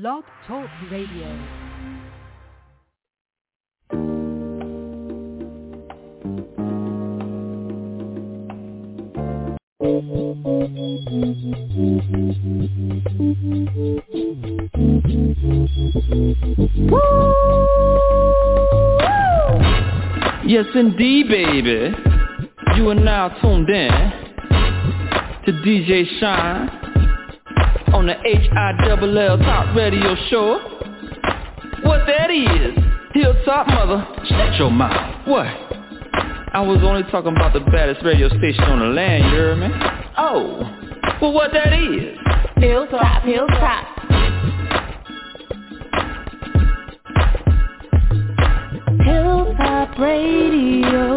Blog Talk Radio. Yes, indeed, baby. You are now tuned in to DJ Shine on the H-I-double-L Top Radio Show. What that is? Hilltop Mother, shut your mouth. What? I was only talking about the baddest radio station on the land, you hear me? Oh, well what that is? Hilltop, hilltop. Hilltop Radio.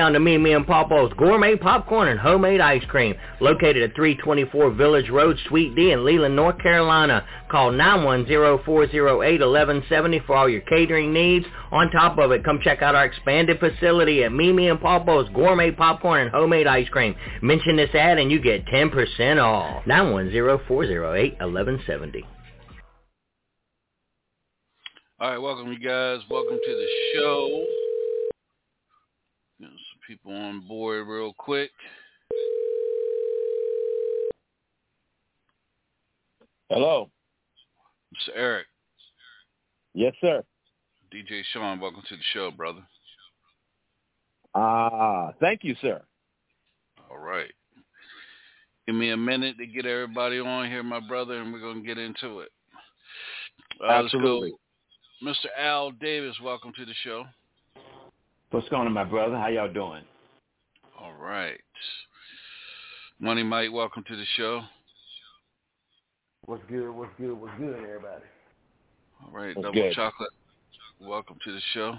Down to Mimi and Papa's Gourmet Popcorn and Homemade Ice Cream, located at 324 Village Road, Suite D in Leland, North Carolina. Call 910-408-1170 for all your catering needs. On top of it, come check out our expanded facility at Mimi and Papa's Gourmet Popcorn and Homemade Ice Cream. Mention this ad and you get 10% off. 910-408-1170. All right, welcome you guys. Welcome to the show. People on board real quick. Hello. Mr. Eric, Yes, sir. DJ Sean, welcome to the show, brother. Ah, thank you, sir. All right. Give me a minute to get everybody on here, my brother, and we're going to get into it. Uh, let's go. Absolutely. Mr. Al Davis, welcome to the show. What's going on, my brother? How y'all doing? All right. Money Mike, welcome to the show. What's good? What's good? What's good, everybody? All right, That's Double good. Chocolate, welcome to the show.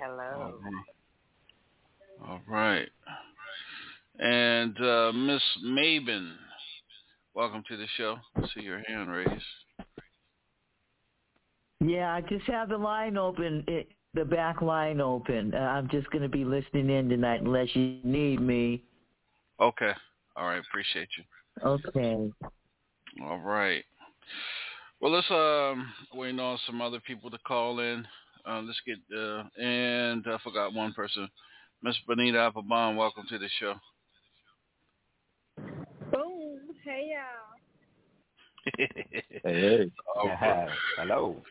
Hello. All right. And uh, Miss Maben, welcome to the show. I see your hand raised. Yeah, I just have the line open, it, the back line open. Uh, I'm just going to be listening in tonight unless you need me. Okay. All right. Appreciate you. Okay. All right. Well, let's um waiting on some other people to call in. Uh, let's get uh, and I forgot one person, Miss Benita Applebaum. Welcome to the show. Boom. Hey, y'all. Hey. All right. Hello.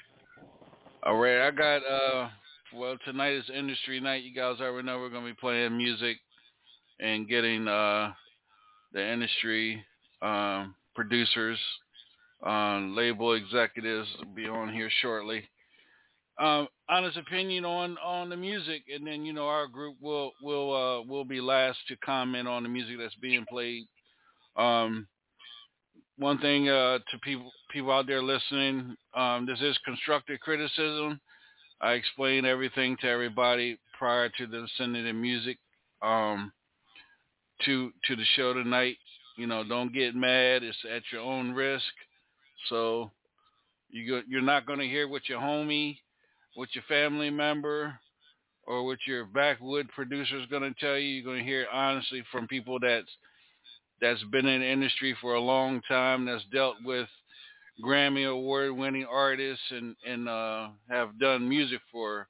All right, I got uh well tonight is industry night. You guys already know we're gonna be playing music and getting uh the industry um producers, um, label executives will be on here shortly. Um, honest opinion on on the music and then you know our group will will uh will be last to comment on the music that's being played. Um one thing uh, to people people out there listening, um, this is constructive criticism. I explain everything to everybody prior to them sending the music um, to to the show tonight. You know, don't get mad. It's at your own risk. So you go, you're not going to hear what your homie what your family member or what your backwood producer is going to tell you. You're going to hear honestly from people that's that's been in the industry for a long time, that's dealt with Grammy award winning artists and and uh, have done music for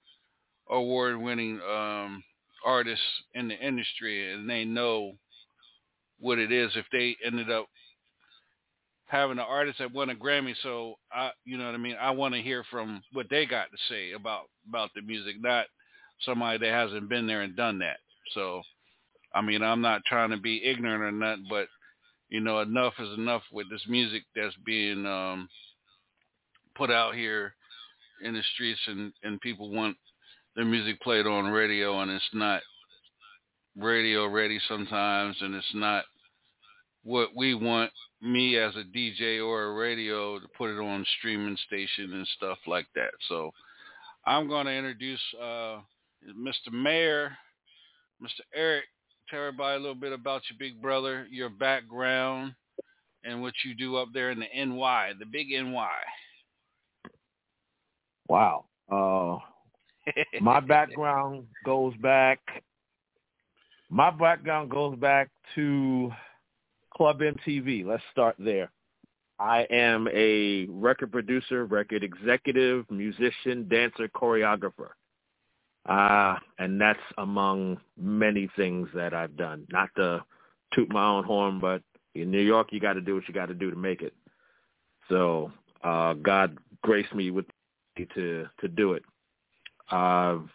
award winning um, artists in the industry, and they know what it is if they ended up having an artist that won a Grammy. So I, you know what I mean. I want to hear from what they got to say about about the music, not somebody that hasn't been there and done that. So, I mean, I'm not trying to be ignorant or nothing, but you know, enough is enough with this music that's being um, put out here in the streets, and and people want their music played on radio, and it's not radio ready sometimes, and it's not what we want me as a DJ or a radio to put it on streaming station and stuff like that. So I'm going to introduce uh, Mr. Mayor, Mr. Eric. Tell everybody a little bit about your big brother, your background, and what you do up there in the NY, the big NY. Wow. Uh, my background goes back. My background goes back to Club MTV. Let's start there. I am a record producer, record executive, musician, dancer, choreographer. Uh, and that's among many things that I've done. Not to toot my own horn, but in New York, you got to do what you got to do to make it. So uh, God graced me with to to do it. I've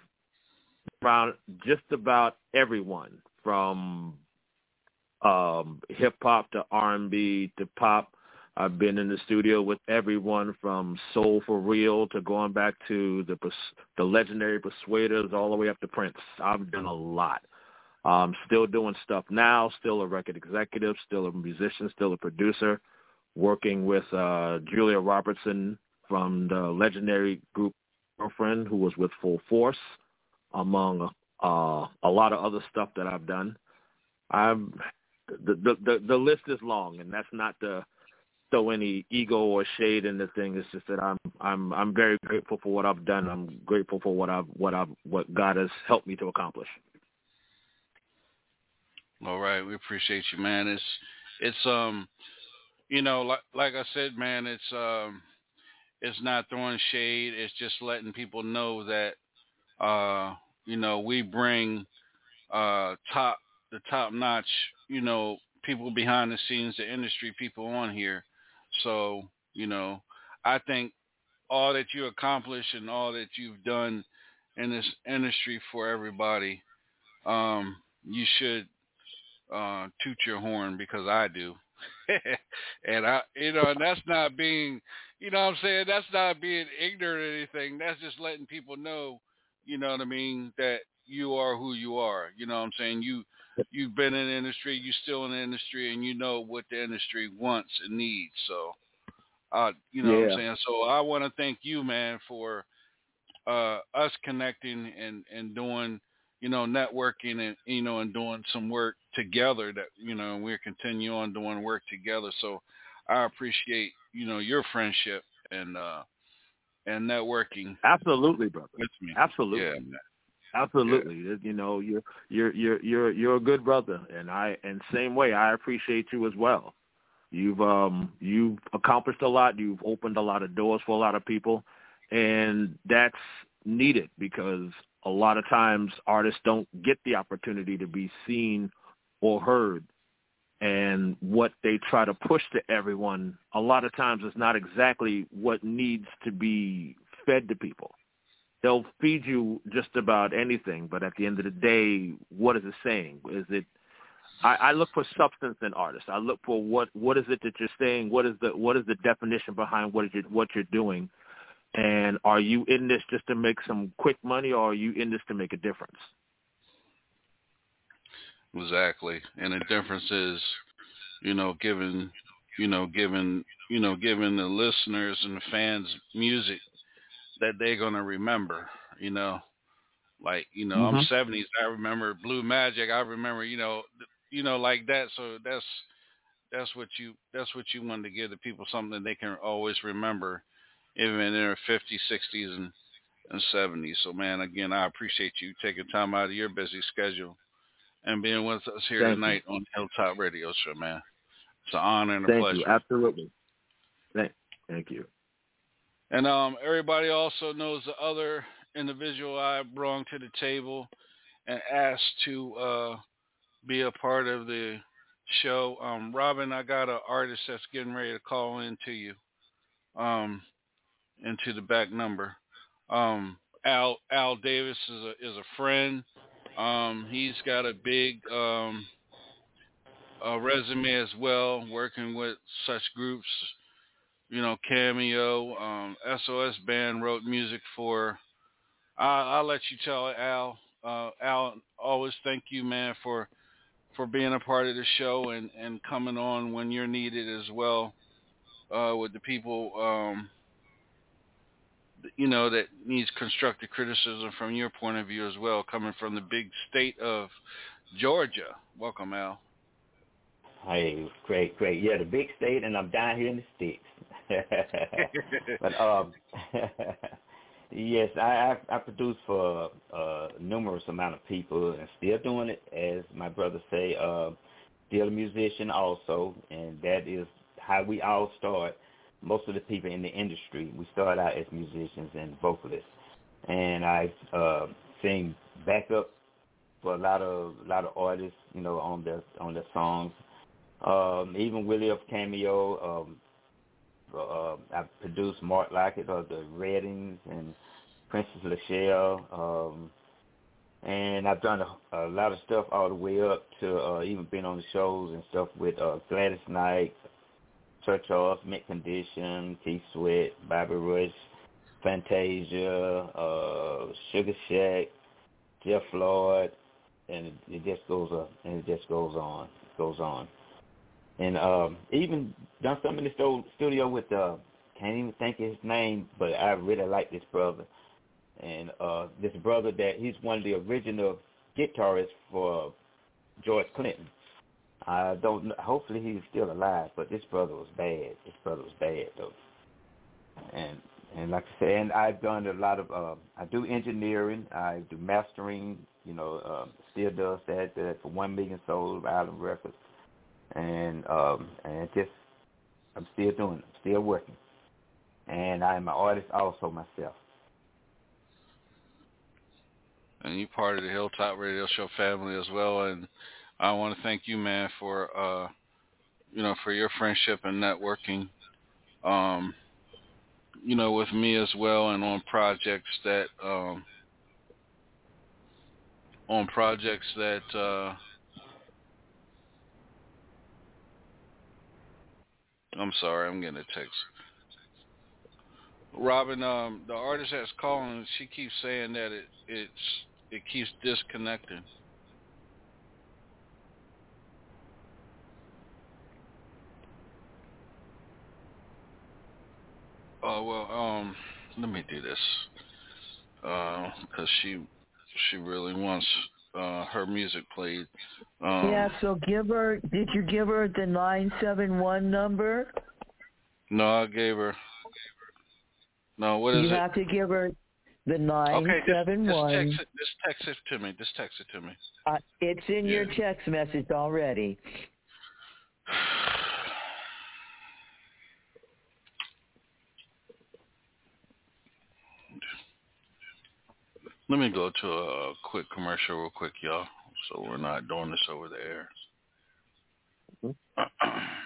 found just about everyone from um, hip hop to R&B to pop. I've been in the studio with everyone from Soul for Real to going back to the the legendary Persuaders all the way up to Prince. I've done a lot. Um, still doing stuff now. Still a record executive. Still a musician. Still a producer. Working with uh, Julia Robertson from the legendary group Girlfriend, who was with Full Force, among uh, a lot of other stuff that I've done. I'm the, the the list is long, and that's not to throw any ego or shade in the thing. It's just that I'm I'm I'm very grateful for what I've done. I'm grateful for what I've what I've what God has helped me to accomplish. All right, we appreciate you, man. It's it's um you know like like I said, man, it's um it's not throwing shade. It's just letting people know that uh you know we bring uh top the top notch you know, people behind the scenes, the industry people on here. So, you know, I think all that you accomplish and all that you've done in this industry for everybody, um, you should uh, toot your horn because I do. and I, you know, and that's not being, you know what I'm saying? That's not being ignorant or anything. That's just letting people know, you know what I mean, that you are who you are. You know what I'm saying? You you've been in the industry, you're still in the industry, and you know what the industry wants and needs. So, uh, you know yeah. what I'm saying. So I want to thank you, man, for uh, us connecting and and doing, you know, networking and you know and doing some work together. That you know we're continue on doing work together. So I appreciate you know your friendship and uh and networking. Absolutely, brother. Absolutely. Yeah. Absolutely. Yeah. You know, you're you're you're you're you're a good brother and I and same way I appreciate you as well. You've um you've accomplished a lot, you've opened a lot of doors for a lot of people and that's needed because a lot of times artists don't get the opportunity to be seen or heard and what they try to push to everyone a lot of times is not exactly what needs to be fed to people they'll feed you just about anything, but at the end of the day, what is it saying? Is it I, I look for substance in artists. I look for what what is it that you're saying? What is the what is the definition behind what you what you're doing? And are you in this just to make some quick money, or are you in this to make a difference? Exactly, and the difference is, you know, giving, you know, giving, you know, giving the listeners and the fans music that they're gonna remember. You know, like you know, mm-hmm. I'm seventies. I remember Blue Magic. I remember you know, you know, like that. So that's that's what you that's what you want to give the people something they can always remember, even in their fifties, sixties, and and 70s. So, man, again, I appreciate you taking time out of your busy schedule and being with us here Thank tonight you. on Hilltop Radio Show, man. It's an honor and a Thank pleasure. You. Absolutely. Thank, thank you. And um, everybody also knows the other individual I brought to the table and asked to uh, be a part of the show. Um, Robin, I got an artist that's getting ready to call in to you, um, into the back number. Um, Al Al Davis is a is a friend. Um, he's got a big um, a resume as well, working with such groups. You know, Cameo, um, SOS Band wrote music for. I, I'll let you tell it, Al. Uh, Al, always thank you, man, for for being a part of the show and, and coming on when you're needed as well uh, with the people, um, you know, that needs constructive criticism from your point of view as well, coming from the big state of Georgia. Welcome, Al. Hey, great, great. Yeah, the big state, and I'm down here in the sticks. but um, yes, I, I produce for uh, numerous amount of people, and still doing it, as my brother say. Uh, still a musician also, and that is how we all start. Most of the people in the industry, we start out as musicians and vocalists, and I uh, sing backup for a lot of a lot of artists, you know, on their on their songs. Um, even Willie of Cameo. Um, uh, I produced Mark Lockett of the Reddings and Princess Lachelle. Um, and I've done a, a lot of stuff all the way up to uh, even been on the shows and stuff with uh, Gladys Knight, Church Charles, Mint Condition, Keith Sweat, Bobby Rush, Fantasia, uh, Sugar Shack, Jeff Floyd, and it, it just goes up and it just goes on, goes on and um, even done some in the studio with uh, can't even think of his name, but I really like this brother. And uh, this brother that he's one of the original guitarists for George Clinton. I don't know. Hopefully he's still alive, but this brother was bad. This brother was bad though. And and like I said, and I've done a lot of. Uh, I do engineering. I do mastering. You know, uh, still does that, that for One Million Soul Island Records and um, and just I'm still doing it, I'm still working, and I'm an artist also myself. And you're part of the Hilltop Radio Show family as well, and I want to thank you, man, for uh, you know for your friendship and networking, um, you know, with me as well, and on projects that um, on projects that. Uh, I'm sorry, I'm getting a text. Robin, um, the artist that's calling, she keeps saying that it it's it keeps disconnecting. Oh well, um, let me do this, uh, cause she she really wants uh her music played. Um, yeah, so give her. Did you give her the nine seven one number? No, I gave her. No, what is you it? You have to give her the nine okay, seven just, one. Just text, it, just text it to me. Just text it to me. Uh, it's in yeah. your text message already. Let me go to a quick commercial real quick, y'all, so we're not doing this over the air. Mm-hmm.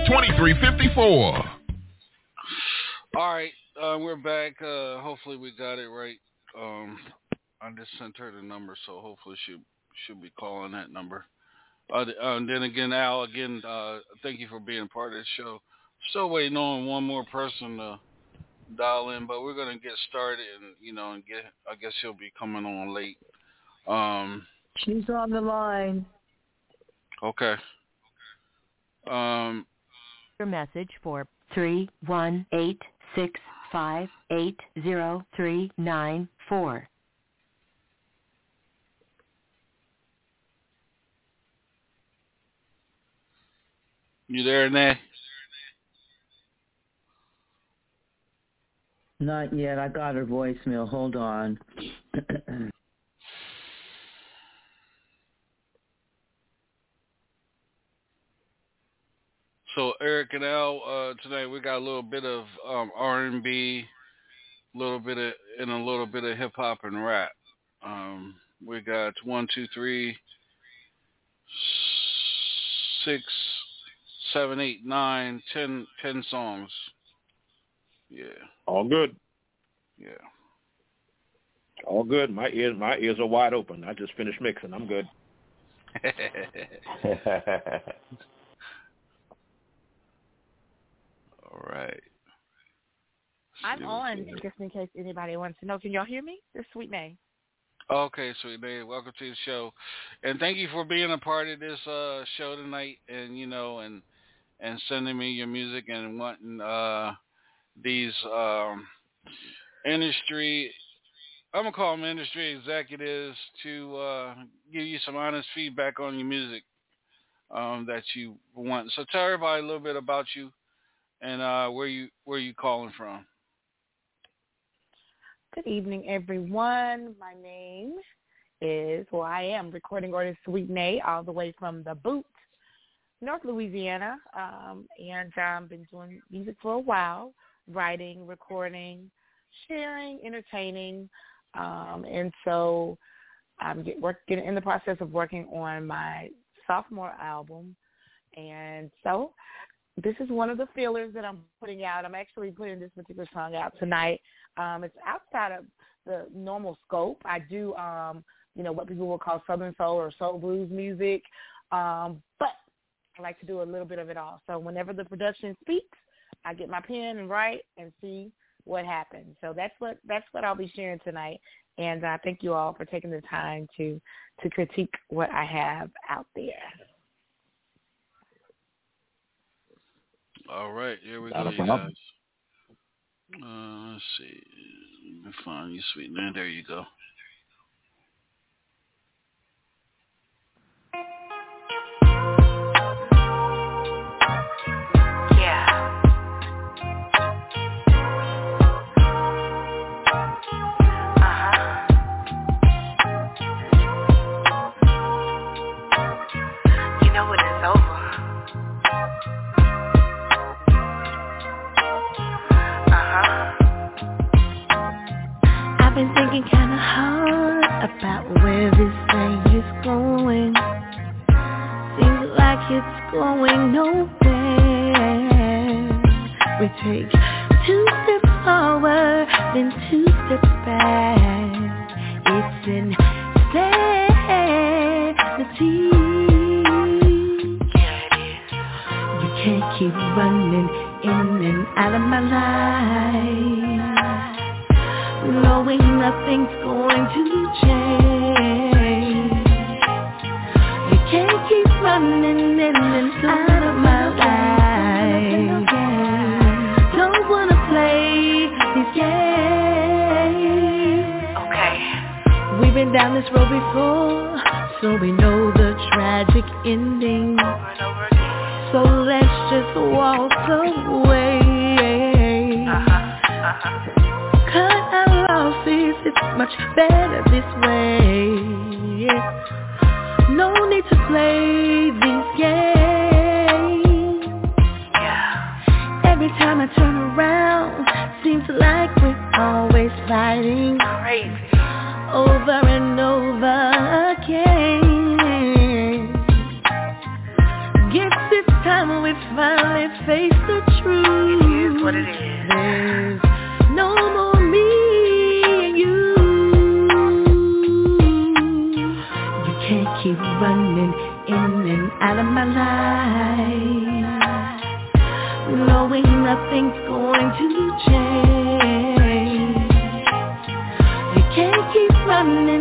2354. All right, uh, we're back. Uh, hopefully we got it right. Um, I just sent her the number, so hopefully she should be calling that number. Uh, and then again, Al, again, uh, thank you for being part of the show. Still waiting on one more person to dial in, but we're gonna get started and you know and get. I guess he'll be coming on late. Um, She's on the line. okay. Um, Your message for three one eight six five eight zero three nine four. you there, Nay? Not yet. I got her voicemail. Hold on. So Eric and Al, uh, tonight we got a little bit of um, R and B, a little bit of and a little bit of hip hop and rap. Um, we got one, two, three, six, seven, eight, nine, ten, ten songs. Yeah, All good. yeah. All good. My ears my ears are wide open. I just finished mixing. I'm good. All right. I'm on, just in case anybody wants to know. Can y'all hear me? This is Sweet Nay. Okay, sweet Nay, Welcome to the show, and thank you for being a part of this uh, show tonight, and you know, and and sending me your music and wanting uh, these um, industry. I'm gonna call them industry executives to uh, give you some honest feedback on your music um, that you want. So tell everybody a little bit about you and uh, where you where you calling from. Good evening, everyone. My name is, well, I am recording artist Sweet Nay, all the way from the Boot, North Louisiana, um, and I've been doing music for a while, writing, recording, sharing, entertaining, um, and so I'm get, working in the process of working on my sophomore album, and so this is one of the feelers that I'm putting out. I'm actually putting this particular song out tonight. Um, it's outside of the normal scope. I do, um, you know, what people will call Southern Soul or Soul Blues music, um, but I like to do a little bit of it all. So whenever the production speaks, I get my pen and write and see what happens. So that's what that's what I'll be sharing tonight. And I uh, thank you all for taking the time to to critique what I have out there. All right, here we Not go, you problem. guys. Uh, let's see. Let me find you, sweet man. There you go. Been thinking kinda hard about where this thing is going. Seems like it's going nowhere. We take two steps forward, then two steps back. It's insanity. You can't keep running in and out of my life knowing nothing's going to change. You can't keep running in and out of my life. Don't wanna play these games. Okay. We've been down this road before, so we know the tragic ending. Over and over again. So let's just walk away. Uh-huh. Uh-huh. Cut our losses, it's much better this way. No need to play these games. Yeah. Every time I turn around, seems like we're always fighting Crazy. over and over again. Guess this time we finally face the truth. It is what it is. There's no more me keep running in and out of my life. Knowing nothing's going to change. You can't keep running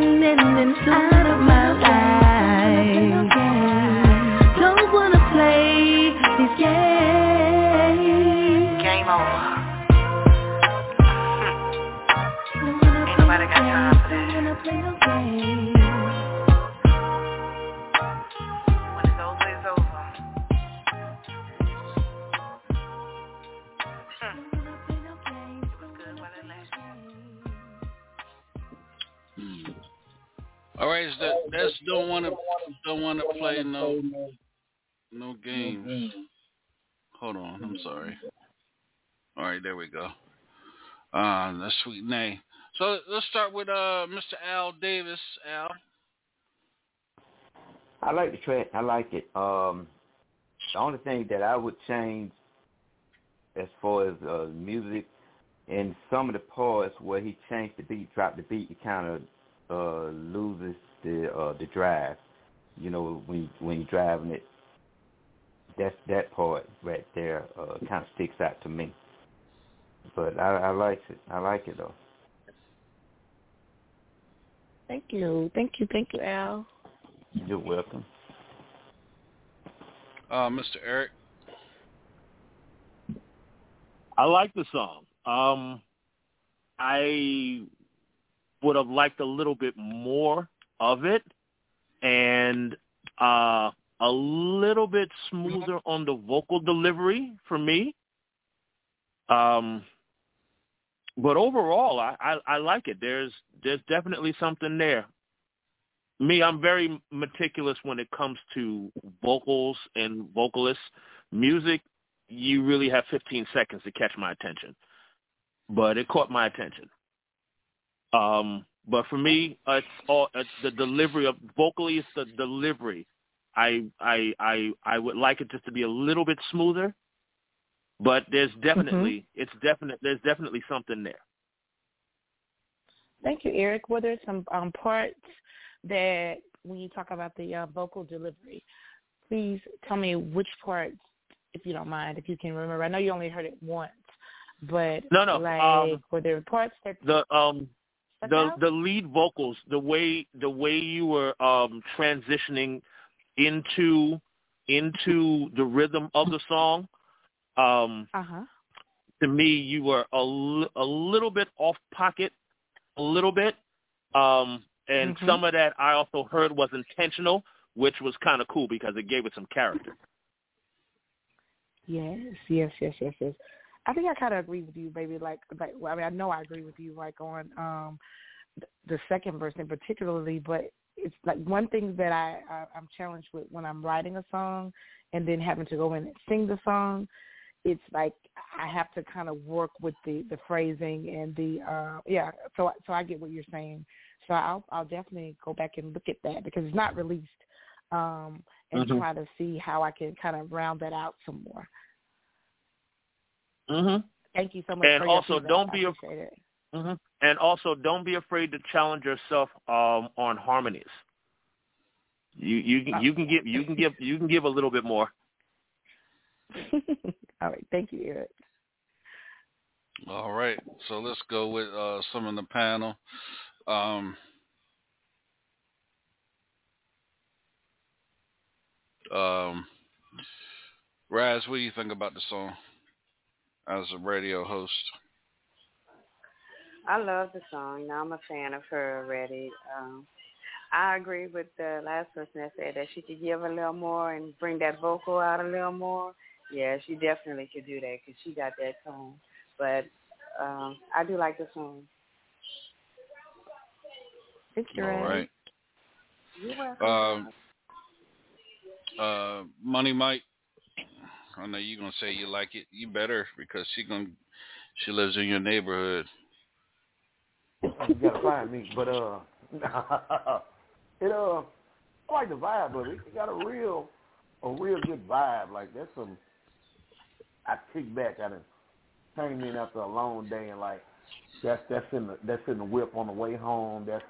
want to play no no games. Hold on, I'm sorry. All right, there we go. Uh, that's sweet Nay. So let's start with uh Mr. Al Davis. Al. I like the track. I like it. Um, the only thing that I would change as far as uh, music in some of the parts where he changed the beat, dropped the beat, it kind of uh, loses the uh, the drive. You know, when when you're driving it, that's that part right there uh, kind of sticks out to me. But I, I like it. I like it though. Thank you. Thank you. Thank you, Al. You're welcome. Uh, Mr. Eric. I like the song. Um, I would have liked a little bit more of it, and uh, a little bit smoother on the vocal delivery for me. Um, but overall, I, I, I like it. There's there's definitely something there. Me, I'm very meticulous when it comes to vocals and vocalists. Music, you really have 15 seconds to catch my attention, but it caught my attention. Um, but for me, uh, it's all it's the delivery of vocally. It's the delivery. I I I I would like it just to be a little bit smoother, but there's definitely it's definite. There's definitely something there. Thank you, Eric. Were there some um, parts that when you talk about the uh, vocal delivery, please tell me which parts, if you don't mind, if you can remember. I know you only heard it once, but No, no, like um, were there parts that The um the the lead vocals, the way the way you were um transitioning into into the rhythm of the song, um Uh huh. to me you were a, a little bit off pocket, a little bit. Um and Mhm. some of that I also heard was intentional, which was kind of cool because it gave it some character. Yes, yes, yes, yes, yes. I think I kind of agree with you, baby. Like, like, well, I mean, I know I agree with you, like on um the second verse in particularly. But it's like one thing that I, I I'm challenged with when I'm writing a song and then having to go in and sing the song. It's like I have to kind of work with the the phrasing and the uh yeah. So I- so I get what you're saying. So I'll I'll definitely go back and look at that because it's not released. Um, and Mhm. try to see how I can kind of round that out some more. Mhm. Thank you so much. And for also, feedback. don't be af- appreciate it. hmm And also, don't be afraid to challenge yourself um, on harmonies. You you can you can give you can give you can give a little bit more. All right. Thank you, Eric. All right, so let's go with uh, some in the panel. Um, um, Raz, what do you think about the song as a radio host? I love the song. Now I'm a fan of her already. Um, I agree with the last person that said that she could give a little more and bring that vocal out a little more. Yeah, she definitely could do that because she got that tone. But um, I do like the song. Thank you, All right. You're welcome. Um, uh, Money Mike, I know you're gonna say you like it. You better because she gonna she lives in your neighborhood. You gotta find me, but uh, it uh, I like the vibe of it. It got a real, a real good vibe. Like that's some. I kick back. I done came in after a long day and like that's that's in the that's in the whip on the way home. That's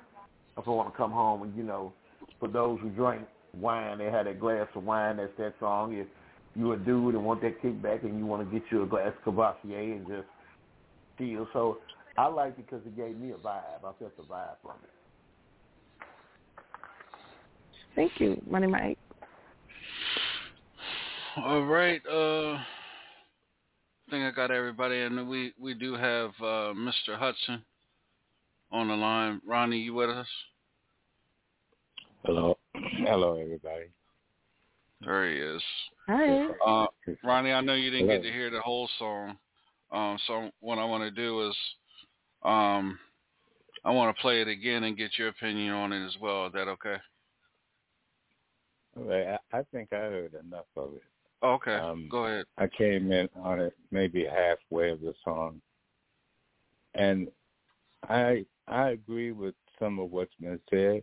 if I want to come home and you know, for those who drink wine, they had that glass of wine. That's that song. If you a dude and want that kickback and you want to get you a glass of Courvoisier and just feel so. I liked it because it gave me a vibe. I felt the vibe from it. Thank you, Money Mike. All right. Uh, I think I got everybody, and we we do have uh, Mr. Hudson on the line. Ronnie, you with us? Hello, hello, everybody. There he is. Hi. Uh, Ronnie, I know you didn't get to hear the whole song, um, so what I want to do is, um, I want to play it again and get your opinion on it as well. Is that okay? Okay, I, I think I heard enough of it. Okay, Um, go ahead. I came in on it maybe halfway of the song, and I I agree with some of what's been said.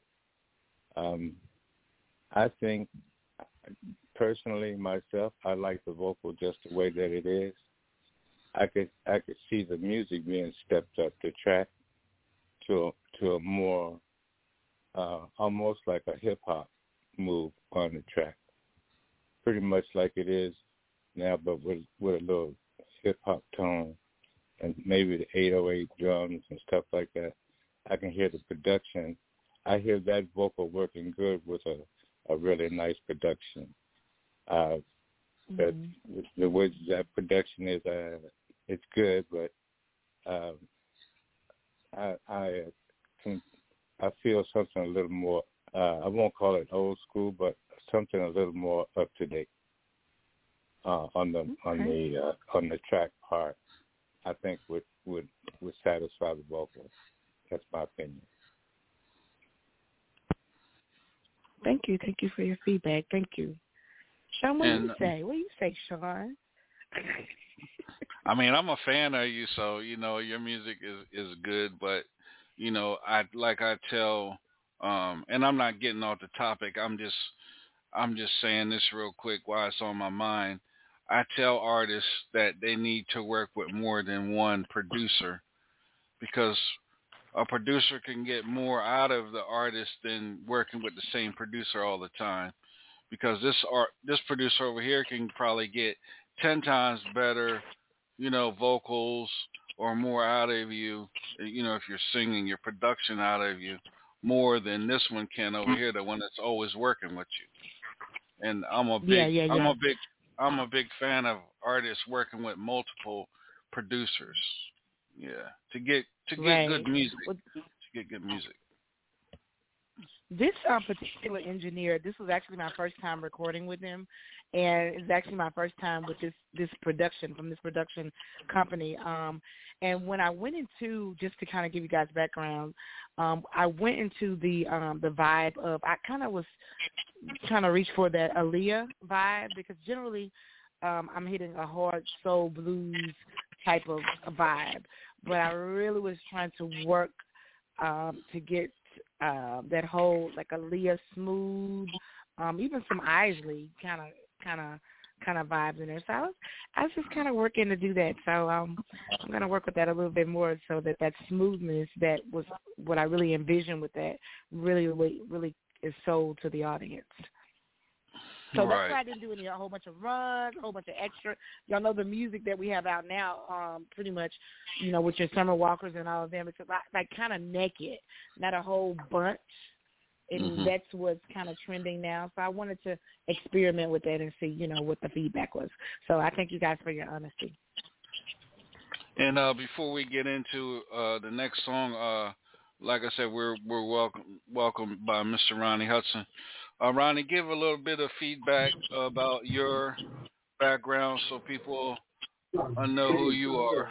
Um, I think personally myself, I like the vocal just the way that it is. I could I could see the music being stepped up the track to to a more uh, almost like a hip hop move on the track, pretty much like it is now, but with with a little hip hop tone and maybe the 808 drums and stuff like that. I can hear the production. I hear that vocal working good with a a really nice production. Uh, but the way that production is, uh, it's good, but um, I I can I feel something a little more. Uh, I won't call it old school, but something a little more up to date uh, on the on the uh, on the track part. I think would would would satisfy the vocal. That's my opinion. Thank you. Thank you for your feedback. Thank you. Sean, what do you say? What do you say, Sean? I mean, I'm a fan of you, so you know your music is is good. But you know, I like I tell, um, and I'm not getting off the topic. I'm just I'm just saying this real quick while it's on my mind. I tell artists that they need to work with more than one producer because a producer can get more out of the artist than working with the same producer all the time. Because this art, this producer over here can probably get ten times better, you know, vocals or more out of you, you know, if you're singing your production out of you more than this one can over here, the one that's always working with you. And I'm a big, Yeah, yeah, I'm a big, I'm a big fan of artists working with multiple producers. Yeah, to get to get Right. good music, Well, to get good music. This um, particular engineer, this was actually my first time recording with him, and it's actually my first time with this this production from this production company. Um, and when I went into just to kind of give you guys background, um, I went into the um, the vibe of I kind of was trying to reach for that Aaliyah vibe because generally um, I'm hitting a hard soul blues type of vibe, but I really was trying to work um, to get uh, that whole like Aaliyah smooth, um, even some Isley kind of kind of kind of vibes in there. So I was I was just kind of working to do that. So um, I'm gonna work with that a little bit more so that that smoothness that was what I really envisioned with that really really is sold to the audience. So that's why I didn't do any a whole bunch of runs, a whole bunch of extra. Y'all know the music that we have out now, um, pretty much, you know, with your summer walkers and all of them. It's like, like kind of naked, not a whole bunch, and Mhm. that's what's kind of trending now. So I wanted to experiment with that and see, you know, what the feedback was. So I thank you guys for your honesty. And uh, before we get into uh, the next song, uh, like I said, we're we're welcome welcomed by Mr. Ronnie Hudson. Uh, Ronnie, give a little bit of feedback about your background so people uh, know who you are.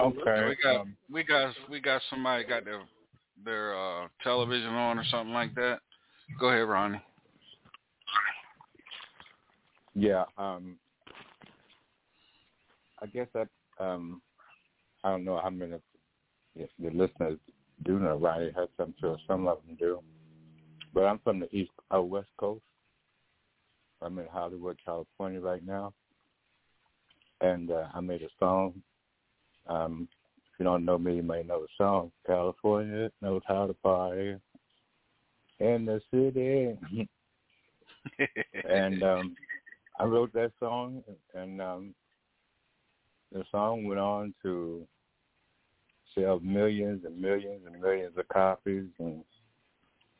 Okay. We got um, we got we got somebody got their their uh, television on or something like that. Go ahead, Ronnie. Yeah, um, I guess that um, I don't know how many of the the listeners do know Ronnie Hudson. I'm sure some of them do, but I'm from the east uh, west coast. I'm in Hollywood, California right now, and uh, I made a song. Um, if you don't know me, you may know the song. California knows how to party in the city. and um, I wrote that song, and um, the song went on to sell millions and millions and millions of copies. And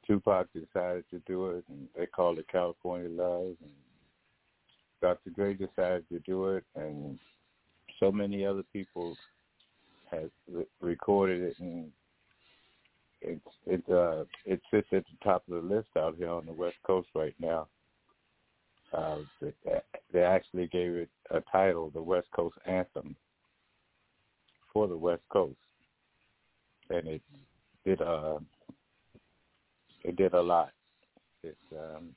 Tupac decided to do it, and they called it California Love. And Dr. Dre decided to do it, and so many other people has re- recorded it, and it it uh it sits at the top of the list out here on the West Coast right now. Uh, they actually gave it a title, the West Coast Anthem, for the West Coast, and it did uh it did a lot. It um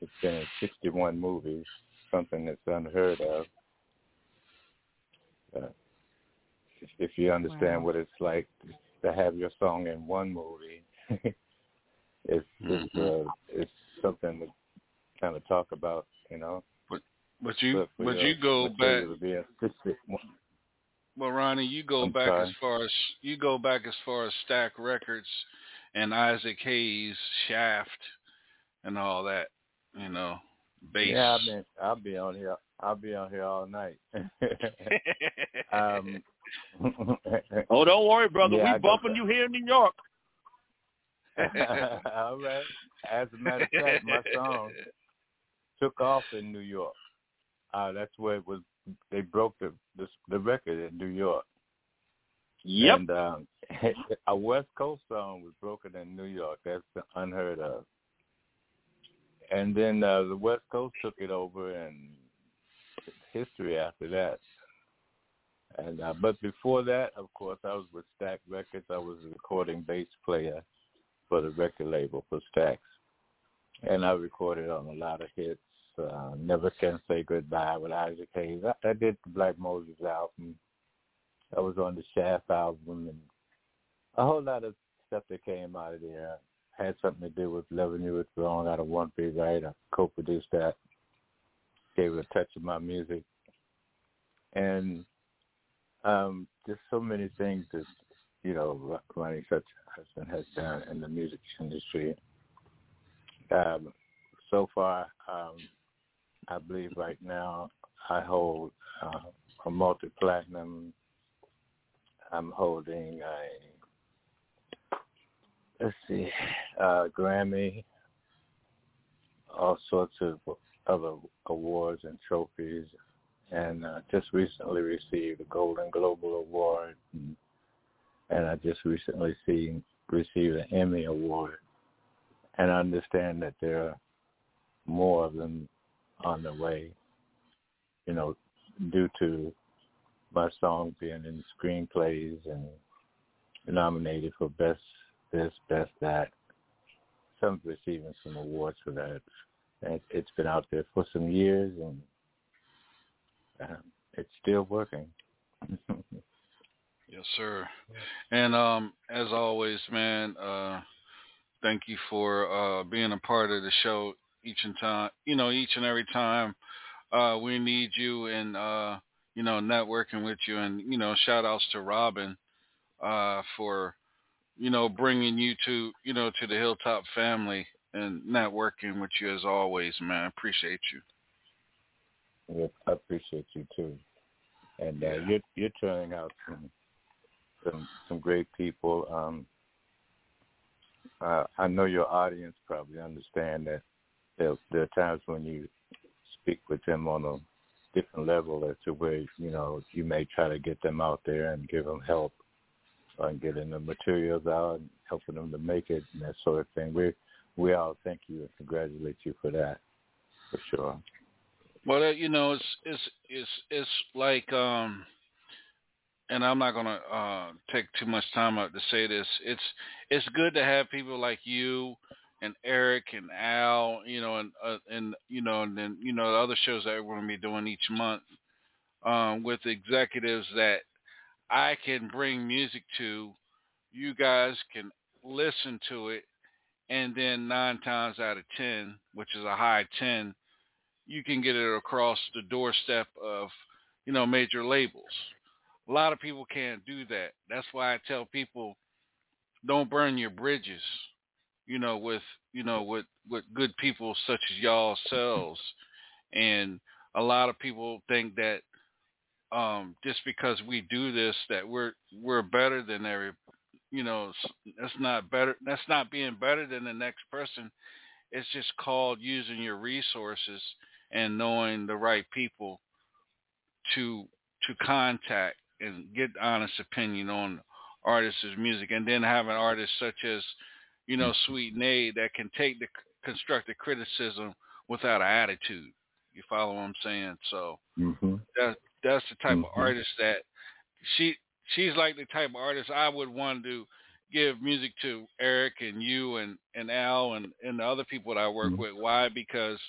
it's been in 61 movies, something that's unheard of. Uh, if, if you understand Wow. what it's like to have your song in one movie, it's it's, uh, it's something to kind of talk about, you know. But but you But for but your you go back to be a 61 well Ronnie, you go I'm back sorry. as far as you go back as far as Stax Records and Isaac Hayes, Shaft and all that, you know, bass. Yeah, I mean, I'll be on here. I'll be on here all night. um, Oh, don't worry, brother. Yeah, we got bumping you here in New York. all right. As a matter of fact, my song took off in New York. Uh, that's where it was. They broke the the, the record in New York. Yep. And um, a West Coast song was broken in New York. That's unheard of. And then uh, the West Coast took it over, and history after that. And uh, but before that, of course, I was with Stax Records. I was a recording bass player for the record label for Stax, and I recorded on a lot of hits. Uh, Never Can Say Goodbye with Isaac Hayes. I, I did the Black Moses album. I was on the Shaft album, and a whole lot of stuff that came out of there had something to do with Loving You It's Wrong out of One Big Right. I co-produced that, gave it a touch of my music, and um, just so many things that you know Ronnie Such husband has done in the music industry. Um, so far, um, I believe right now I hold uh, a multi-platinum. I'm holding a let's see, uh, Grammy, all sorts of other awards and trophies, and uh, just recently received a Golden Global Award, and, and I just recently seen, received an Emmy Award, and I understand that there are more of them on the way, you know, due to my song being in screenplays and nominated for best this, best that. Some receiving some awards for that. And it's been out there for some years, and um, it's still working. Yes, sir. And um, as always, man, uh, thank you for uh, being a part of the show each and time. You know, each and every time uh, we need you, and uh, you know, networking with you, and you know, shout outs to Robin uh, for you know bringing you to you know to the Hilltop family and networking with you as always, man. I appreciate you. I appreciate you too. And uh, you're you're turning out some some some great people. Um, uh, I know your audience probably understand that there, there are times when you speak with them on a different level as to where you know you may try to get them out there and give them help on getting the materials out and helping them to make it and that sort of thing. We we all thank you and congratulate you for that, for sure. Well, uh, you know, it's it's it's it's like, um, and I'm not gonna uh, take too much time out to say this. It's it's good to have people like you and Eric and Al, you know, and uh, and you know, and then you know the other shows that we're gonna be doing each month um, with executives that I can bring music to. You guys can listen to it, and then nine times out of ten, which is a high ten, you can get it across the doorstep of, you know, major labels. A lot of people can't do that. That's why I tell people don't burn your bridges, you know, with you know, with, with good people such as y'all selves. And a lot of people think that um, just because we do this that we're we're better than every you know that's not better that's not being better than the next person it's just called using your resources and knowing the right people to to contact and get honest opinion on artists' music and then having artists such as you know sweet Nay that can take the constructive criticism without an attitude you follow what i'm saying so hmm that that's the type of Mhm. artist that she she's like the type of artist I would want to give music to Eric and you and and Al and and the other people that I work Mhm. with. Why? Because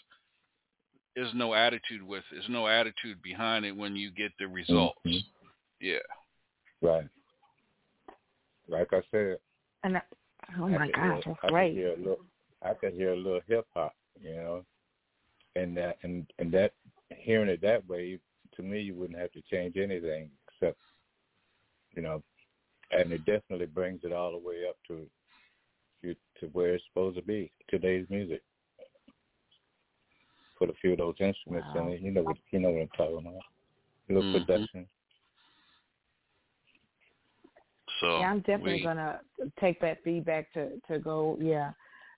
there's no attitude with it. There's no attitude behind it when you get the results. Mhm. Yeah. Right. Like I said. And I, oh my gosh, that's I could great. hear a little, I could hear a little hip hop, you know, and that and and that hearing it that way, to me, you wouldn't have to change anything except, you know, and it definitely brings it all the way up to to, to where it's supposed to be. Today's music. Put a few of those instruments in it. You know what you know what I'm talking about. A little Mhm. production. So yeah, I'm definitely we- gonna take that feedback to to go. Yeah,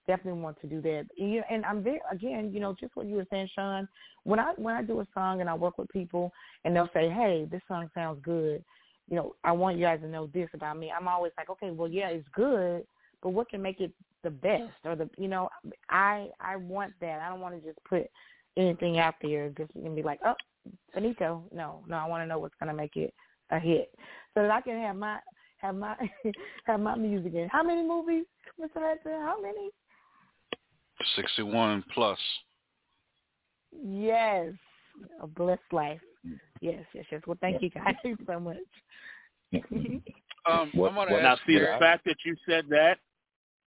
definitely want to do that. And, and I'm very again, you know, just what you were saying, Sean. When I when I do a song and I work with people and they'll say, "Hey, this song sounds good," you know, I want you guys to know this about me. I'm always like, "Okay, well, yeah, it's good, but what can make it the best?" Or the, you know, I I want that. I don't want to just put anything out there just and be like, "Oh, finito." No, no, I want to know what's gonna make it a hit, so that I can have my have my have my music in. How many movies, Mr. Hudson? How many? 61 plus. Yes, a blessed life. Yes, yes, yes. Well, thank you guys so much. Um, Well, I'm gonna well, now see the fact that you said that,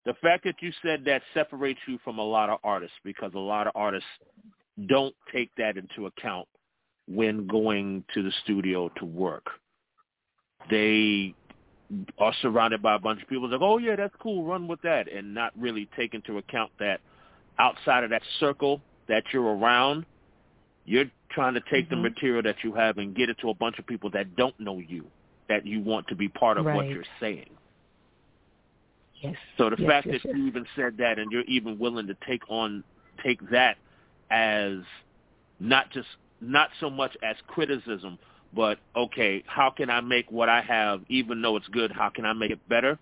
the fact that you said that separates you from a lot of artists because a lot of artists don't take that into account when going to the studio to work. They are surrounded by a bunch of people like, oh yeah, that's cool, run with that, and not really take into account that outside of that circle that you're around, you're trying to take the Mhm. material that you have and get it to a bunch of people that don't know you, that you want to be part of what you're saying. Yes. So the yes, fact yes, that yes. you even said that and you're even willing to take on take that as not just not so much as criticism, but okay, how can I make what I have even though it's good, how can I make it better?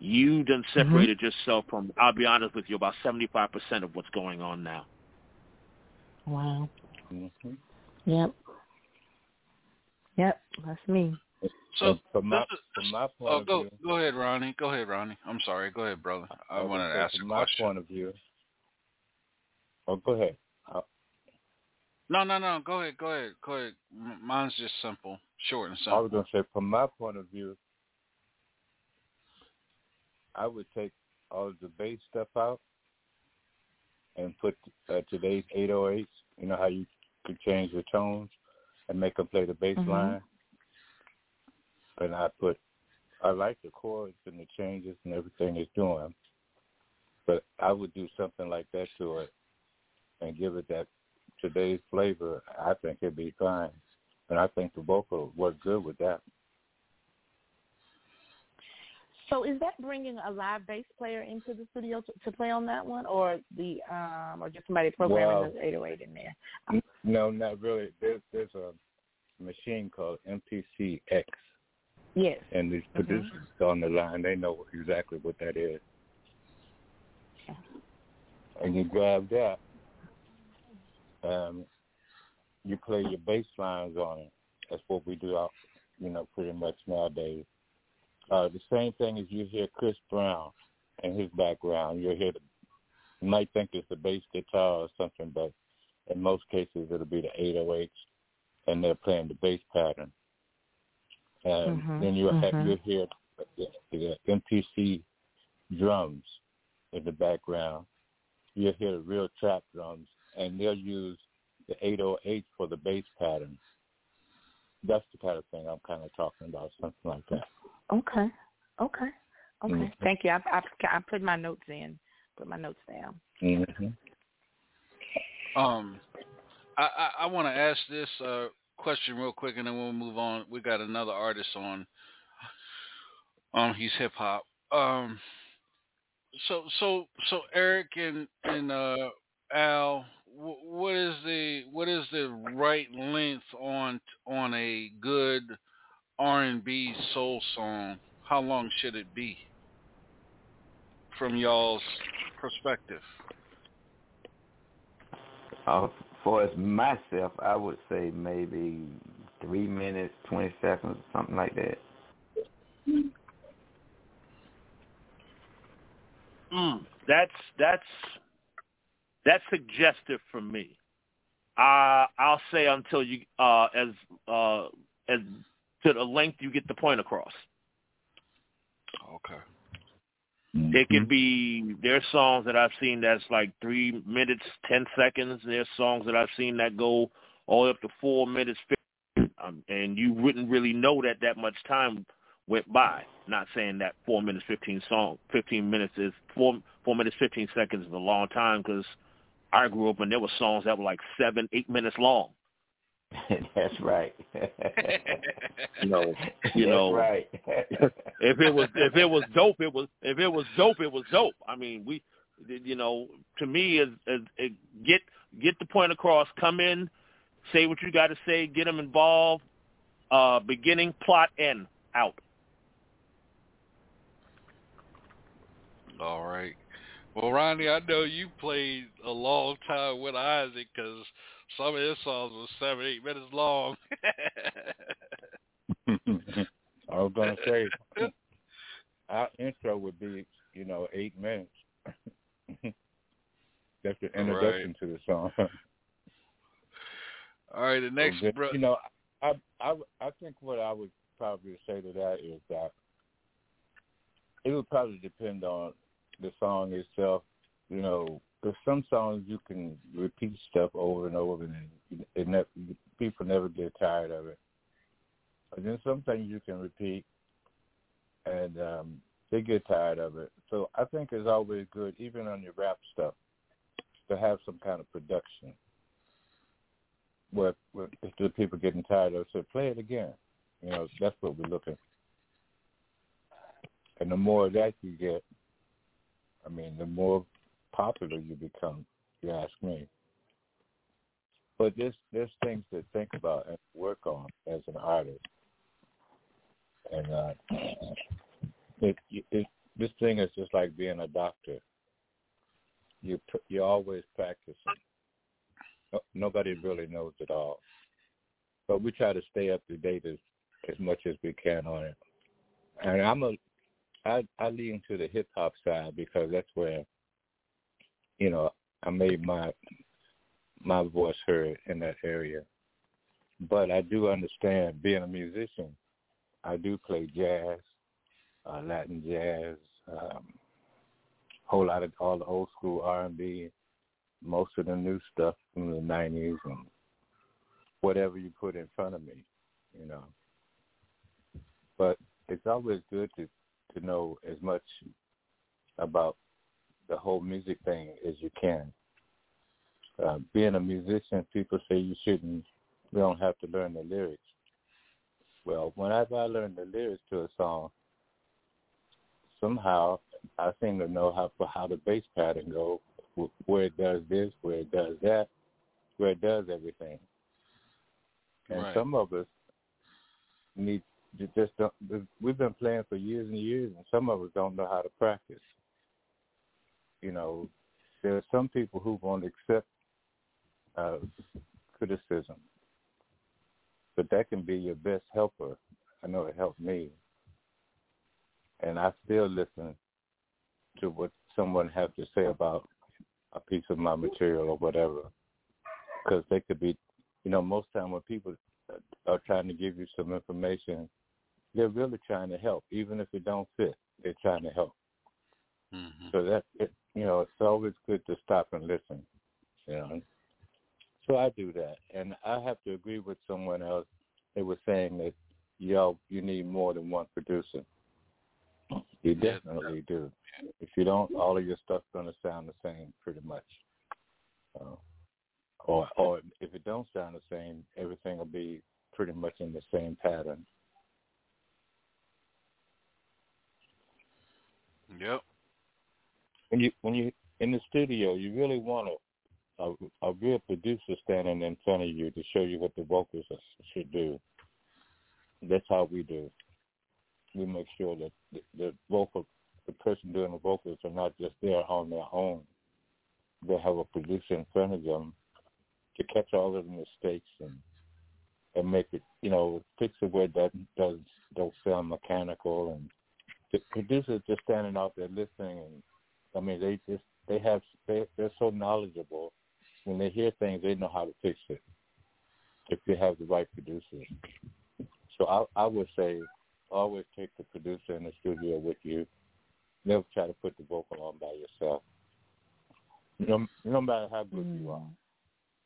You done Mm-hmm. separated yourself from I'll be honest with you, about seventy five percent of what's going on now. Wow. Mhm. Yep. Yep. That's me. So And from my is- from my point oh, of go view, go ahead, Ronnie. Go ahead, Ronnie. I'm sorry. Go ahead, brother. I was wanted gonna to say, ask a from my question. point of view. Oh, go ahead. No, no, no. Go ahead. Go ahead. Go ahead. Mine's just simple, short and simple. I was going to say, from my point of view, I would take all the bass stuff out and put uh, today's 808s. You know how you could change the tones and make them play the bass Mhm. line. And I put, I like the chords and the changes and everything it's doing, but I would do something like that to it and give it that today's flavor. I think it'd be fine, and I think the vocal work good with that. So is that bringing a live bass player into the studio to, to play on that one, or the um, or just somebody programming Well- the 808 in there? No, not really. There's there's a machine called MPC-X, Yes. and these producers on the line they know exactly what that is. And you grab that, um, you play your bass lines on it. That's what we do out, you know, pretty much nowadays. Uh, the same thing as you hear Chris Brown and his background. You'll hear the, you might think it's the bass guitar or something, but in most cases it'll be the 808s, and they're playing the bass pattern. And Mhm, then you'll have mhm. you'll hear the, the MPC drums in the background. You'll hear the real trap drums, and they'll use the 808 for the bass pattern. That's the kind of thing I'm kind of talking about, something like that. Okay. Okay. Okay. Mhm. Thank you. I, I I put my notes in. Put my notes down. Mm-hmm. Um, I I, I want to ask this uh, question real quick, and then we'll move on. We got another artist on. Um, he's hip hop. Um, so so so Eric and and uh, Al, wh- what is the what is the right length on on a good R and B soul song? How long should it be? From y'all's perspective. Uh, for as myself, I would say maybe three minutes, twenty seconds, something like that. Mm, that's that's that's suggestive for me. Uh, I'll say until you uh, as uh, as to the length you get the point across. Okay. It could be there's songs that I've seen that's like three minutes ten seconds. There's songs that I've seen that go all the way up to four minutes, 50, um, and you wouldn't really know that that much time went by. Not saying that four minutes fifteen song fifteen minutes is four four minutes fifteen seconds is a long time because I grew up and there were songs that were like seven eight minutes long. That's right. You know, you That's know, right. if it was if it was dope, it was if it was dope, it was dope. I mean, we, you know, to me, is, is, is get get the point across. Come in, say what you got to say, get them involved. Uh, beginning, plot, end, out. All right. Well, Ronnie, I know you played a long time with Isaac because some of his songs were seven, eight minutes long. I was gonna say our intro would be, you know, eight minutes. That's the introduction to the song. All right, the next, But, bro- you know, I, I I think what I would probably say to that is that it would probably depend on the song itself. You know, there's some songs you can repeat stuff over and over, and it, it people never get tired of it. And then some things you can repeat, and um, they get tired of it. So I think it's always good, even on your rap stuff, to have some kind of production where, where if the people getting tired of it, so play it again. You know, that's what we're looking. And the more of that you get, I mean, the more popular you become. You ask me. But there's there's things to think about and work on as an artist. And uh, it, it, this thing is just like being a doctor. You you're always practicing. No, nobody really knows it all, but we try to stay up to date as as much as we can on it. And I'm a I I lean to the hip hop side because that's where you know I made my my voice heard in that area. But I do understand being a musician. I do play jazz, uh, Latin jazz, um, whole lot of all the old school R and B, most of the new stuff from the nineties and whatever you put in front of me, you know. But it's always good to to know as much about the whole music thing as you can. Uh, being a musician, people say you shouldn't, you don't have to learn the lyrics. Well, whenever I learn the lyrics to a song, somehow I seem to know how how the bass pattern go, where it does this, where it does that, where it does everything. And Right. some of us need just don't. We've been playing for years and years, and some of us don't know how to practice. You know, there are some people who won't accept uh, criticism, but that can be your best helper. I know it helped me, and I still listen to what someone has to say about a piece of my material or whatever, because they could be, you know, most time when people are trying to give you some information, they're really trying to help, even if it don't fit. They're trying to help. Mm-hmm. So that it, you know, it's always good to stop and listen. You know. So I do that, and I have to agree with someone else. They were saying that y'all you need more than one producer. You definitely do. If you don't, all of your stuff's going to sound the same, pretty much. Uh, or, or if it don't sound the same, everything will be pretty much in the same pattern. Yep. When you when you in the studio, you really want a, a a real producer standing in front of you to show you what the vocals are, should do. That's how we do. We make sure that the, the vocal, the person doing the vocals are not just there on their own. They have a producer in front of them to catch all of the mistakes and and make it, you know, fix it where doesn't does don't sound mechanical and the producers just standing out there listening and I mean they just they have they they're so knowledgeable when they hear things they know how to fix it if you have the right producers. So I I would say always take the producer in the studio with you. Never try to put the vocal on by yourself. No no matter how good Mm. you are.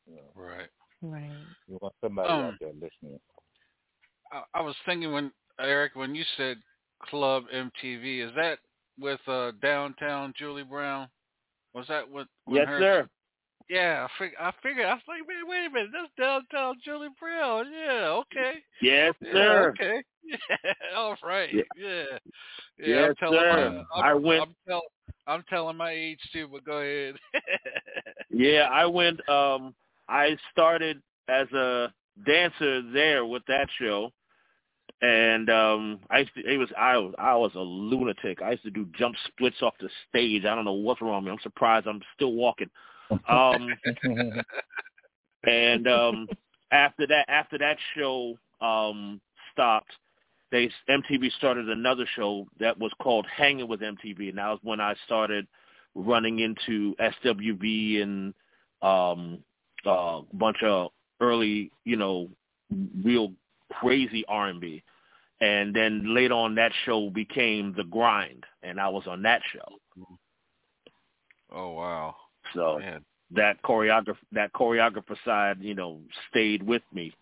You know, Right. Right. you want somebody Um, out there listening. I, I was thinking when Eric, when you said Club MTV, is that with uh Downtown Julie Brown? Was that what? when Yes, her- sir. Yeah, I fig- I figured. I was like, man, wait a minute, that's Downtown Julie Brown. Yeah, okay. Yes, Yeah, sir. okay. Yeah, all right. Yeah. Yeah. Yeah. Yes, I'm telling sir. My, I'm, I went- I'm, tell, I'm telling my age too, but go ahead. Yeah, I went. Um, I started as a dancer there with that show, and um, I used to, it was I was I was a lunatic. I used to do jump splits off the stage. I don't know what's wrong with me. I'm surprised I'm still walking. Um, and um, after that, after that show um, stopped, they MTV started another show that was called Hanging with MTV, and that was when I started running into SWV and um, a bunch of early, you know, real crazy R&B. And then later on, that show became The Grind, and I was on that show. oh wow. So Man. that choreographer, that choreographer side, you know, stayed with me.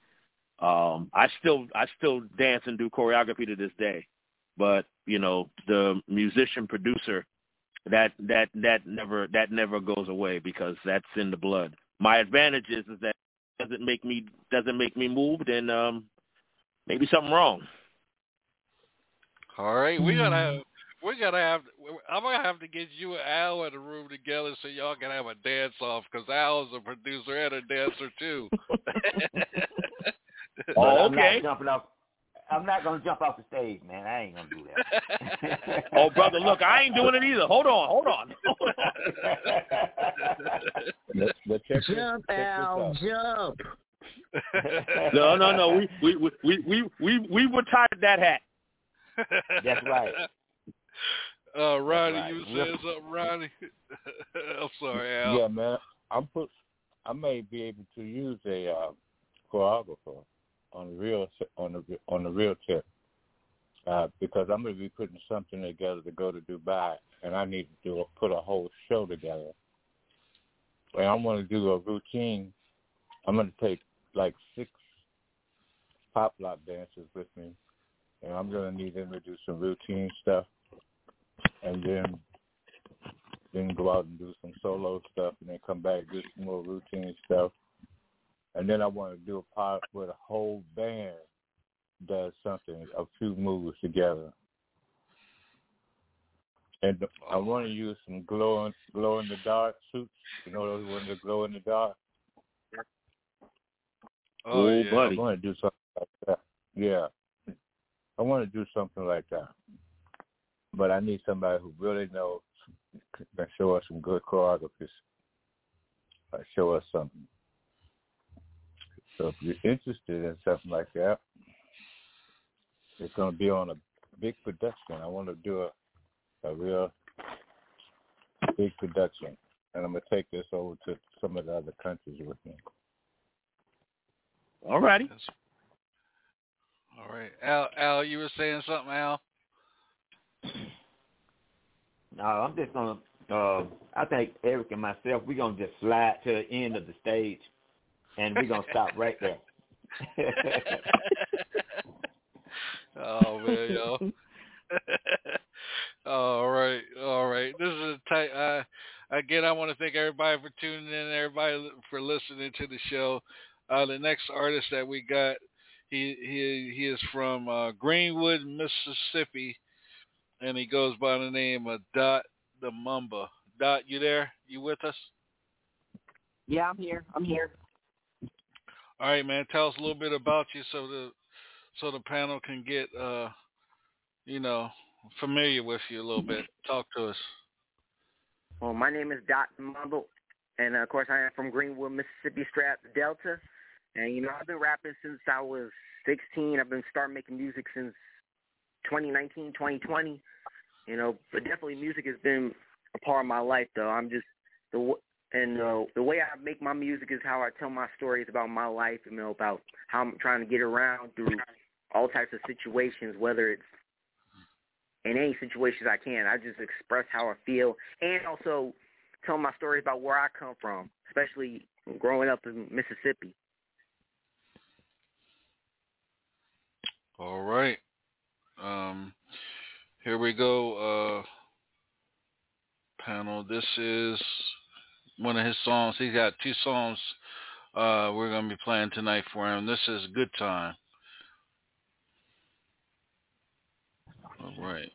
Um, I still, I still dance and do choreography to this day, but you know, the musician producer, that that that never that never goes away because that's in the blood. My advantage is is that doesn't make me doesn't make me move, And, um, maybe something wrong. All right, we gotta hmm. have, we gotta have. I'm gonna have to get you and Al in a room together so y'all can have a dance off because Al is a producer and a dancer too. Oh, but Oh, I'm okay. not jumping off. I'm not gonna jump off the stage, man. I ain't gonna do that. Oh, brother, look, I ain't doing it either. Hold on, hold on. But, but check this, Jump, check this Al, out. jump. No, no, no. We we we we we we, we retired that hat. That's right. Uh, Ronnie, right. you were saying something, Ronnie? I'm sorry, Al. Yeah, man. I'm put. I may be able to use a uh, choreographer on the real on the on the real tip uh, because I'm going to be putting something together to go to Dubai, and I need to do a, put a whole show together. And I'm going to do a routine. I'm going to take like six pop lock dancers with me, and I'm to need them to do some routine stuff, and then then go out and do some solo stuff, and then come back do some more routine stuff, and then I want to do a part where the whole band does something, a few moves together. And I want to use some glow in, glow in the dark suits. You know those ones that glow in the dark. Oh, yeah. buddy. I want to do something like that. Yeah, I want to do something like that. But I need somebody who really knows can show us some good choreographies. Uh, show us something. So if you're interested in something like that, it's going to be on a big production. I want to do a a real big production, and I'm going to take this over to some of the other countries with me. All righty. All right, Al. Al, you were saying something, Al? No, I'm just gonna. Uh, I think Eric and myself, we're gonna just slide to the end of the stage, and we're gonna stop right there. Oh man, yo. all right, all right. This is a tight. Uh, again, I want to thank everybody for tuning in, everybody for listening to the show. Uh, the next artist that we got He he he is from uh, Greenwood, Mississippi, and he goes by the name of Dot the Mamba. Dot, you there? You with us? Yeah, I'm here. I'm here. All right, man. Tell us a little bit about you so the so the panel can get uh you know familiar with you a little bit. Talk to us. Well, my name is Dot Mumble, and uh, of course I am from Greenwood, Mississippi, Strap Delta. And you know I've been rapping since I was 16. I've been starting making music since 2019, 2020. You know, but definitely music has been a part of my life, though. I'm just the and uh, the way I make my music is how I tell my stories about my life, you know, about how I'm trying to get around through all types of situations, whether it's in any situations I can. I just express how I feel and also tell my stories about where I come from, especially growing up in Mississippi. All right. Um, here we go. Uh, panel. This is one of his songs. He's got two songs uh, we're going to be playing tonight for him. This is Good Time. All right.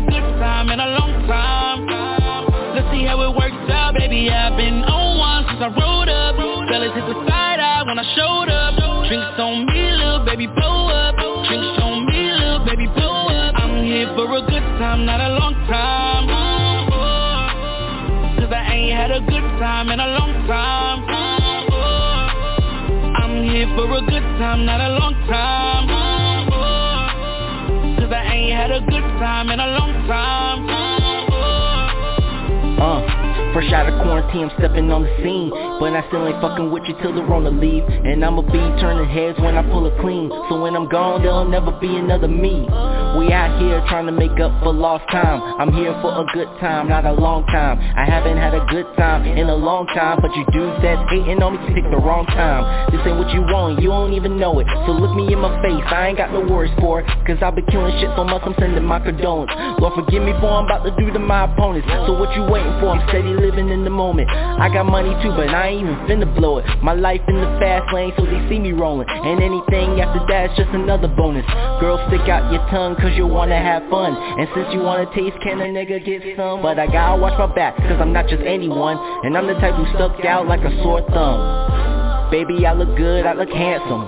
A good time in a long time. Let's see how it works out, baby. I've been on one since I rode up. Fellas hit the side eye when I showed up. Drinks on me, little baby, blow up. Drinks on me, little baby, blow up. I'm here for a good time, not a long time. Oh, Cause I ain't had a good time in a long time. Oh, I'm here for a good time, not a in fresh out of quarantine, I'm stepping on the scene. But I still ain't fucking with you till the leave. And I'ma be turning heads when I pull it clean. So when I'm gone, there'll never be another me. We out here trying to make up for lost time. I'm here for a good time, not a long time. I haven't had a good time in a long time. But you dudes that's hating on me picked the wrong time. This ain't what you want, you don't even know it. So look me in my face, I ain't got no words for it. Cause I've been killing shit so much I'm sending my condolence. Lord forgive me for I'm about to do to my opponents. So what you waiting for, I'm steady living in the moment. I got money too, but I ain't even finna blow it. My life in the fast lane, so they see me rolling. And anything after that's just another bonus. Girl, stick out your tongue, cause you wanna have fun. And since you wanna taste, can a nigga get some? But I gotta watch my back, cause I'm not just anyone. And I'm the type who stuck out like a sore thumb. Baby, I look good, I look handsome.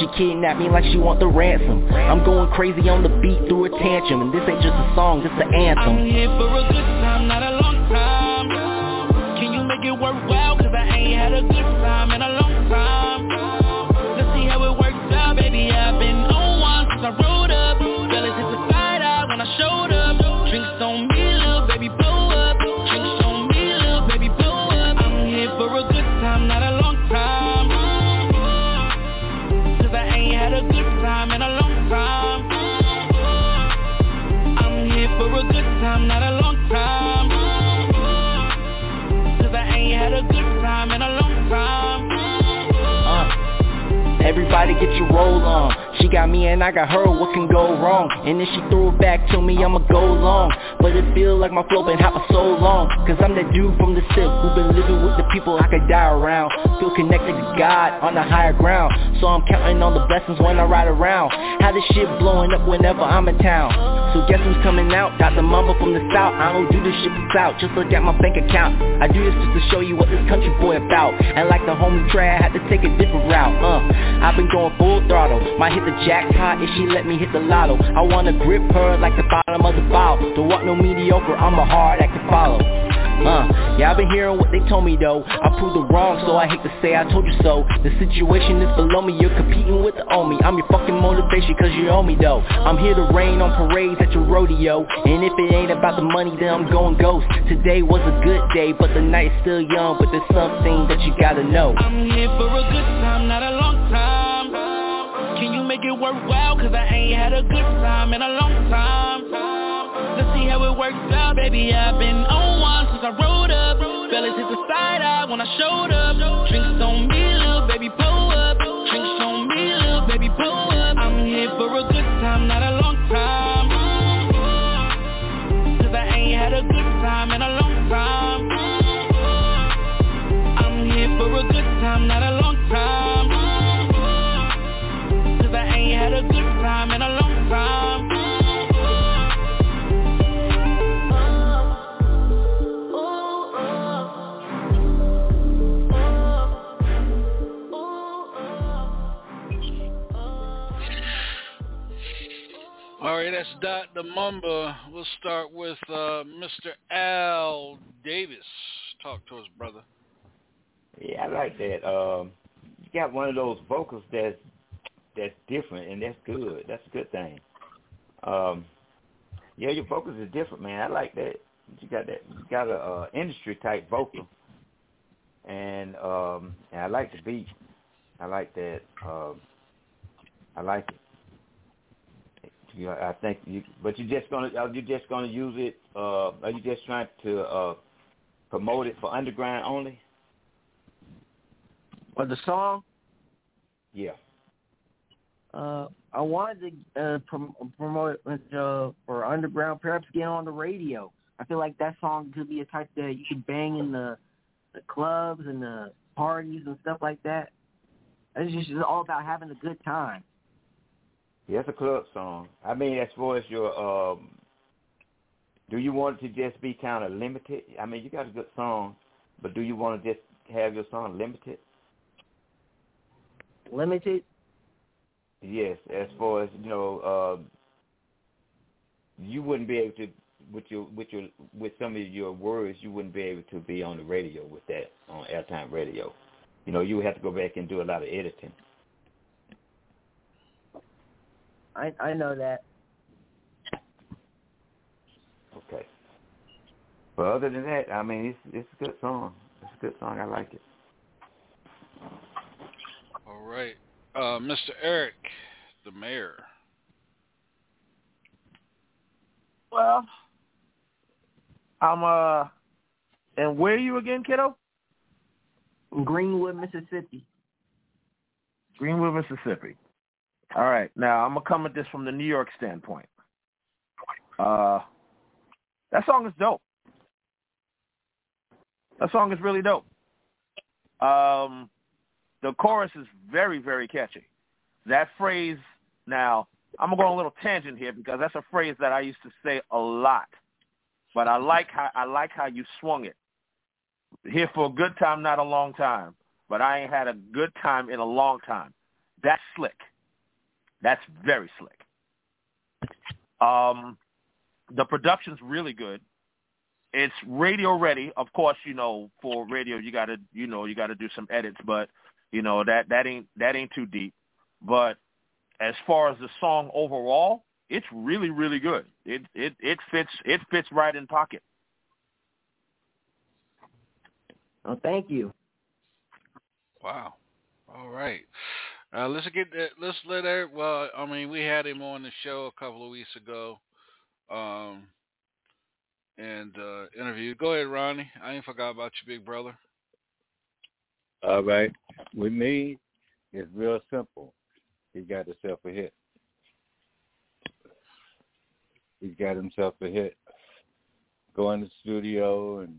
She kidnapped me like she want the ransom. I'm going crazy on the beat through a tantrum. And this ain't just a song, this an anthem. I'm here for a good time, not a long Good time in a long everybody get your roll on. She got me and I got her, what can go wrong? And then she threw it back to me, I'ma go long. But it feel like my flow been hot for so long. Cause I'm that dude from the SIP Who been living with the people I could die around. Feel connected to God on the higher ground. So I'm counting on the blessings when I ride around. How this shit blowing up whenever I'm in town. So guess who's coming out? Got the mama from the south. I don't do this shit without, just look at my bank account. I do this just to show you what this country boy about. And like the homie Trey, I had to take a different route Uh, I've been going full throttle. Might hit the jackpot if she let me hit the lotto. I wanna grip her like the bottom of the bottle. Don't want no mediocre, I'm a hard act to follow. Uh, yeah, I've been hearing what they told me though. I proved them wrong, so I hate to say I told you so. The situation is below me, you're competing with the me. I'm your fucking motivation cause you owe me though. I'm here to rain on parades at your rodeo. And if it ain't about the money, then I'm going ghost. Today was a good day, but the night's still young. But there's something that you gotta know. I'm here for a good time, not a long make it worthwhile? Cause I ain't had a good time in a long time. Let's see how it works out, baby. I've been on one since I rode up. Fellas hit the side eye when I showed up. Dot the Mumba. We'll start with uh, Mr. Al Davis. Talk to us, brother. Yeah, I like that. Um, you got one of those vocals that's that's different, and that's good. That's a good thing. Um, yeah, your vocals are different, man. I like that. You got that. You got a uh, industry type vocal, and um, and I like the beat. I like that. Um, I like it. You know, I think you, but you're just gonna are you just gonna use it? Uh, are you just trying to uh, promote it for underground only? Or the song? Yeah. Uh, I wanted to uh, prom- promote it uh, for underground, perhaps get on the radio. I feel like that song could be a type that you could bang in the the clubs and the parties and stuff like that. It's just it's all about having a good time. Yeah, it's a club song. I mean, as far as your, um, do you want it to just be kind of limited? I mean, you got a good song, but do you want to just have your song limited? Limited? Yes, as far as you know, um, you wouldn't be able to with your with your with some of your words, you wouldn't be able to be on the radio with that on airtime radio. You know, you would have to go back and do a lot of editing. I I know that. Okay. But other than that, I mean, it's it's a good song. It's a good song. I like it. All right. Uh, Mr. Eric, the mayor. Well, I'm uh, and where are you again, kiddo? Greenwood, Mississippi. Greenwood, Mississippi. All right. Now I'm gonna come at this from the New York standpoint. Uh, that song is dope. That song is really dope. Um, the chorus is very, very catchy. That phrase. Now I'm gonna go on a little tangent here because that's a phrase that I used to say a lot, but I like how I like how you swung it. Here for a good time, not a long time. But I ain't had a good time in a long time. That's slick. That's very slick. Um, the production's really good. It's radio ready. Of course, you know, for radio you gotta you know, you gotta do some edits, but you know, that that ain't that ain't too deep. But as far as the song overall, it's really, really good. It it it fits it fits right in pocket. Oh, thank you. Wow. All right. Uh, let's get that. Let's let Eric. Well, I mean, we had him on the show a couple of weeks ago, um, and uh, interviewed. Go ahead, Ronnie. I ain't forgot about you, big brother. All right. With me, it's real simple. He got himself a hit. He's got himself a hit. Go in the studio and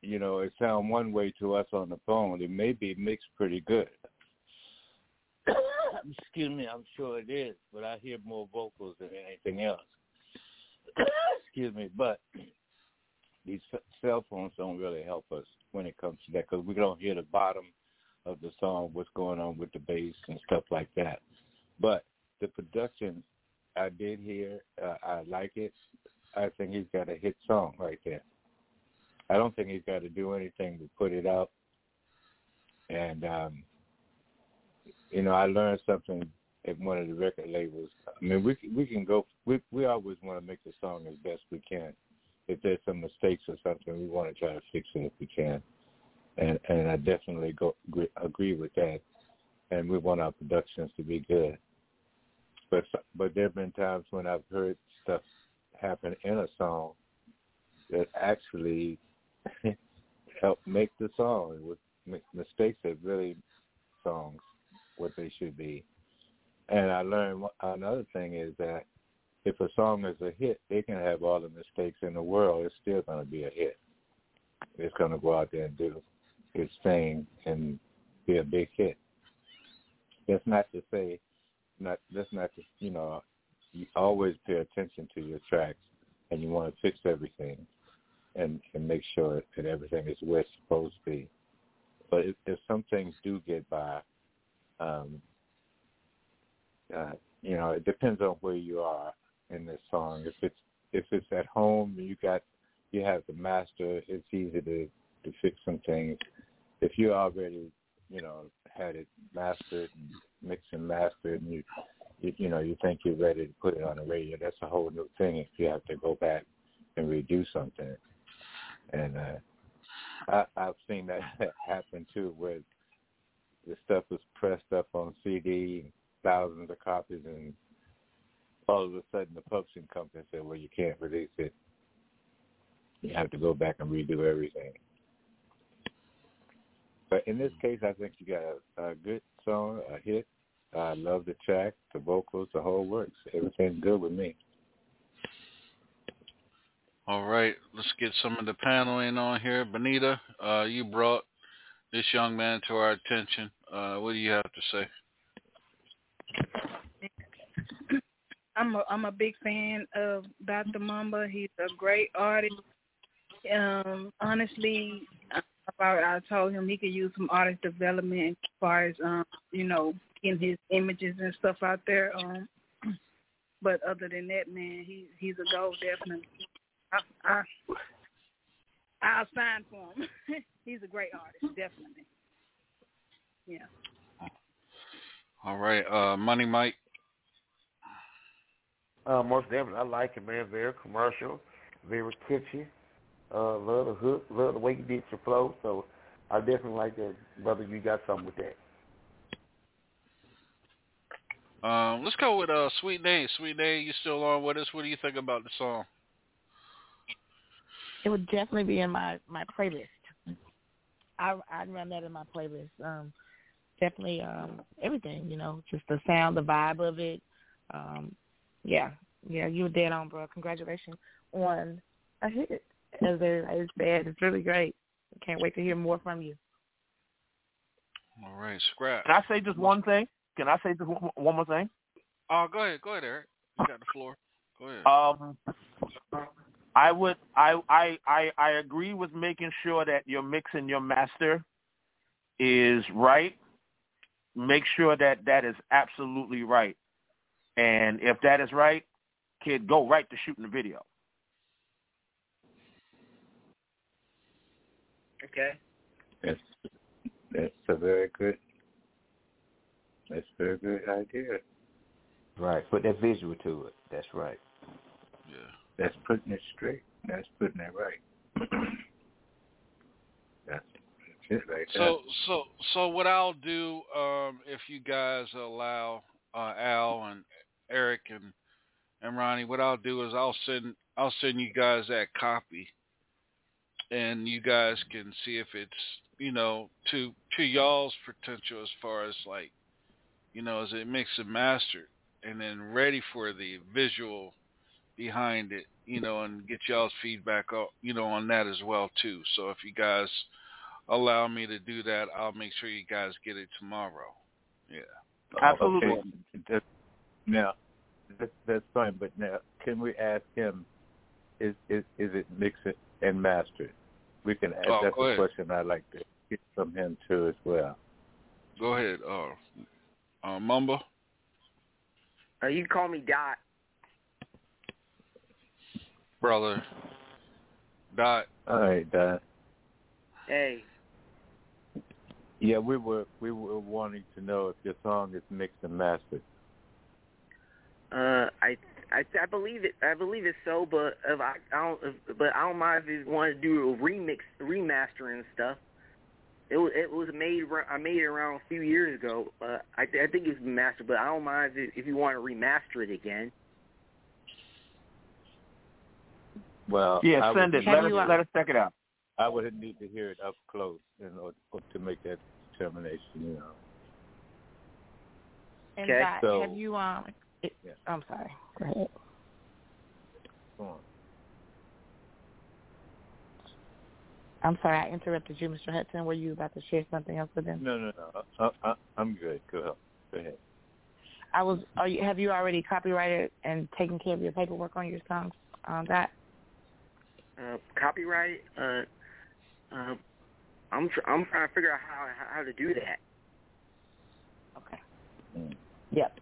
you know, it sound one way to us on the phone. It may be mixed pretty good. Excuse me, I'm sure it is, but I hear more vocals than anything else. Excuse me, but these cell phones don't really help us when it comes to that because we don't hear the bottom of the song, what's going on with the bass and stuff like that. But the production, I did hear. Uh, I like it. I think he's got a hit song right there. I don't think he's got to do anything to put it out. And um, you know, I learned something at one of the record labels. I mean, we we can go. We we always want to make the song as best we can. If there's some mistakes or something, we want to try to fix it if we can. And and I definitely go agree, agree with that. And we want our productions to be good. But but there have been times when I've heard stuff happen in a song that actually helped make the song with m- mistakes that really songs what they should be. And I learned another thing is that if a song is a hit, they can have all the mistakes in the world. It's still going to be a hit. It's going to go out there and do its thing and be a big hit. That's not to say, not that's not to you know, you always pay attention to your tracks, and you want to fix everything, and and make sure that everything is where it's supposed to be. But if, if some things do get by, um, uh, you know, it depends on where you are in this song. If it's if it's at home, you got you have the master. It's easy to to fix some things. If you already, you know, had it mastered, and mixed and mastered, and you, you you know you think you're ready to put it on the radio, that's a whole new thing. If you have to go back and redo something, and uh, I, I've seen that happen too, where the stuff was pressed up on CD, thousands of copies, and all of a sudden the publishing company said, "Well, you can't release it. You have to go back and redo everything." But in this case, I think you got a, a good song, a hit. I love the track, the vocals, the whole works. Everything's good with me. All right, let's get some of the panel in on here. Benita, uh, you brought this young man to our attention. Uh, what do you have to say? I'm a I'm a big fan of Dr. Mamba. He's a great artist. Um, honestly, I, I told him he could use some artist development as far as um, you know, getting his images and stuff out there. Um, but other than that, man, he he's a go definitely. I I I'll sign for him. he's a great artist, definitely. Yeah. All right, uh, Money Mike. Uh, most definitely, I like it, man. Very commercial, very kitschy. Uh, love the hook, love the way you did your flow. So I definitely like that, brother. You got something with that. Um, let's go with uh, Sweet Nay. Sweet Nay, you still on with us? What do you think about the song? It would definitely be in my my playlist. I I'd run that in my playlist. Um, definitely um everything. You know, just the sound, the vibe of it. Um, yeah, yeah, you were dead on, bro. Congratulations on a hit. As it's bad, it's really great. I can't wait to hear more from you. All right, scrap. Can I say just one thing? Can I say just one, one more thing? Oh, go ahead, go ahead, Eric. You got the floor. Go ahead. Um, I would, I, I, I, I agree with making sure that your mix and your master is right. Make sure that that is absolutely right. And if that is right, kid, go right to shooting the video. Okay. That's that's a very good. That's a very good idea. Right. Put that visual to it. That's right. Yeah. That's putting it straight. That's putting it right. that's, that's it right there. So so so what I'll do, um, if you guys allow uh, Al and Eric and and Ronnie, what I'll do is I'll send I'll send you guys that copy, and you guys can see if it's you know to to y'all's potential as far as like you know as it mixed and mastered, and then ready for the visual behind it, you know, and get y'all's feedback, you know, on that as well too. So if you guys allow me to do that, I'll make sure you guys get it tomorrow. Yeah. Absolutely. Okay. That- Now, that's, that's fine, but now can we ask him, is is, is it mixed and mastered? We can ask, Oh, that's a question I'd like to get from him too as well. Go ahead, uh, uh Mamba. Uh, you can call me Dot. brother. Dot. All right, Dot. Hey. Yeah, we were we were wanting to know if your song is mixed and mastered. Uh, I I I believe it. I believe it's so, but if I, I don't. If, but I don't mind if you want to do a remix, remastering stuff. It was it was made. I made it around a few years ago. Uh, I I think it's mastered, but I don't mind if if you want to remaster it again. Well, Yeah, I send would it. Let to us hear let us check it out. I would need to hear it up close in order to make that determination. You know. And Okay. Dot, So- have you um? It, I'm sorry. Go ahead. Go on. I'm sorry, I interrupted you, Mr. Hudson. Were you about to share something else with them? No, no, no. I, I, I'm good. Go ahead. Go ahead. I was. Are you, have you already copyrighted and taken care of your paperwork on your songs? On that. Uh, copyright. Uh, uh, I'm tr- I'm trying to figure out how how to do that. Okay. Yep.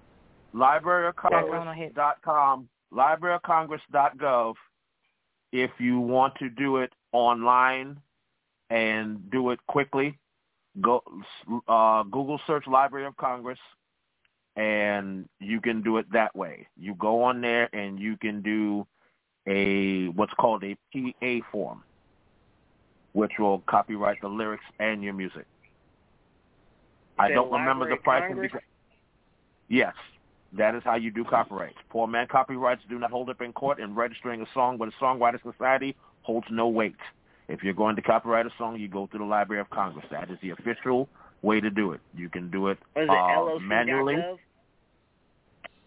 libraryofcongress.com, libraryofcongress.gov. If you want to do it online and do it quickly, go uh, Google search Library of Congress, and you can do it that way. You go on there and you can do a what's called a PA form, which will copyright the lyrics and your music. I don't remember the price. Because- Yes, that is how you do copyrights. Poor man copyrights do not hold up in court, and registering a song with a songwriter Society holds no weight. If you're going to copyright a song, you go through the Library of Congress. That is the official way to do it. You can do it it uh, manually.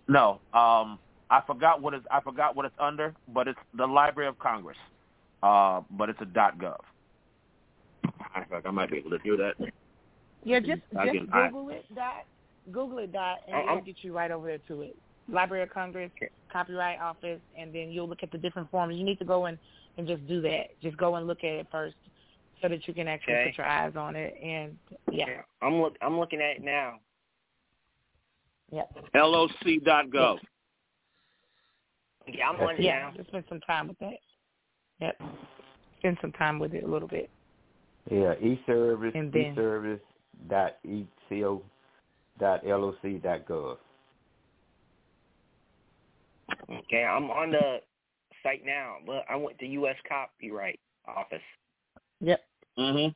No, um, I forgot what it's. I forgot what it's under, but it's the Library of Congress. Uh, but it's a .gov. In fact, I might be able to do that. Yeah, just I just can- I- Google it, Dot. Google it, Dot, and Uh, it'll get you right over there to it. Library of Congress, Copyright Office, and then you'll look at the different forms. You need to go and and just do that. Just go and look at it first, so that you can actually Okay. put your eyes on it. And yeah, I'm look I'm looking at it now. yep. LOC.gov. Yeah, I'm on yeah. now. Just spend some time with that. Yep. Spend some time with it a little bit. Yeah, eService, And then- eService dot eco dot loc dot gov. Okay, I'm on the site now. But I went to U.S. Copyright Office. Yep. Mhm.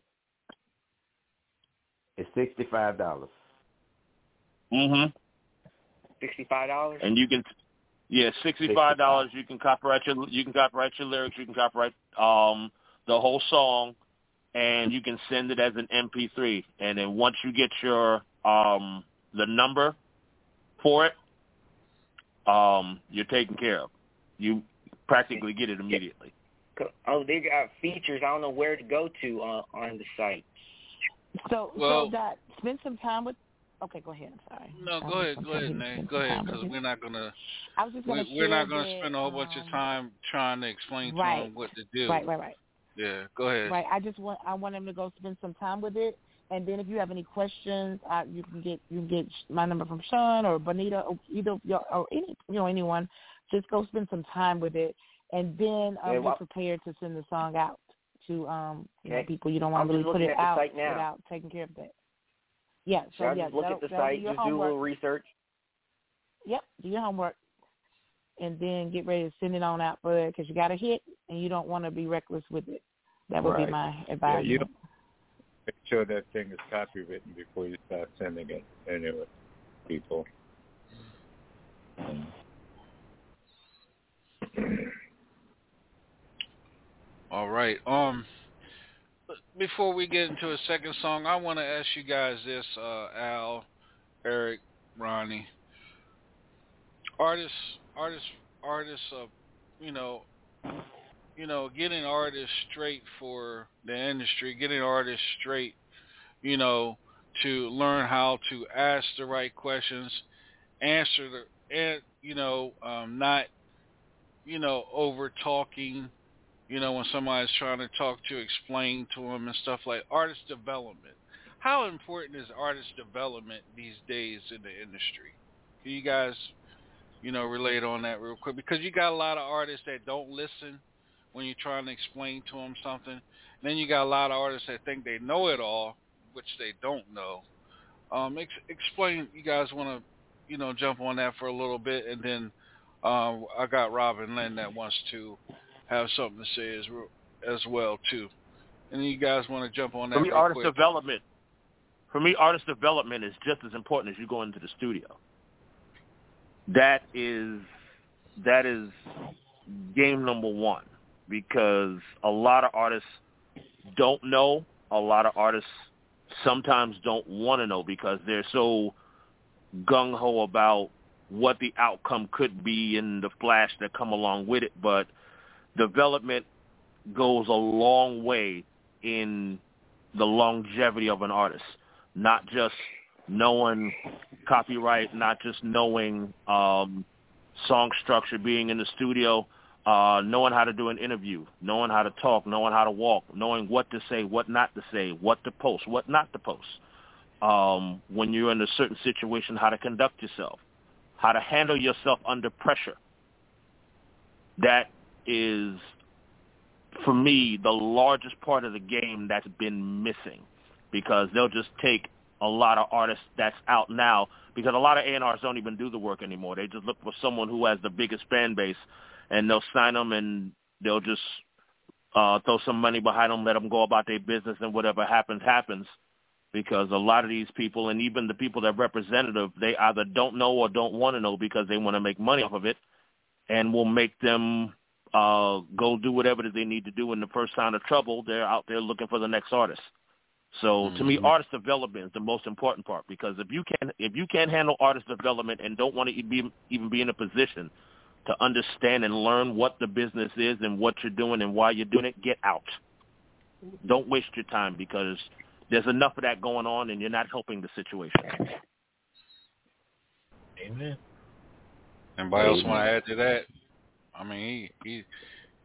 It's sixty five dollars. Mhm. Sixty-five dollars. And you can, yeah, sixty-five dollars. You can copyright your, you can copyright your lyrics. You can copyright um the whole song, and you can send it as an MP3. And then once you get your um the number for it, um, you're taken care of. You practically get it immediately. Oh, they got features. I don't know where to go to uh, on the site. So Well- so Dot, spend some time with. Okay, go ahead. I'm sorry. No, go was ahead, go ahead, you Nate. Go ahead, because we're not gonna I was just gonna we, we're not gonna that, spend a whole bunch of um, time trying to explain to right. them what to do. Right, right, right. Yeah, go ahead. Right. I just want I want him to go spend some time with it, and then if you have any questions, uh, you can get you can get my number from Sean or Benita or either of y'all- or any you know anyone. Just go spend some time with it, and then um, Yeah, well- be prepared to send the song out to um you know people you don't want I'm to really put it out site now. without taking care of that. Yeah. So So yeah, just look at the site, your just do a homework. little research. Yep, do your homework, and then get ready to send it on out for it because you got a hit, and you don't want to be reckless with it. That would Right. be my advice. Yeah, advice. you don't make sure that thing is copywritten before you start sending it anyway, people. All right. Um, before we get into a second song, I want to ask you guys this: uh, Al, Eric, Ronnie. Artists, artists, artists. Uh, you know, you know, getting artists straight for the industry, getting artists straight. You know, to learn how to ask the right questions, answer the, and you know, um, not, you know, over talking you know, when somebody's trying to talk to, explain to them and stuff like artist development. How important is artist development these days in the industry? Can you guys, you know, relate on that real quick? Because you got a lot of artists that don't listen when you're trying to explain to them something. And then you got a lot of artists that think they know it all, which they don't know. Um, ex- explain. You guys want to, you know, jump on that for a little bit, and then um, I got Robin Lynn that wants to have something to say as as well too. And you guys want to jump on that For me, artist quick? development. For me, artist development is just as important as you go into the studio. That is that is game number one because a lot of artists don't know. A lot of artists sometimes don't want to know because they're so gung ho about what the outcome could be and the flash that come along with it. But development goes a long way in the longevity of an artist, not just knowing copyright, not just knowing um, song structure, being in the studio, uh, knowing how to do an interview, knowing how to talk, knowing how to walk, knowing what to say, what not to say, what to post, what not to post. Um, when you're in a certain situation, how to conduct yourself, how to handle yourself under pressure. That is, for me, the largest part of the game that's been missing because they'll just take a lot of artists that's out now because a lot of A&Rs don't even do the work anymore. They just look for someone who has the biggest fan base and they'll sign them and they'll just uh, throw some money behind them, let them go about their business, and whatever happens, happens. Because a lot of these people, and even the people that representative, they either don't know or don't want to know because they want to make money off of it, and will make them uh, go do whatever that they need to do. In the first sign of trouble, they're out there looking for the next artist. So mm-hmm. to me, Mm-hmm. artist development is the most important part because if you can if you can't handle artist development and don't want to be, even be in a position to understand and learn what the business is and what you're doing and why you're doing it, get out. Don't waste your time because there's enough of that going on and you're not helping the situation. Amen. Anybody else want to add to that? I mean, he he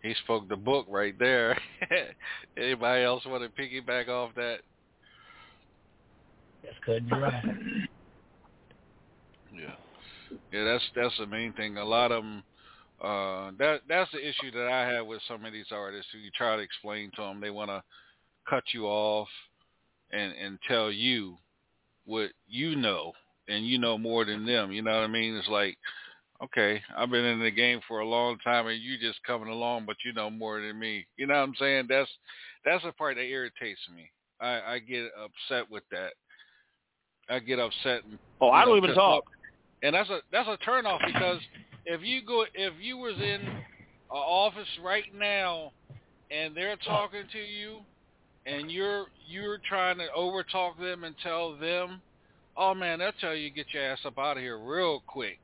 he spoke the book right there. Anybody else want to piggyback off that? That's cutting you right. Yeah, yeah. That's that's the main thing. A lot of them. Uh, that that's the issue that I have with some of these artists you try to explain to them. They want to cut you off and and tell you what you know, and you know more than them. You know what I mean? It's like, okay, I've been in the game for a long time, and you just coming along, but you know more than me. You know what I'm saying? That's that's the part that irritates me. I I get upset with that. I get upset. And, Oh, I know, don't even talk. off. And that's a that's a turn off because if you go if you was in an office right now and they're talking to you and you're you're trying to over talk them and tell them, oh man, they'll tell you get your ass up out of here real quick.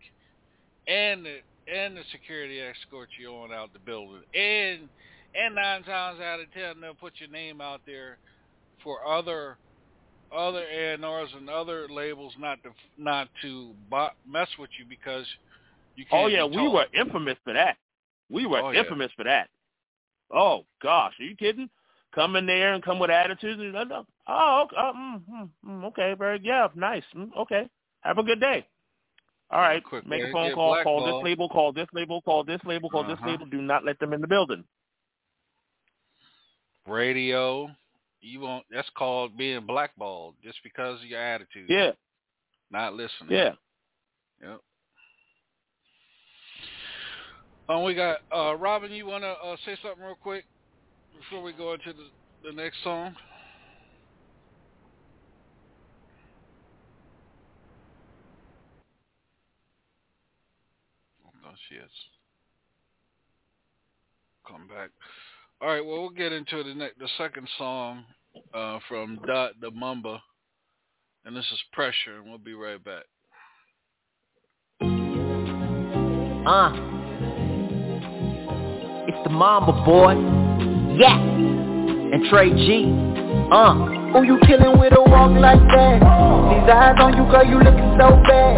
And the and the security escort you on out the building. And and nine times out of ten they'll put your name out there for other other A&Rs other labels not to not to mess with you because you can't. Oh yeah, we were infamous for that. We were Oh, yeah. infamous for that. Oh gosh, are you kidding? Come in there and come with attitudes and oh, okay, uh, mm, mm, mm, okay, very yeah, nice, mm, okay. Have a good day. All right, quick make a phone call, call this label, call this label, call this label, call this Uh-huh. label. Do not let them in the building. radio. You won't. That's called being blackballed just because of your attitude. Yeah, Not listening. yeah. Yep. Um, we got uh, Robin. You want to uh, say something real quick before we go into the, the next song? Oh, she has come back. All right. Well, we'll get into the ne- the second song uh, from Dot the Mamba, and this is Pressure, and we'll be right back. Uh. It's the Mamba boy. Yeah. And Trey G. Uh. Who you killing with a walk like that? These eyes on you, girl, you looking so bad.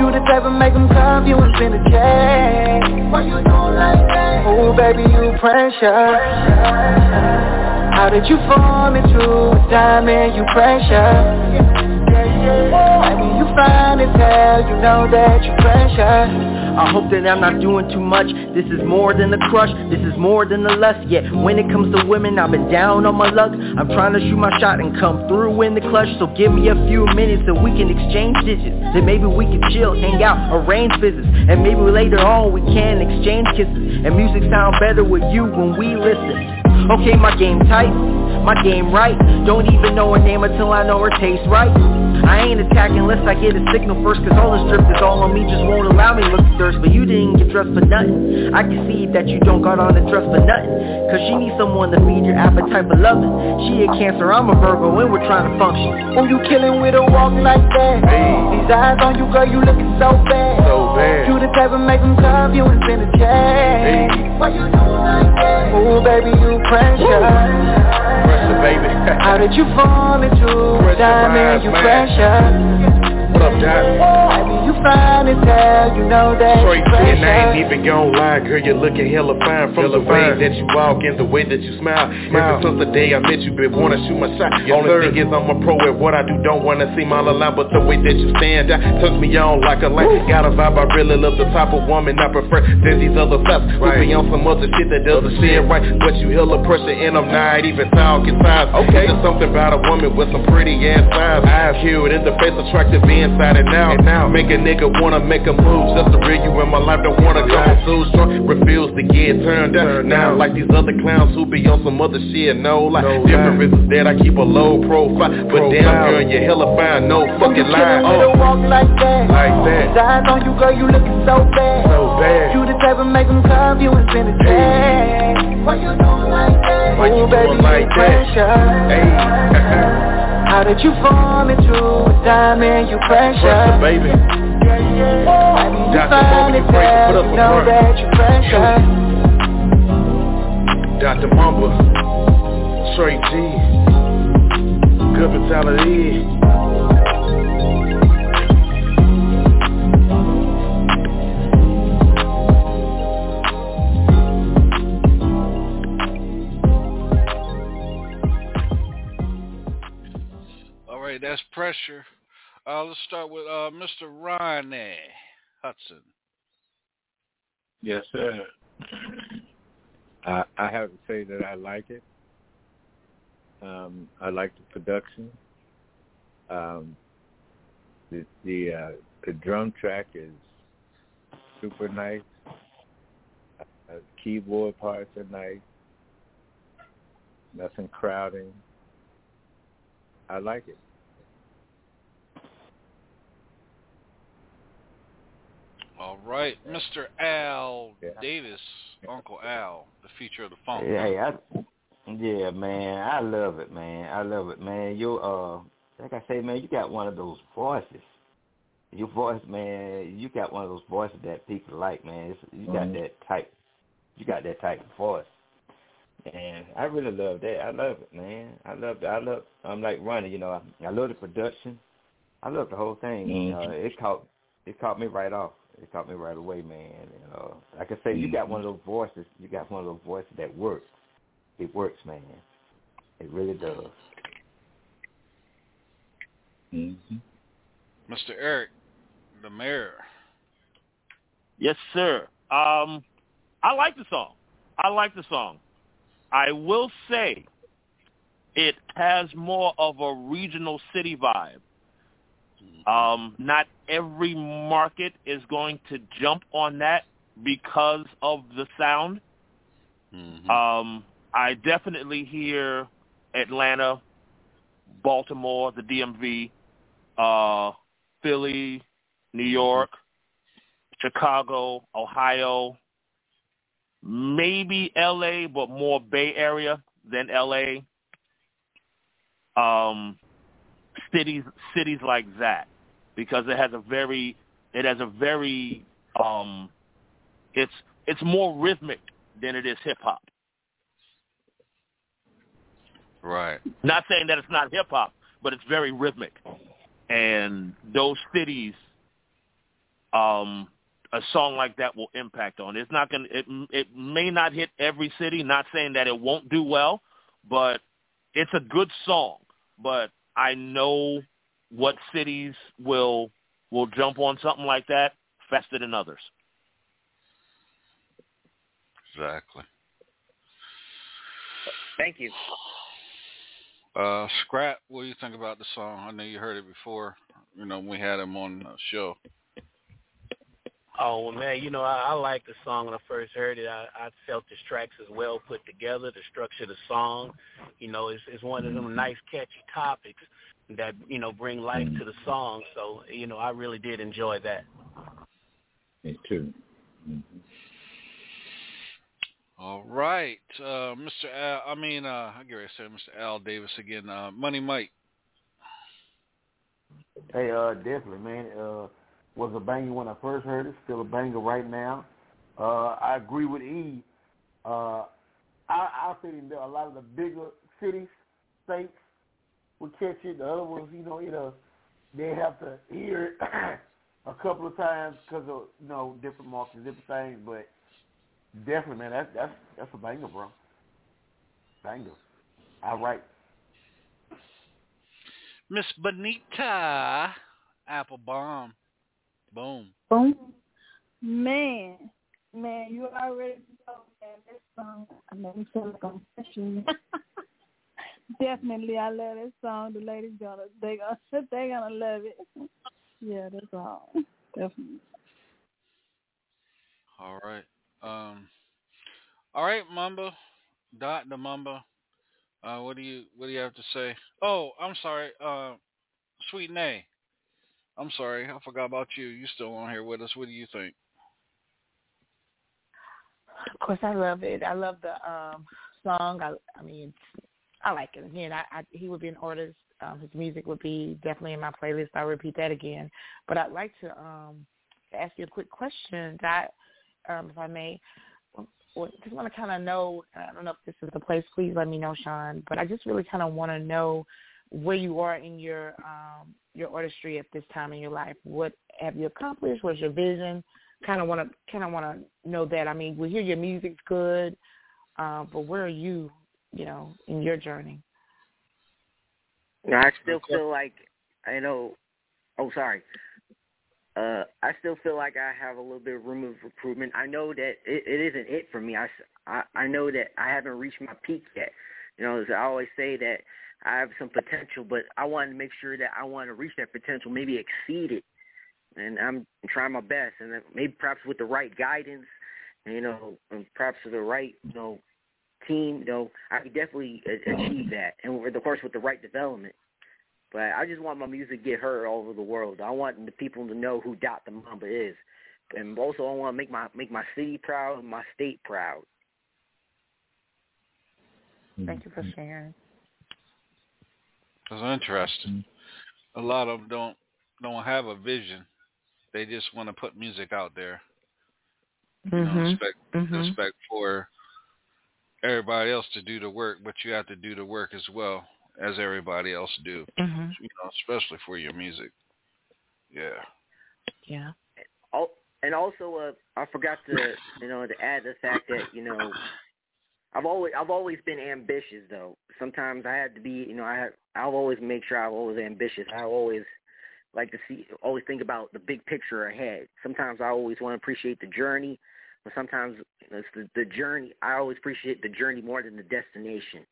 You the type of make them come, you and spend a check. Why you doing like that? Oh, baby, you pressure. How did you form into a diamond? You pressure. Baby, you fine as hell, you know that you pressure. I hope that I'm not doing too much. This is more than a crush, this is more than a lust. Yet when it comes to women, I've been down on my luck. I'm trying to shoot my shot and come through in the clutch. So give me a few minutes so we can exchange digits. Then maybe we can chill, hang out, arrange visits And maybe later on we can exchange kisses. And music sound better with you when we listen Okay, my game tight, my game right. Don't even know her name until I know her taste right I ain't attacking unless I get a signal first Cause all this drip is all on me Just won't allow me to look thirst. But you didn't get dressed for nothing. I can see that you don't got on the dress for nothing. Cause she needs someone to feed your appetite for loving. She a cancer, I'm a Virgo and we're trying to function. Oh, you killing with a walk like that? Hey. These eyes on you, girl, you looking so bad. So bad. You the type of make them come, you and spend a check hey. Why you doing like that? Oh, baby, you pressure. Pressure, baby. How did you fall into a diamond, you pressure. What up, Doc? Baby, you fine as hell, you know that Straight and I ain't even gon' lie, girl, you're looking hella fine From hella the way fine. that you walk and the way that you smile, smile. Ever since the day I met you, been wanna shoot my shot. Yes, Only sir. thing is I'm a pro at what I do, don't wanna seem all alive But the way that you stand out, turns me on like a light Got a vibe, I really love the type of woman I prefer. Than these other fellas right. who be on some other shit that doesn't seem right? But you hella pressure and I'm not even talking size. Okay, there's something about a woman with some pretty ass eyes Eyes. Cute in the face, attractive inside and out. And now make a nigga wanna make a move just to real you in my life. Don't wanna go too strong. Refuse to get turned down. Now like these other clowns who be on some other shit. No like no difference is that I keep a low profile. But damn girl, you hella fine. No fucking lie. Oh, walk like that. Like that. His eyes on you, girl. You looking so bad. So bad. You the type of make them come. You and spend a day. Why you doing like that? Why you Ooh, baby, doing like that? How did you fall into a diamond, you pressure? Pressure, baby. Yeah, yeah. You Dr. finally put up a know front. that you pressure. Dr. Mamba, Straight G, good mentality. All right, that's pressure. Uh, let's start with uh, Mr. Ronnie Hudson. Yes, sir. I, I have to say that I like it. Um, I like the production. Um, the the, uh, the drum track is super nice. Uh, keyboard parts are nice. Nothing crowding. I like it. All right, Mr. Al Davis, Uncle Al, the feature of the phone. Yeah, I, yeah, man, I love it, man. I love it, man. You, uh, like I say, man, you got one of those voices. Your voice, man, you got one of those voices that people like, man. It's, you got Mhm. that type, you got that type of voice, and I really love that. I love it, man. I love, it. I love. I'm like Ronnie, you know. I, I love the production. I love the whole thing. Mhm. Uh, it caught, it caught me right off. It caught me right away, man. You know, like I say, you got one of those voices. You got one of those voices that works. It works, man. It really does. Mm-hmm. Mr. Eric, the mayor. Yes, sir. Um, I like the song. I like the song. I will say it has more of a regional city vibe. Um, not every market is going to jump on that because of the sound. Um, I definitely hear Atlanta, Baltimore, the DMV, uh, Philly, New York, Chicago, Ohio, maybe LA, but more Bay Area than LA. Um, cities cities like that because it has a very it has a very um it's it's more rhythmic than it is hip hop. Right. Not saying that it's not hip hop, but it's very rhythmic. And those cities um a song like that will impact on. It's not going to it it may not hit every city, not saying that it won't do well, but it's a good song. But I know what cities will will jump on something like that faster than others. Exactly. Thank you. Uh, Scrap, what do you think about the song? I know you heard it before. You know, we had him on the show. Oh well, man, you know I, I liked the song when I first heard it. I, I felt the tracks is well put together. The structure of the song, you know, is is one of them nice catchy topics that you know bring life to the song. So you know, I really did enjoy that. Me too. Mhm. All right, uh, Mr. Al. I mean, uh, I get ready to say Mr. Al Davis again. Uh, Money Mike. Hey, uh, definitely, man. Uh, was a banger when I first heard it. Still a banger right now. Uh, I agree with E. Uh, I, I think that a lot of the bigger cities, states, would catch it. The other ones, you know, you know, they have to hear it a couple of times because of you know different markets, different things. But definitely, man, that's that's that's a banger, bro. Banger. All right. Miss Benita Applebaum. Boom. Boom. Man, man, you already know that this song. I know we feel like I'm. Definitely, I love this song. The ladies gonna they gonna they gonna love it. Yeah, that's all. Definitely. All right. Um. All right, Mamba. Dot the Mamba. Uh, what do you what do you have to say? Oh, I'm sorry. Uh, Sweet Nay. I'm sorry, I forgot about you. You still on here with us? What do you think? Of course, I love it. I love the um song. I, I mean, I like it. Again, I, I he would be an artist. Um, his music would be definitely in my playlist. I'll repeat that again. But I'd like to um ask you a quick question, that um, if I may. Just want to kind of know. I don't know if this is the place. Please let me know, Sean. But I just really kind of want to know where you are in your um, your artistry at this time in your life. What have you accomplished? What's your vision? Kind of want to kind of want to know that. I mean, we hear your music's good, uh, but where are you? You know, in your journey. No, I still feel like I know. Oh, sorry. Uh, I still feel like I have a little bit of room of improvement. I know that it, it isn't it for me. I, I, I know that I haven't reached my peak yet. You know, as I always say that I have some potential, but I want to make sure that I want to reach that potential, maybe exceed it. And I'm trying my best, and maybe perhaps with the right guidance, you know, and perhaps with the right, you know, team, you know, I could definitely achieve that, and with, of course with the right development. But I just want my music to get heard all over the world. I want the people to know who Dot the Mamba is, and also I want to make my make my city proud and my state proud. Thank you for mm-hmm. sharing. That's interesting. A lot of them don't don't have a vision. They just want to put music out there. You know, expect Mhm. expect for everybody else to do the work, but you have to do the work as well as everybody else do. Mhm. You know, especially for your music. Yeah. Yeah. Oh, and also, uh, I forgot to, you know, to add the fact that, you know, I've always, I've always been ambitious though. Sometimes I had to be, you know, I have, I'll always make sure I'm always ambitious. I always like to see, always think about the big picture ahead. Sometimes I always want to appreciate the journey, but sometimes it's the, the journey. I always appreciate the journey more than the destination.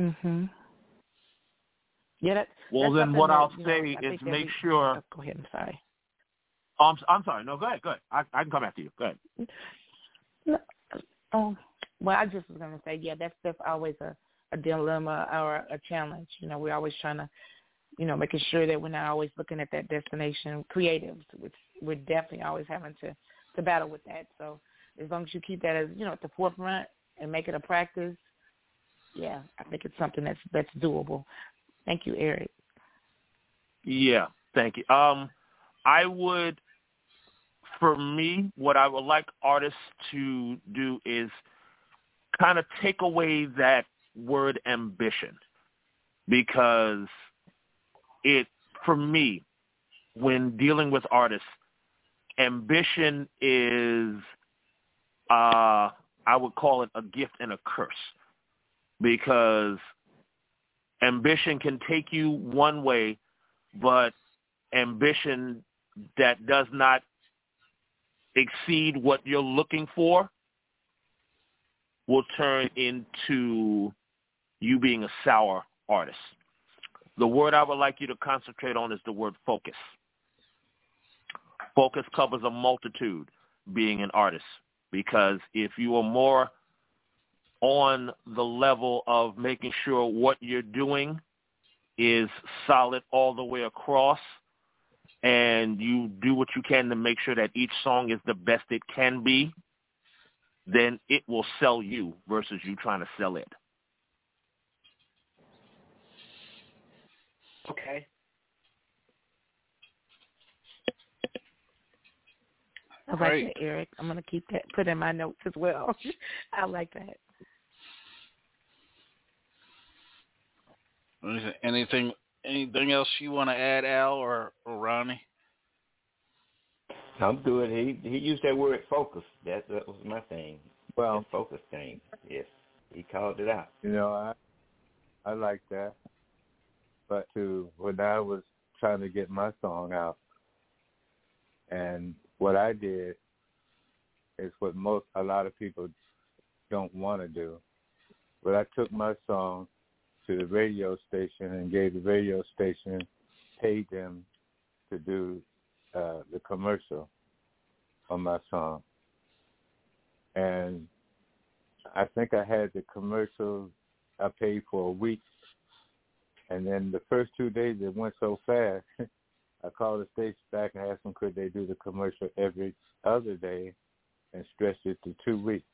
Mhm. Yeah. That, Well, then what that, I'll you know, say is make we- sure. oh, go ahead. I'm sorry. Oh, I'm, I'm sorry. No, go ahead. Go ahead. I, I can come after you. Go ahead. Oh, well, I just was going to say, yeah, that's that's always a, a dilemma or a challenge. You know, we're always trying to, you know, making sure that we're not always looking at that destination. Creatives, which we're definitely always having to to battle with that. So as long as you keep that as you know at the forefront and make it a practice, yeah, I think it's something that's that's doable. Thank you, Eric. Yeah, thank you. Um, I would, for me, what I would like artists to do is kind of take away that word ambition because it, for me, when dealing with artists, ambition is, uh, I would call it a gift and a curse because ambition can take you one way, but ambition that does not exceed what you're looking for will turn into you being a sour artist. The word I would like you to concentrate on is the word focus. Focus covers a multitude being an artist because if you are more on the level of making sure what you're doing is solid all the way across and you do what you can to make sure that each song is the best it can be, then it will sell you versus you trying to sell it. Okay. I like Right. that, Eric. I'm gonna keep that put in my notes as well. I like that. Anything anything else you want to add, Al or, or Ronnie? I'm good. He he used that word focus. That that was my thing. Well, That focus thing. Yes, he called it out. You know, I I like that. But to when I was trying to get my song out, and what I did is what most a lot of people don't want to do. But I took my song to the radio station and gave the radio station paid them to do uh, the commercial on my song. And I think I had the commercial I paid for a week. And then the first two days it went so fast, I called the station back and asked them could they do the commercial every other day and stretch it to two weeks.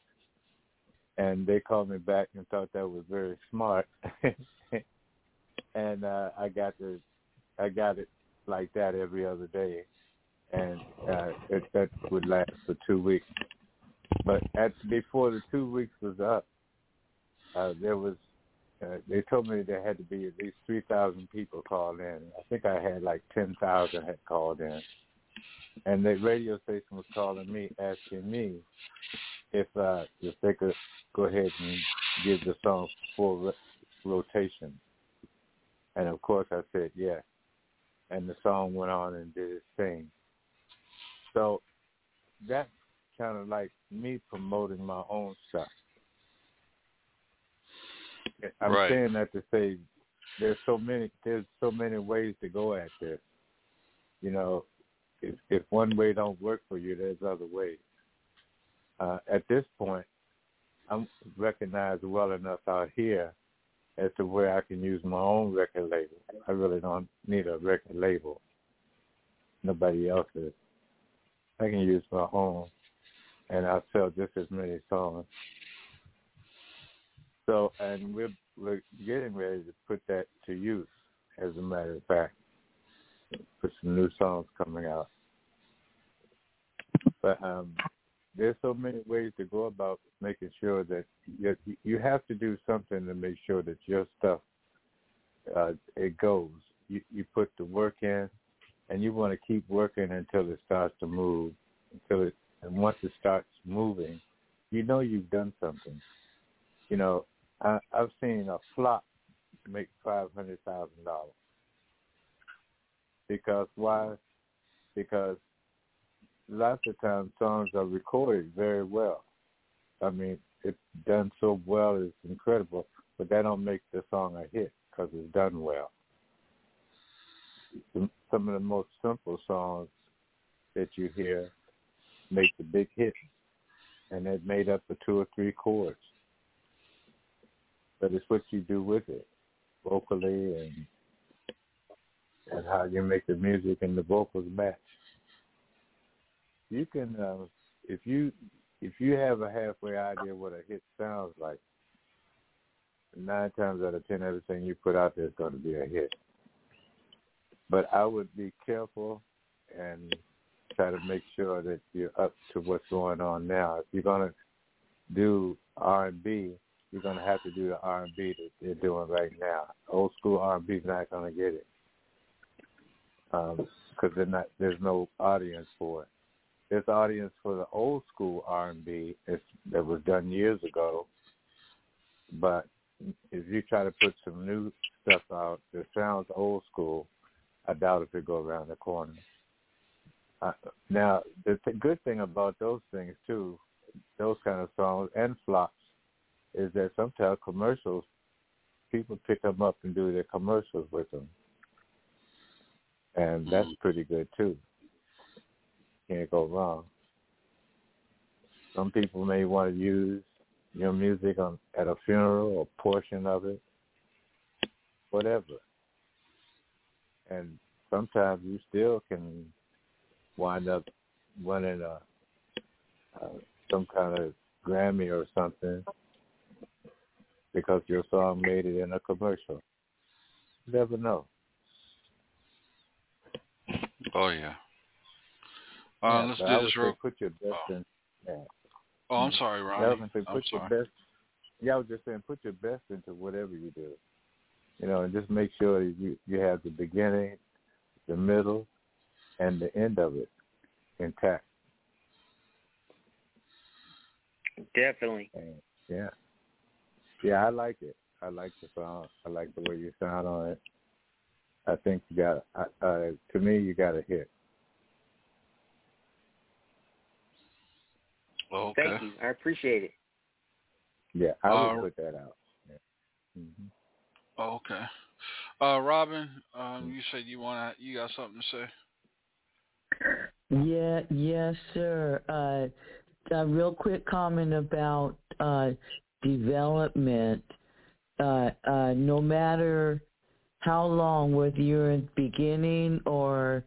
And they called me back and thought that was very smart. and uh I got the I got it like that every other day and uh it, that would last for two weeks. But at before the two weeks was up, uh there was uh, they told me there had to be at least three thousand people called in. I think I had like ten thousand had called in, and the radio station was calling me asking me if uh if they could go ahead and give the song full rotation. And of course I said yes. And the song went on and did its thing. So that's kind of like me promoting my own stuff. I'm Right. saying that to say there's so many there's so many ways to go at this. You know, if if one way don't work for you, there's other ways. Uh, at this point, I'm recognized well enough out here as to where I can use my own record label. I really don't need a record label. Nobody else's. I can use my own, and I'll sell just as many songs. So, and we're we're getting ready to put that to use. As a matter of fact, put some new songs coming out. But um, there's so many ways to go about making sure that you you have to do something to make sure that your stuff uh, it goes. You you put the work in, and you want to keep working until it starts to move. Until it and once it starts moving, you know you've done something. You know, I, I've seen a flop make five hundred thousand dollars because why? Because lots of times songs are recorded very well. I mean, it's done so well, it's incredible, but that don't make the song a hit because it's done well. Some of the most simple songs that you hear make the big hit, and they're made up of two or three chords. But it's what you do with it, vocally, and and how you make the music and the vocals match you can uh, if you if you have a halfway idea what a hit sounds like, nine times out of ten everything you put out there is going to be a hit. But I would be careful and try to make sure that you're up to what's going on now. If you're going to do R and B, you're going to have to do the R and B that they're doing right now. Old school R and B is not going to get it because they're not. There's no audience for it there's audience for the old school R and B that was done years ago. But if you try to put some new stuff out that sounds old school, I doubt if it go around the corner. Uh, now, the th- good thing about those things too, those kind of songs and flops, is that sometimes commercials, people pick them up and do their commercials with them, and that's pretty good too can't go wrong. Some people may want to use your music on at a funeral or portion of it, whatever. and sometimes you still can wind up winning a, a some kind of Grammy or something because your song made it in a commercial. You never know. Oh yeah. Uh, Yeah, let's but do I this would say real. Put your best in. Yeah. Oh, I'm sorry, Yeah, I Ronnie. was gonna say, I'm your sorry. best. Yeah, I was just saying, put your best into whatever you do. You know, and just make sure that you you have the beginning, the middle, and the end of it intact. Definitely. And yeah, yeah, I like it. I like the song. I like the way you sound on it. I think you got. Uh, uh, to me, you got a hit. Okay. Thank you. I appreciate it. Yeah, I Uh, put that out. Yeah. hmm Oh, okay. Uh, Robin, um, you said you want to. You got something to say? Yeah, yes, sir. Uh, a real quick comment about uh, development. Uh, uh, no matter how long, whether you're in beginning or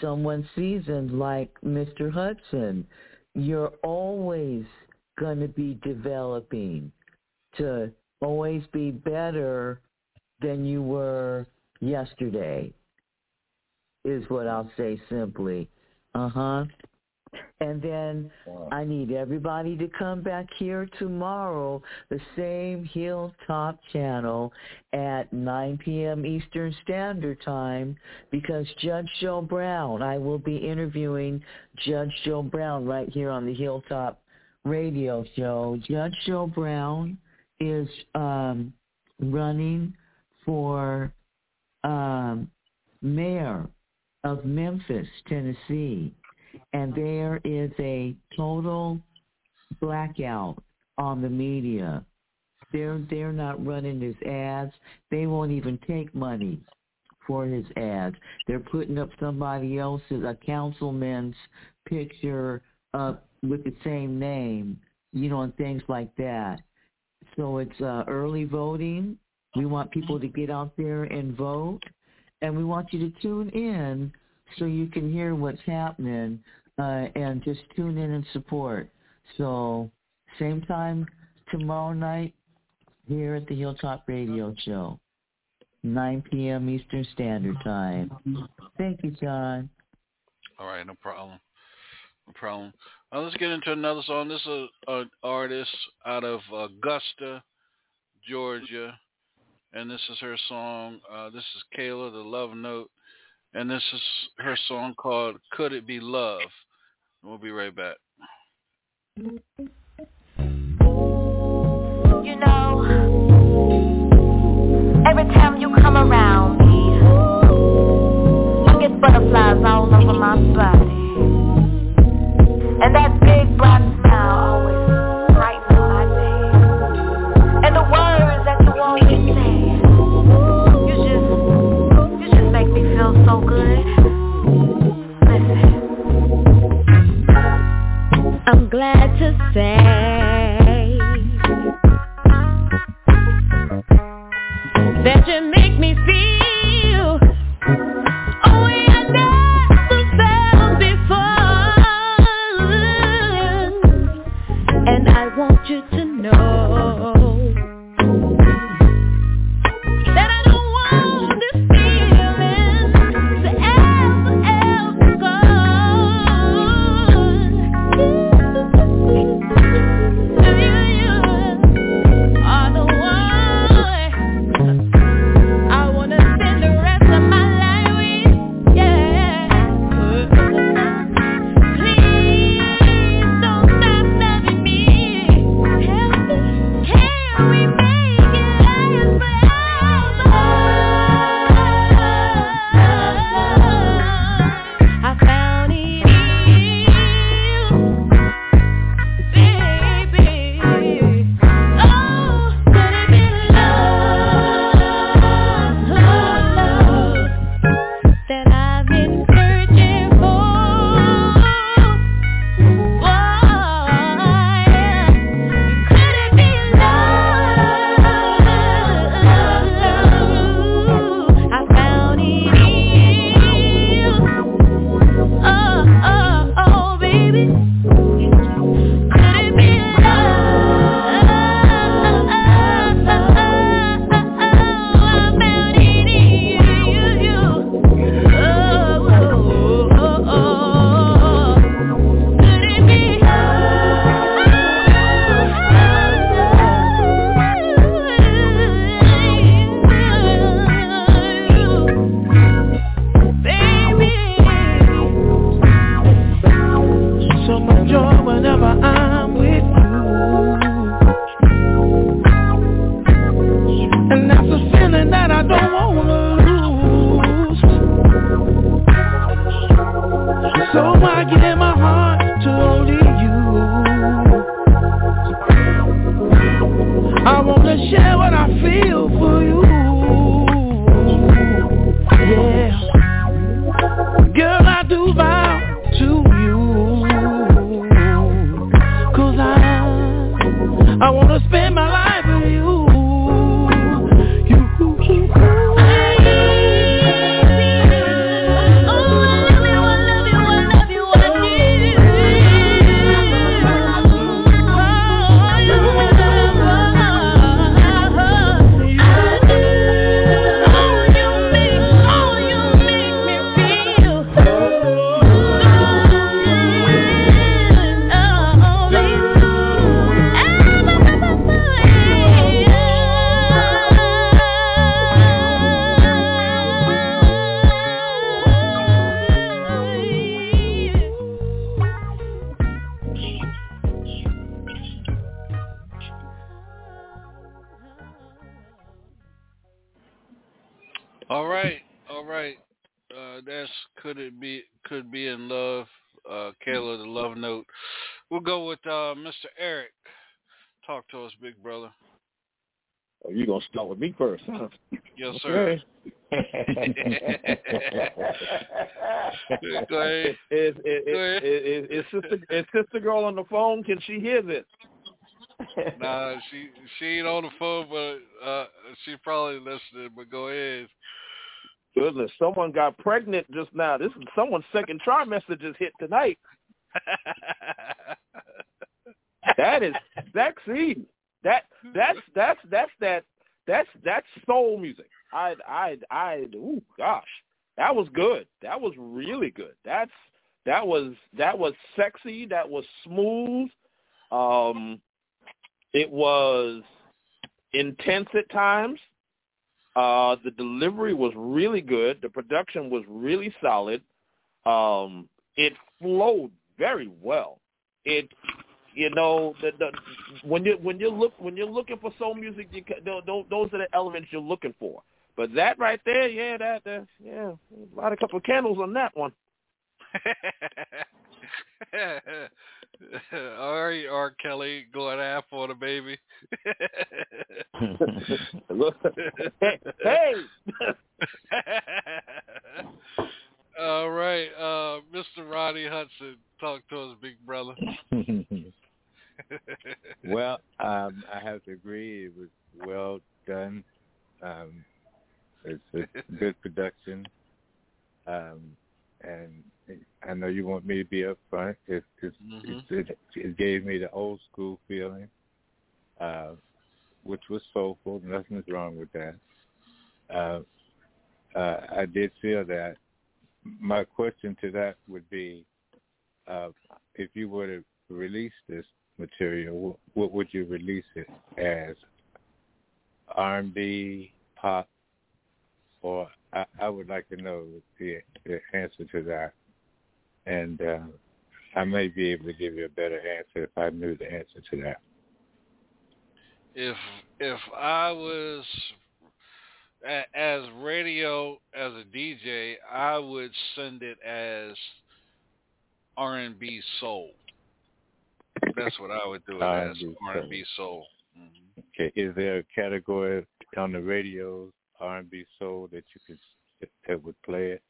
someone seasoned like Mr. Hudson, you're always going to be developing to always be better than you were yesterday, is what I'll say simply. Uh huh. And then I need everybody to come back here tomorrow, the same Hilltop channel at 9 p.m. Eastern Standard Time, because Judge Joe Brown, I will be interviewing Judge Joe Brown right here on the Hilltop radio show. Judge Joe Brown is um, running for um, mayor of Memphis, Tennessee, and there is a total blackout on the media. They're they're not running his ads. They won't even take money for his ads. They're putting up somebody else's a councilman's picture up with the same name, you know, and things like that. So it's uh, early voting. We want people to get out there and vote, and we want you to tune in so you can hear what's happening uh, and just tune in and support. So same time tomorrow night here at the Hilltop Radio Show, 9 p.m. Eastern Standard Time. Thank you, John. All right, no problem. No problem. Uh, let's get into another song. This is an artist out of Augusta, Georgia, and this is her song. Uh, this is Kayla, the Love Note, and this is her song called "Could It Be Love." We'll be right back. You know, every time you come around me, I get butterflies all over my body. And that I'm glad to say that you make me feel first. Yes, sir. Go ahead. Is, is, is, is, is, sister, is sister girl on the phone? Can she hear this? nah, she she ain't on the phone, but uh, she probably listening. But go ahead. Goodness, someone got pregnant just now. This is someone's second trimester just hit tonight. that is sexy. That that's that's that's that that's that's soul music. I I I ooh gosh. That was good. That was really good. That's that was that was sexy, that was smooth. Um it was intense at times. Uh the delivery was really good. The production was really solid. Um it flowed very well. It you know the, the when you when you look when you're looking for soul music you ca- tho- tho- those are the elements you're looking for but that right there yeah that, that yeah light a couple of candles on that one All right, R. Kelly, going half on a baby. Hey, hey. All right, uh, Mr. Ronnie Hudson, talk to us, big brother. well, um, I have to agree. It was well done. Um, it's a good production, um, and I know you want me to be upfront. It, it, Mhm. it, it gave me the old school feeling, uh, which was soulful. Nothing's wrong with that. Uh, uh, I did feel that. My question to that would be, uh, if you were to release this material, what would you release it as? R&B, pop, or I, I would like to know the, the answer to that. And uh, I may be able to give you a better answer if I knew the answer to that. If if I was as radio as a DJ, I would send it as R and B soul. That's what I would do R&B R and B soul. Okay, is there a category on the radio, R&B soul, that you could that would play it?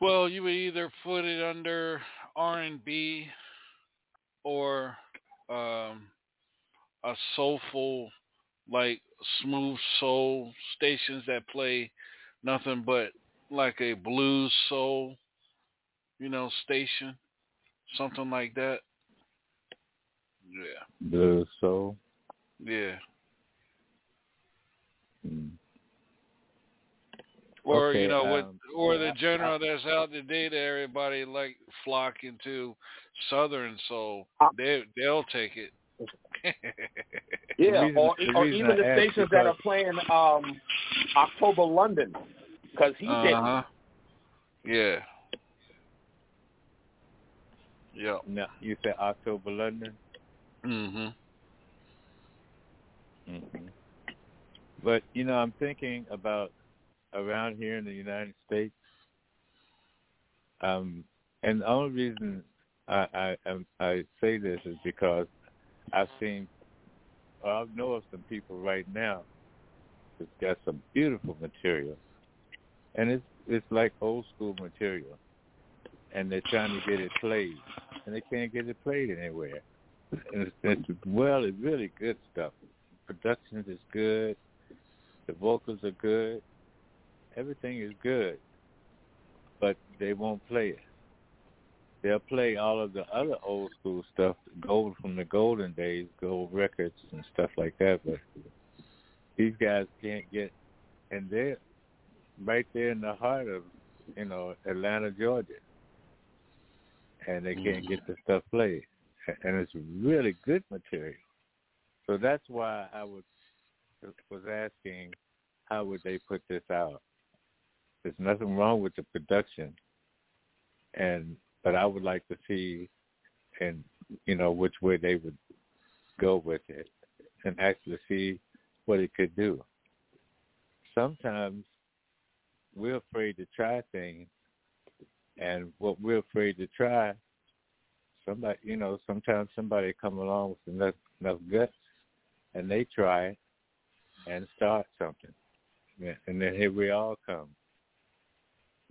Well, you would either put it under R and B or um, a soulful, like smooth soul stations that play nothing but like a blues soul, you know, station, something like that. Yeah, The soul. yeah. Mm. Or Okay, you know, with um, or yeah, the genre that's out today that everybody like flocking to, Southern soul. They they'll take it. yeah reason- or, the or even the I asked stations that are playing um October London because he did Uh huh. Yeah. Yeah. No, you said October London. Mhm. hmm But you know, I'm thinking about around here in the United States. Um, and the only reason I I, um, I say this is because I've seen, well, I know of some people right now that's got some beautiful material, and it's it's like old school material, and they're trying to get it played, and they can't get it played anywhere. And it's, it's well, it's really good stuff. Production is good. The vocals are good. Everything is good, but they won't play it. They'll play all of the other old school stuff, gold from the golden days, gold records and stuff like that. But these guys can't get, and they're right there in the heart of, you know, Atlanta, Georgia, and they can't mm-hmm. get the stuff played, and it's really good material. So that's why I was was asking, how would they put this out? There's nothing wrong with the production, and but I would like to see, and you know, which way they would go with it, and actually see what it could do. sometimes we're afraid to try things, and what we're afraid to try, somebody, you know, sometimes somebody come along with enough enough guts, and they try and start something, and then here we all come,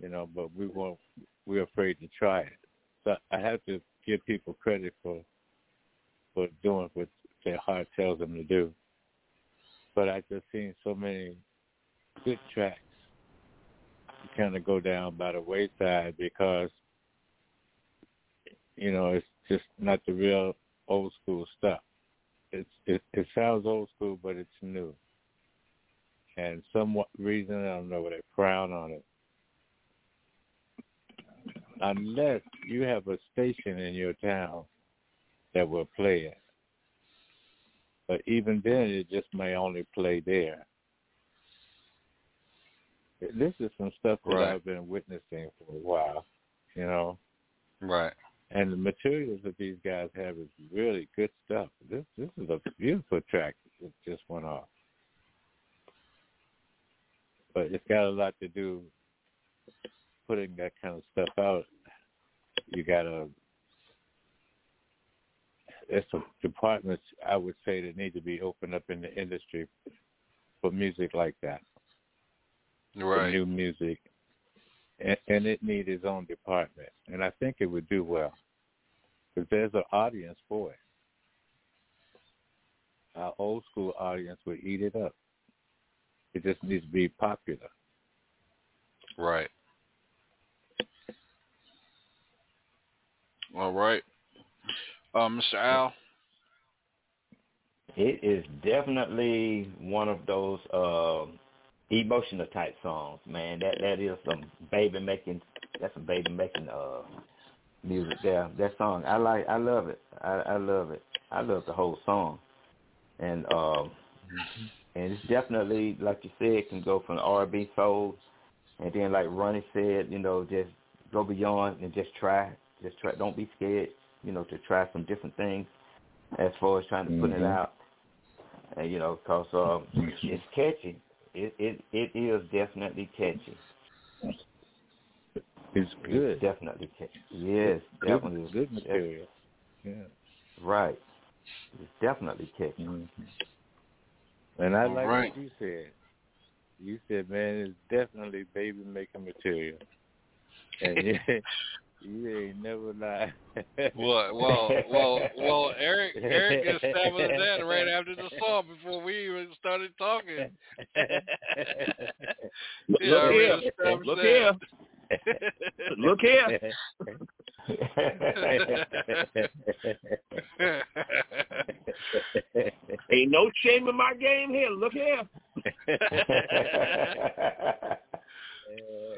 you know, but we won't. We're afraid to try it. So I have to give people credit for for doing what their heart tells them to do. But I just seen so many good tracks kind of go down by the wayside because you know it's just not the real old school stuff. It's it, it sounds old school, but it's new. And some reason I don't know, what they frown on it. Unless you have a station in your town that will play it. But even then, it just may only play there this is some stuff that Right. I've been witnessing for a while, you know. Right. And the materials that these guys have is really good stuff. This this is a beautiful track that just went off. But it's got a lot to do putting that kind of stuff out. You gotta there's some departments I would say that need to be opened up in the industry for music like that Right. new music, and, and it need its own department. And I think it would do well because there's an audience for it. Our old school audience would eat it up. It just needs to be popular. Right. All right. Uh, Mr. Al. It is definitely one of those uh, emotional type songs, man. That that is some baby making. That's some baby making uh, music there. That song, I like. I love it. I, I love it. I love the whole song, and um, and it's definitely like you said, can go from R and B soul, and then like Ronnie said, you know, just go beyond and just try. Just try. Don't be scared. You know, to try some different things as far as trying to put it Mhm. out. And you know, cause um, it's catchy. It it it is definitely catchy. It's good. definitely catchy. Yes, Good- definitely good material. Yeah. Right. It's definitely catchy. Mm-hmm. And I All like right. what you said. You said, man, it's definitely baby making material. And you, you ain't never lied. What? Well, well, well. Eric, Eric established that right after the song before we even started talking. Look He already here. Look that. here. Look here. Ain't no shame in my game here. Look here.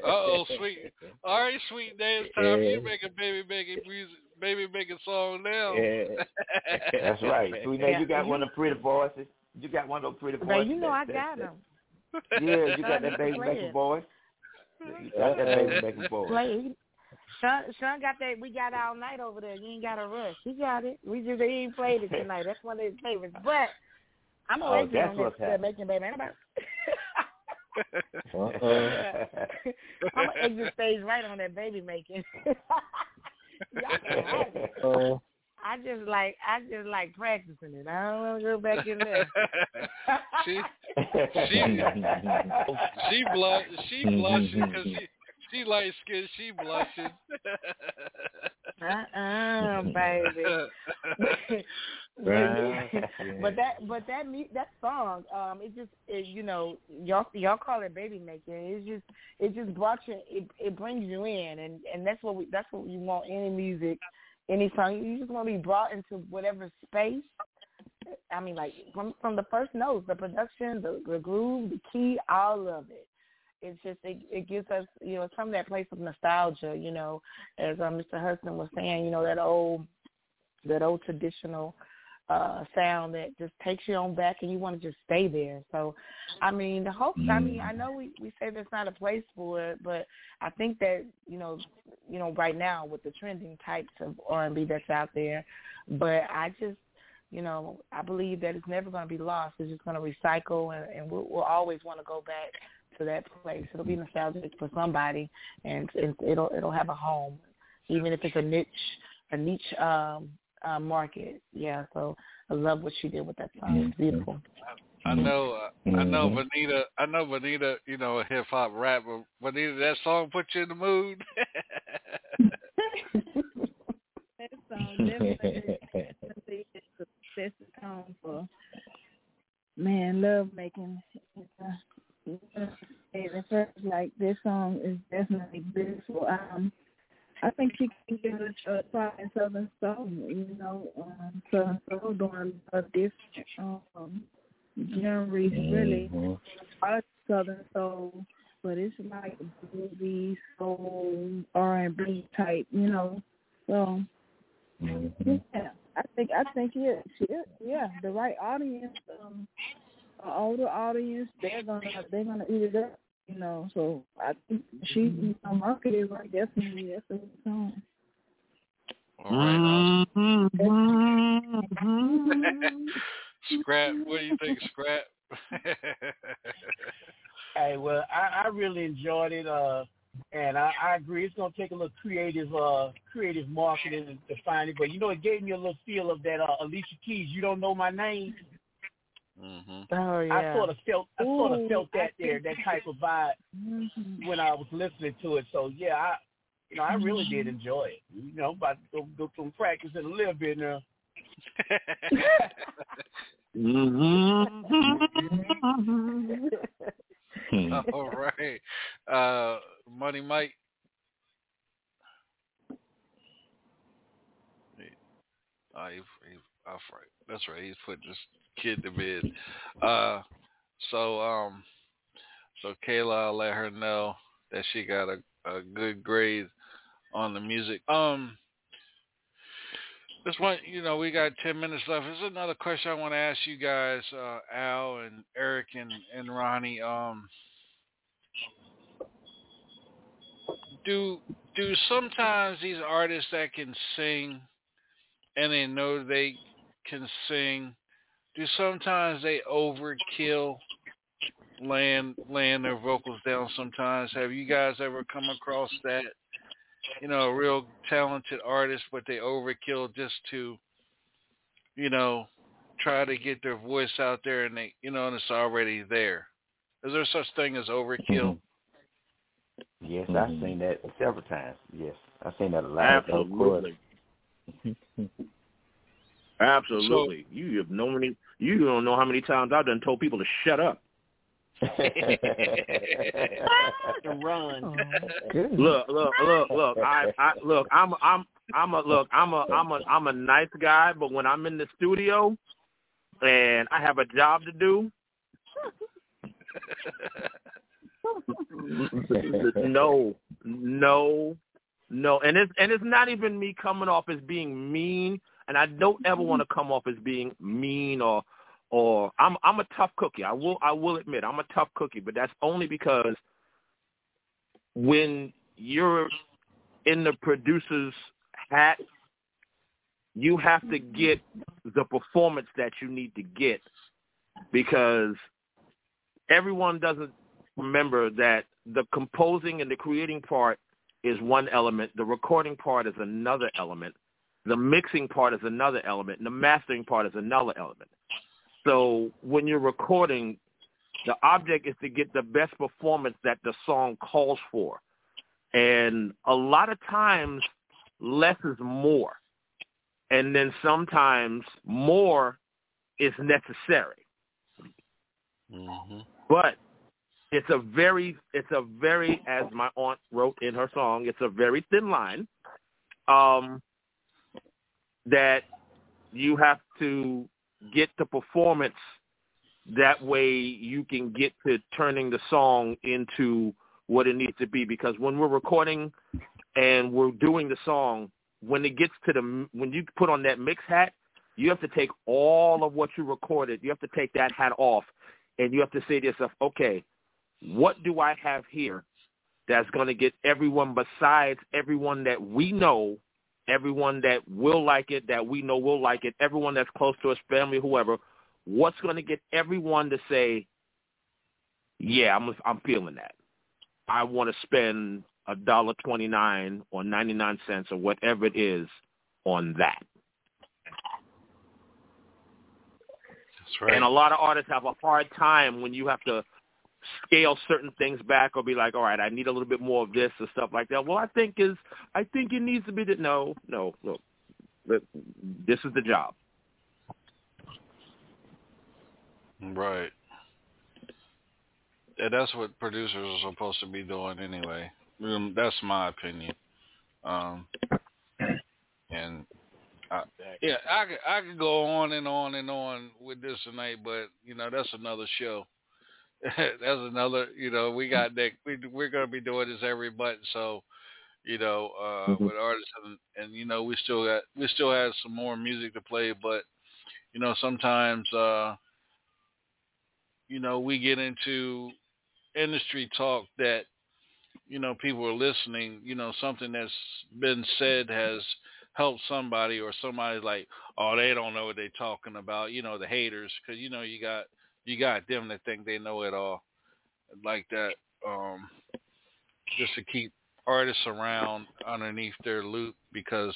Uh oh, sweet. All right, sweet Nay. It's time for you to make a baby making music, baby making song now. That's right. Sweet Nay, you got one of the pretty voices. You got one of those pretty But voices. you know I got that- him. Yeah, you got that baby Play making voice. You got that baby making voice. Play. Sean, Sean got that. We got all night over there. You ain't got to rush. He got it. We just he ain't played it tonight. That's one of his favorites. But I'm Oh, gonna that's on that, what's that happening. making baby. I'm. Uh-uh. I'm gonna exit stage right on that baby making. Y'all can. Oh. I just like I just like practicing it. I don't want to go back in there. she she she blush she blushing because she she light skinned. She blushing. uh-uh, baby. Right. but that but that mu- that song um it just it, you know y'all y'all call it baby making it's just it just brought you it it brings you in and and that's what we that's what you want any music any song you just want to be brought into whatever space I mean like from from the first notes the production the, the groove the key all of it it's just it, it gives us you know it's from that place of nostalgia you know as uh, Mr. Hudson was saying you know that old that old traditional uh sound that just takes you on back and you want to just stay there. So I mean the hope I mean I know we we say there's not a place for it, but I think that, you know, you know right now with the trending types of R&B that's out there, but I just you know, I believe that it's never going to be lost. It's just going to recycle, and, and we'll, we'll always want to go back to that place. It'll be nostalgic for somebody, and, and it'll it'll have a home, even if it's a niche a niche um, uh, market. Yeah, so I love what she did with that song. It's beautiful. I know, uh, I know, Benita. I know, Benita. You know, a hip hop rapper. Benita, that song put you in the mood. that song definitely sets the tone for man love making. Uh, at first, like this song is definitely beautiful. Um, I think she can give it a try in Southern Soul. You know, um, Southern Soul doing a different um, genres, really. Mm-hmm. Southern Soul, but it's like bluesy, soul, R and B type. You know, so mm-hmm. yeah. I think I think yeah, yeah, the right audience, um, an older audience, they're gonna they're gonna eat it up you know. So I think she you know, marketed right. Definitely, that's a good song. All right. Scrap, what do you think, Scrap? hey, well, I, I really enjoyed it, uh, and I, I agree. It's gonna take a little creative, uh, creative marketing to find it, but you know, it gave me a little feel of that uh, Alicia Keys. You don't know my name. Mm-hmm. Oh yeah. I sort of felt I Ooh, sort of felt that there, that type of vibe mm-hmm. when I was listening to it. So yeah, I you know, I really did Mm-hmm. enjoy it. You know, about to go, go some practice a little bit now. Mm-hmm. All right. Uh Money Mike. Oh, he, he, that's right. That's right. He's putting this kid to bed. Uh, so um, so Kayla, I'll let her know that she got a, a good grade on the music. Um, this one, you know, we got ten minutes left. There's another question I want to ask you guys, uh, Al and Eric and and Ronnie. Um, do do sometimes these artists that can sing and they know they can sing do sometimes they overkill laying laying their vocals down sometimes have you guys ever come across that you know a real talented artist but they overkill just to you know try to get their voice out there and they you know and it's already there is there such thing as overkill Yes, Mm-hmm. I've seen that several times. Yes, I've seen that a lot. Of course. Absolutely. Absolutely. you have no many. You don't know how many times I've done told people to shut up. to run. Oh, look, look, look, look. I, I look. I'm, I'm, I'm a look. I'm a, I'm a, I'm a nice guy, but when I'm in the studio and I have a job to do, no, no, no, and it's and it's not even me coming off as being mean, and I don't ever mm-hmm. want to come off as being mean or or I'm I'm a tough cookie. I will I will admit I'm a tough cookie, but that's only because when you're in the producer's hat, you have to mm-hmm. get the performance that you need to get because everyone doesn't remember that the composing and the creating part is one element, the recording part is another element, the mixing part is another element, and the mastering part is another element. So when you're recording, the object is to get the best performance that the song calls for. And a lot of times, less is more. And then sometimes more is necessary. Mm-hmm. But it's a very, it's a very, as my aunt wrote in her song, it's a very thin line um, that you have to get the performance. That way you can get to turning the song into what it needs to be. Because when we're recording and we're doing the song, when it gets to the, when you put on that mix hat, you have to take all of what you recorded. You have to take that hat off and you have to say to yourself, okay, what do I have here that's going to get everyone besides everyone that we know, everyone that will like it, that we know will like it, everyone that's close to us, family, whoever, what's going to get everyone to say, yeah, I'm I'm feeling that. I want to spend a dollar twenty nine or ninety nine cents or whatever it is on that. That's right. And a lot of artists have a hard time when you have to scale certain things back or be like, all right, I need a little bit more of this or stuff like that. Well, I think is I think it needs to be that. No, no, look, this is the job. Right. Yeah, that's what producers are supposed to be doing anyway. That's my opinion. Um, and I, yeah, I could I could go on and on and on with this tonight, but you know that's another show. that's another. You know, we got Nick. We we're gonna be doing this every month, so you know, uh, Mhm. with artists and, and you know we still got we still have some more music to play, but you know sometimes uh, you know we get into industry talk that you know people are listening. You know something that's been said has helped somebody, or somebody's like, oh, they don't know what they're talking about. You know the haters, because you know you got you got them that think they know it all, like that. Um, just to keep artists around underneath their loop because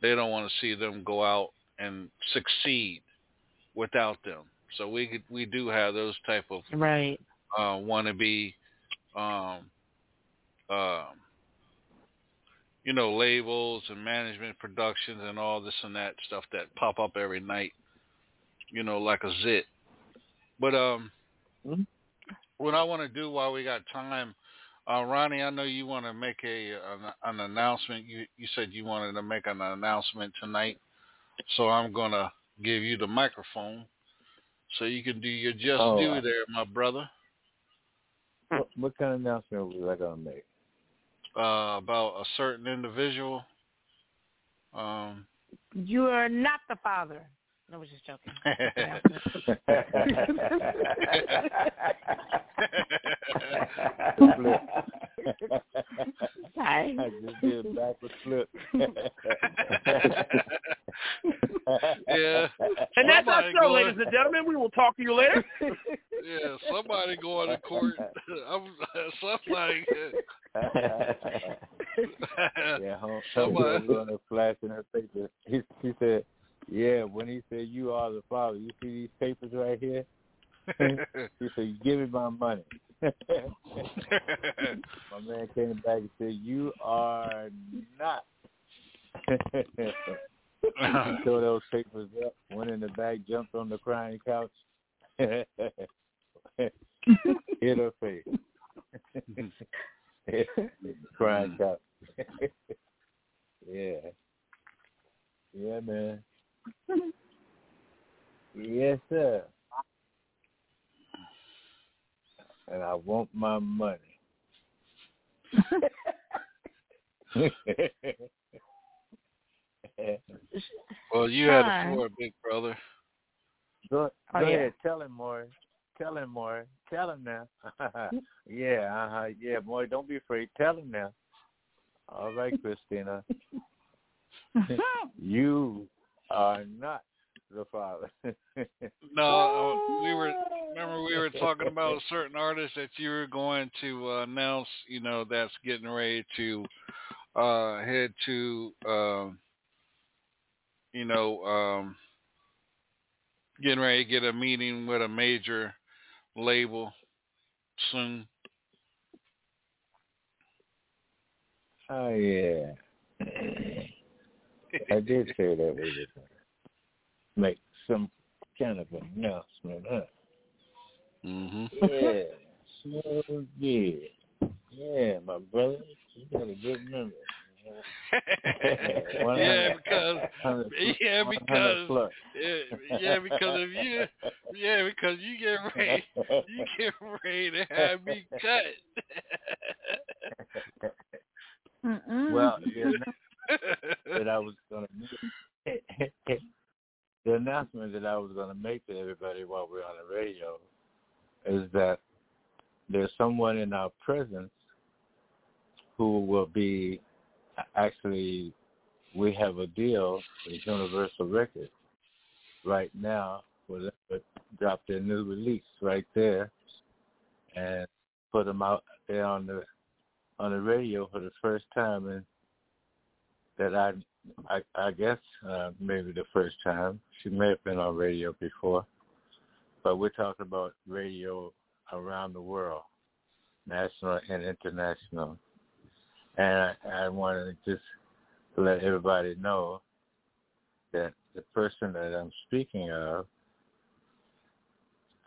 they don't want to see them go out and succeed without them. So we could, we do have those type of Right. uh, wannabe, um, um, you know, labels and management productions and all this and that stuff that pop up every night, you know, like a zit. But um, what I want to do while we got time, uh, Ronnie, I know you want to make a an, an announcement. You you said you wanted to make an announcement tonight, so I'm gonna give you the microphone so you can do your just Oh, due I- there, my brother. What, what kind of announcement was I gonna make? uh, about a certain individual. Um, You are not the father. No, I was just joking. Flip. Hi. I just did a backward flip. yeah. And that's our show, going- ladies and gentlemen. We will talk to you later. Yeah, somebody going to court. I'm, somebody. yeah, home, Somebody- somebody on the flash in her paper. He, he said, "Yeah." When he said, "You are the father," you see these papers right here. he said, "Give me my money." my man came back and said, "You are not." he tore those papers up, went in the back, jumped on the crying couch, hit her face. crying mm. couch. yeah. Yeah, man. Yes, sir. And I want my money. well, you had the Hi. floor, big brother. Go, Oh, yeah. ahead, tell him more. Tell him more. Tell him now. yeah, uh-huh. Yeah, boy, don't be afraid. Tell him now. All right, Christina. you are not the father. No, uh, we were. Remember, we were talking about a certain artist that you were going to uh, announce. You know, that's getting ready to uh, head to. Um, you know, um, getting ready to get a meeting with a major label soon. Oh yeah. I did say that we would make some kind of announcement, huh? Mm-hmm. Yeah. So good. Yeah, my brother. You got a good memory. yeah, because yeah, because yeah, yeah, because if you yeah, because you get ready, you get ready to have me cut. Well, the announcement that I was going to make, the announcement that I was going to make to everybody while we're on the radio is that there's someone in our presence who will be actually we have a deal with Universal Records right now for them to drop their new release right there. and put them out there on the on the radio for the first time, and that I I, I guess uh, maybe the first time she may have been on radio before, but we're talking about radio around the world, national and international. And I, I want to just let everybody know that the person that I'm speaking of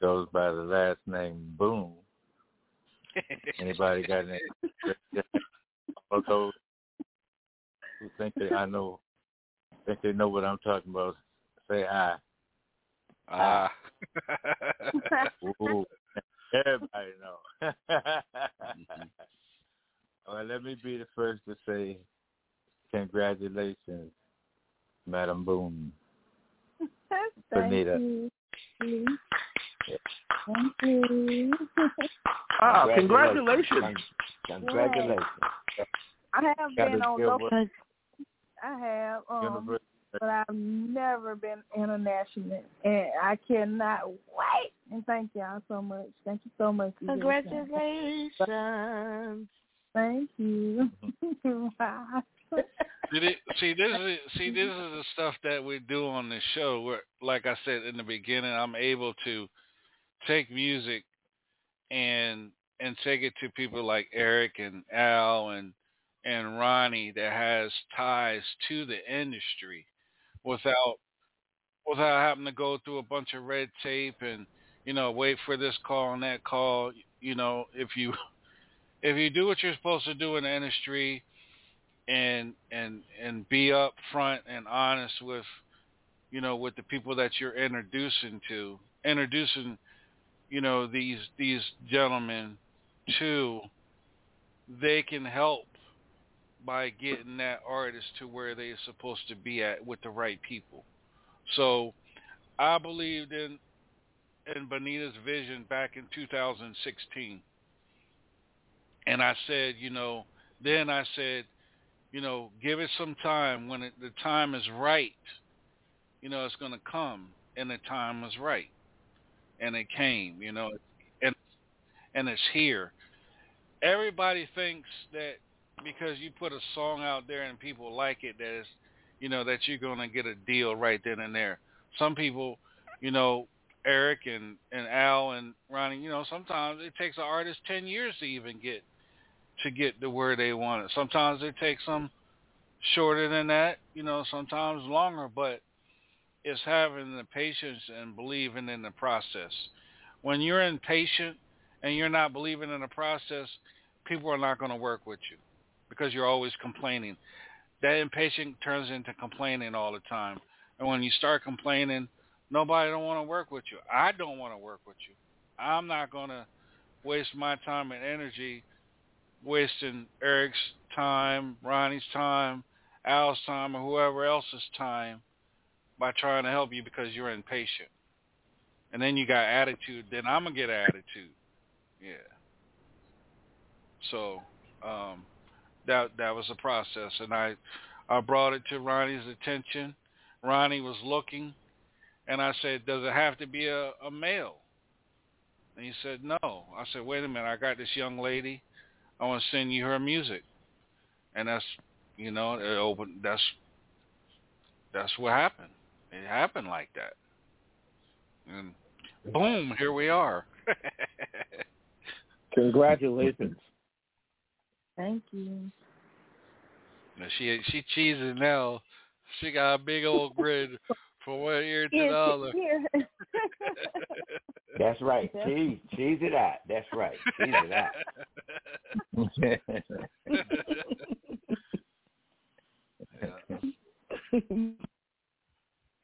goes by the last name Boom. Anybody got any those who think they I know think they know what I'm talking about? Say I. Ah. Ooh. Everybody know. well, let me be the first to say congratulations, Madam Boom. Thank Benita. you. Thank you. Ah, congratulations. Congratulations. I have been on give local. What- I have, um, but I've never been international, and I cannot wait. And thank y'all so much. Thank you so much. for your time. Congratulations. Thank you. See, thi- see, this is see, this is the stuff that we do on the show. Where, like I said in the beginning, I'm able to take music and and take it to people like Eric and Al and and Ronnie that has ties to the industry without without having to go through a bunch of red tape and you know wait for this call and that call. You know, if you if you do what you're supposed to do in the industry and and and be upfront and honest with you know with the people that you're introducing to introducing you know these these gentlemen to they can help by getting that artist to where they're supposed to be at with the right people so i believed in in Benita's vision back in 2016 and i said you know then i said you know, give it some time. When it, the time is right, you know, it's going to come, and the time was right, and it came. You know, and and it's here. Everybody thinks that because you put a song out there and people like it, that is you know, that you're going to get a deal right then and there. Some people, you know, Eric and and Al and Ronnie, you know, sometimes it takes an artist ten years to even get to get to where they want it. Sometimes it takes them shorter than that, you know, sometimes longer, but it's having the patience and believing in the process. When you're impatient and you're not believing in the process, people are not going to work with you because you're always complaining. That impatient turns into complaining all the time. And when you start complaining, nobody don't want to work with you. I don't want to work with you. I'm not going to waste my time and energy wasting Eric's time, Ronnie's time, Al's time, or whoever else's time by trying to help you because you're impatient. And then you got attitude, then I'm gonna get attitude. Yeah. So um, that that was the process, and I I brought it to Ronnie's attention. Ronnie was looking, and I said, "Does it have to be a, a male?" And he said, "No." I said, "Wait a minute, I got this young lady. I want to send you her music," and that's you know it opened. That's that's what happened. It happened like that, and boom, here we are. Congratulations. Thank you. Now she she cheesing now. She got a big old grin from one ear to the other. That's right. Cheese, cheese it out. That's right. Cheese it out.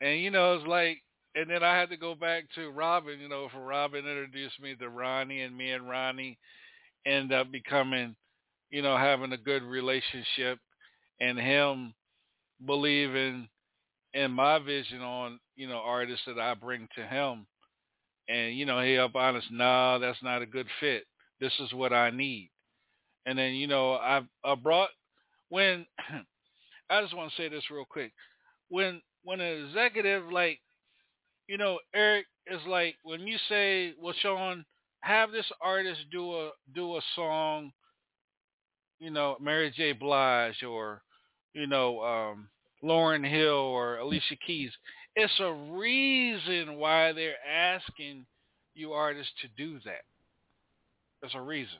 And you know, it's like, and then I had to go back to Robin. You know, for Robin introduced me to Ronnie, and me and Ronnie end up becoming, you know, having a good relationship, and him believing in my vision on, you know, artists that I bring to him, and you know, he up honest, nah, that's not a good fit. This is what I need. And then, you know, I I brought when I just want to say this real quick. When when an executive like, you know, Eric is like when you say, "Well, Sean, have this artist do a do a song, you know, Mary J. Blige or, you know, um, Lauryn Hill or Alicia Keys. It's a reason why they're asking you artists to do that. There's a reason.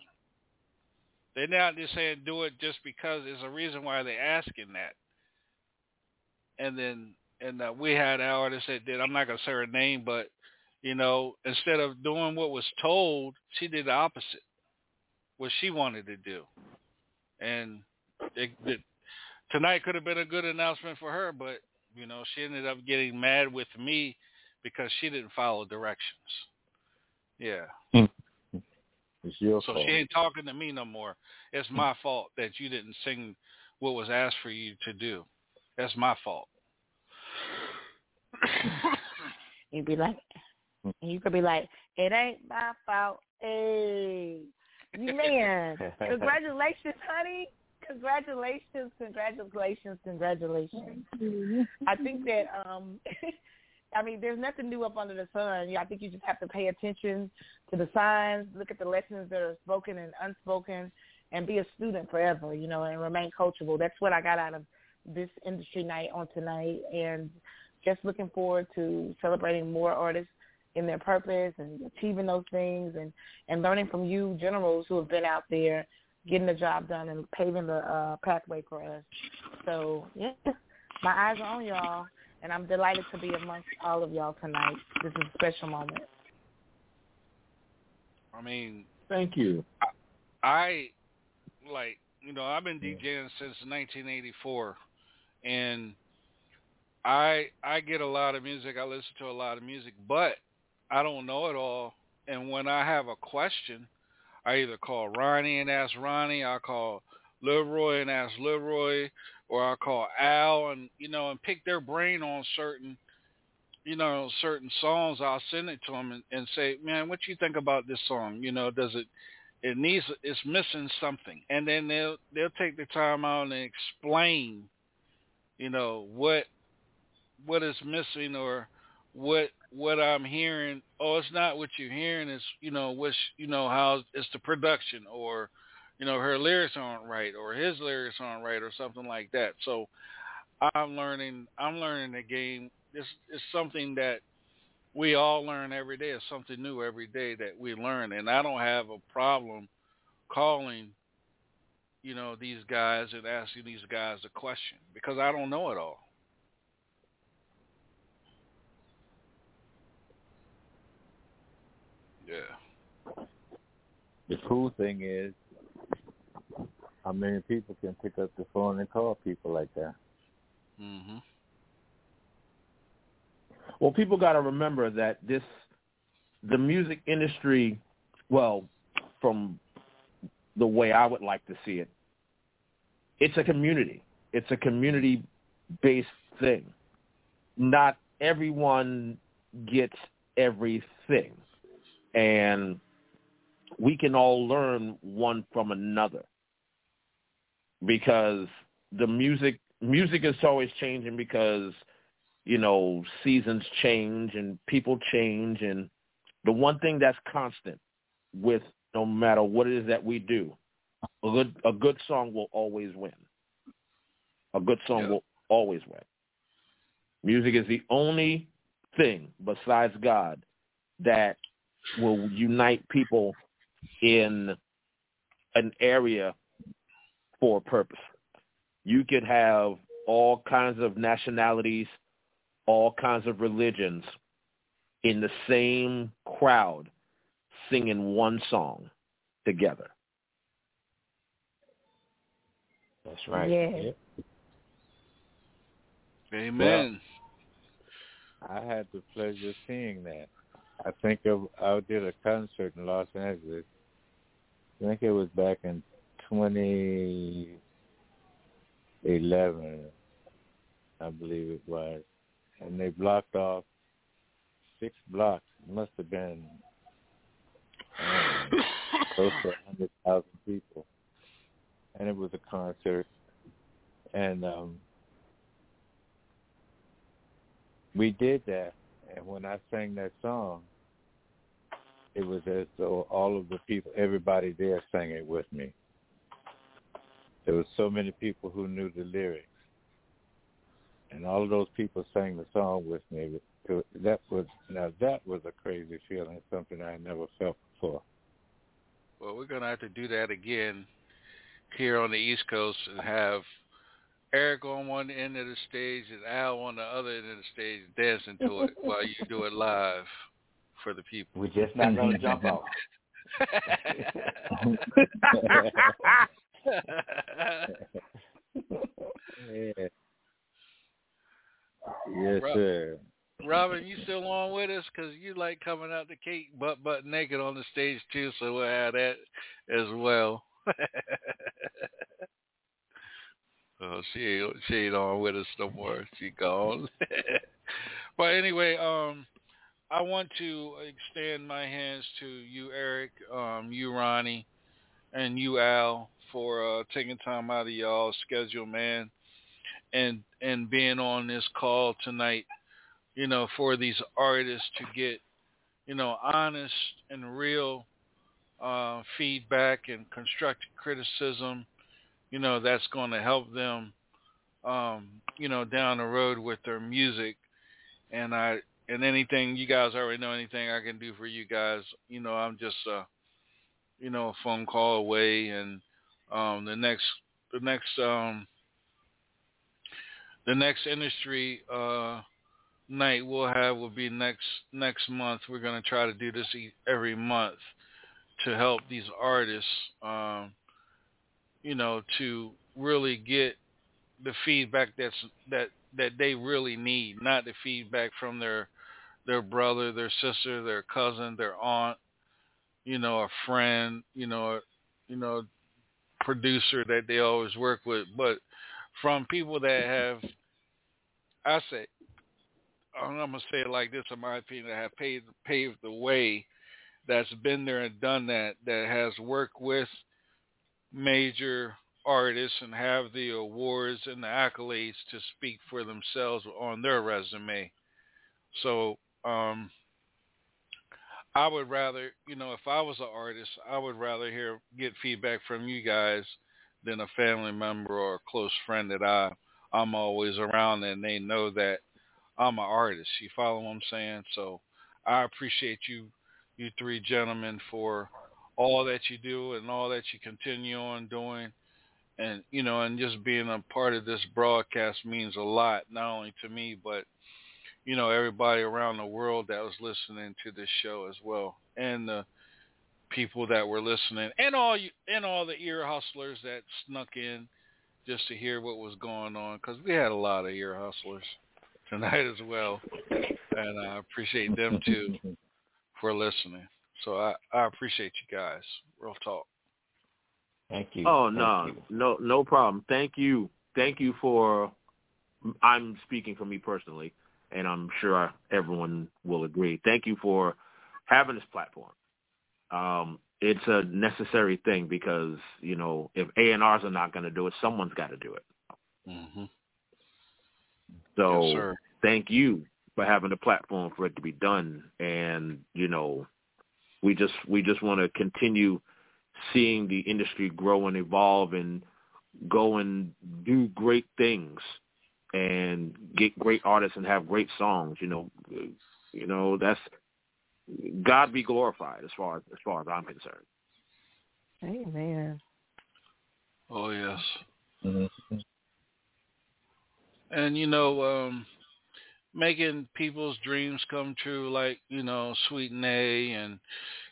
They're not just saying do it just because. There's a reason why they're asking that. And then, and uh, we had an artist that did. I'm not gonna say her name, but you know, instead of doing what was told, she did the opposite, what she wanted to do. And it, it, tonight could have been a good announcement for her, but you know, she ended up getting mad with me because she didn't follow directions. Yeah. It's your so fault. she ain't talking to me no more. It's my mm. fault that you didn't sing what was asked for you to do. That's my fault. You'd be like, you could be like, it ain't my fault. Hey, you man, congratulations, honey. Congratulations, congratulations, congratulations. I think that um I mean, there's nothing new up under the sun. Yeah, I think you just have to pay attention to the signs, look at the lessons that are spoken and unspoken, and be a student forever, you know, and remain coachable. That's what I got out of this industry night on tonight, and just looking forward to celebrating more artists in their purpose and achieving those things, and and learning from you generals who have been out there getting the job done and paving the uh, pathway for us. So yeah, my eyes are on y'all and I'm delighted to be amongst all of y'all tonight. This is a special moment. I mean, thank you. I, I like you know I've been DJing since 1984, and I I get a lot of music. I listen to a lot of music, but I don't know it all. And when I have a question, I either call Ronnie and ask Ronnie. I call Leroy and ask Leroy, or I'll call Al and you know and pick their brain on certain you know certain songs. I'll send it to them and, and say, man, what you think about this song? You know, does it it needs it's missing something, and then they'll they'll take the time out and explain, you know what what is missing or what what I'm hearing. Oh, it's not what you're hearing. It's you know what's you know how it's the production or you know, her lyrics aren't right or his lyrics aren't right or something like that. So I'm learning I'm learning the game. This is something that we all learn every day. It's something new every day that we learn. And I don't have a problem calling, you know, these guys and asking these guys a question because I don't know it all. Yeah. The cool thing is how many people can pick up the phone and call people like that? Mm-hmm. Well, people got to remember that this, the music industry, well, from the way I would like to see it, it's a community. It's a community-based thing. Not everyone gets everything, and we can all learn one from another. Because the music music is always changing because you know seasons change and people change. And the one thing that's constant with no matter what it is that we do a good a good song will always win. A good song yeah. will always win. Music is the only thing besides god that will unite people in an area for a purpose. You could have all kinds of nationalities, all kinds of religions in the same crowd singing one song together. That's right. Yeah. Yep. Amen. Well, I had the pleasure of seeing that. I think of, I did a concert in Los Angeles. I think it was back in 2011, I believe it was, and they blocked off six blocks. It must have been um, close to 100,000 people, and it was a concert, and um, we did that. And when I sang that song, it was as though all of the people, everybody there sang it with me. There were so many people who knew the lyrics, and all of those people sang the song with me. That was now that was a crazy feeling, something I never felt before. Well, we're gonna have to do that again here on the East Coast and have Eric on one end of the stage and Al on the other end of the stage dancing to it while you do it live for the people. We're just not gonna jump off. yeah. Yes, Rob- sir. Robin, you still on with us? Because you like coming out the cake butt butt naked on the stage too, so we'll have that as well. oh, she ain't, she ain't on with us no more. She gone. but anyway, um, I want to extend my hands to you, Eric, um, you, Ronnie, and you, Al, for uh, taking time out of y'all's schedule, man, and and being on this call tonight. You know, for these artists to get, you know, honest and real uh, feedback and constructive criticism. You know, that's going to help them, um, you know, down the road with their music. And I and anything you guys already know anything I can do for you guys. You know, I'm just uh, you know, a phone call away and um the next the next um the next industry uh night we'll have will be next next month. We're going to try to do this every month to help these artists um you know to really get the feedback that's that that they really need, not the feedback from their their brother, their sister, their cousin, their aunt, you know, a friend, you know, you know, producer that they always work with, but from people that have, I say, I'm gonna say it like this, in my opinion, that have paved paved the way, that's been there and done that, that has worked with major artists and have the awards and the accolades to speak for themselves on their resume. So um, I would rather, you know, if I was an artist, I would rather hear get feedback from you guys than a family member or a close friend that I I'm always around and they know that I'm an artist. You follow what I'm saying? So I appreciate you you three gentlemen for all that you do and all that you continue on doing and you know and just being a part of this broadcast means a lot not only to me but you know everybody around the world that was listening to this show as well and the people that were listening and all you and all the ear hustlers that snuck in just to hear what was going on because we had a lot of ear hustlers tonight as well and i appreciate them too for listening so i i appreciate you guys real talk Thank you. Oh Thank no, you. no, no problem. Thank you, thank you for. I'm speaking for me personally, and I'm sure everyone will agree. Thank you for having this platform. Um, it's a necessary thing because you know if A and R's are not going to do it, someone's got to do it. mm-hmm. So Yes, thank you for having the platform for it to be done, and you know we just we just want to continue seeing the industry grow and evolve and go and do great things and get great artists and have great songs. You know, you know that's God be glorified as far as as far as I'm concerned. Amen. oh yes Mm-hmm. and you know um making people's dreams come true like you know sweet nay and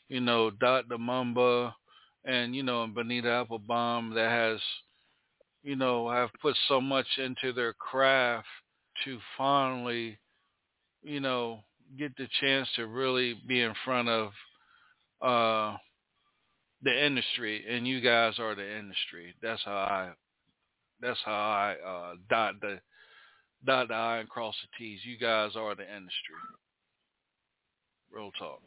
you know dot the mamba and you know and benita applebaum that has you know have put so much into their craft to finally you know get the chance to really be in front of uh the industry and you guys are the industry that's how i that's how i uh dot the dot the I and cross the T's. You guys are the industry. Real talk.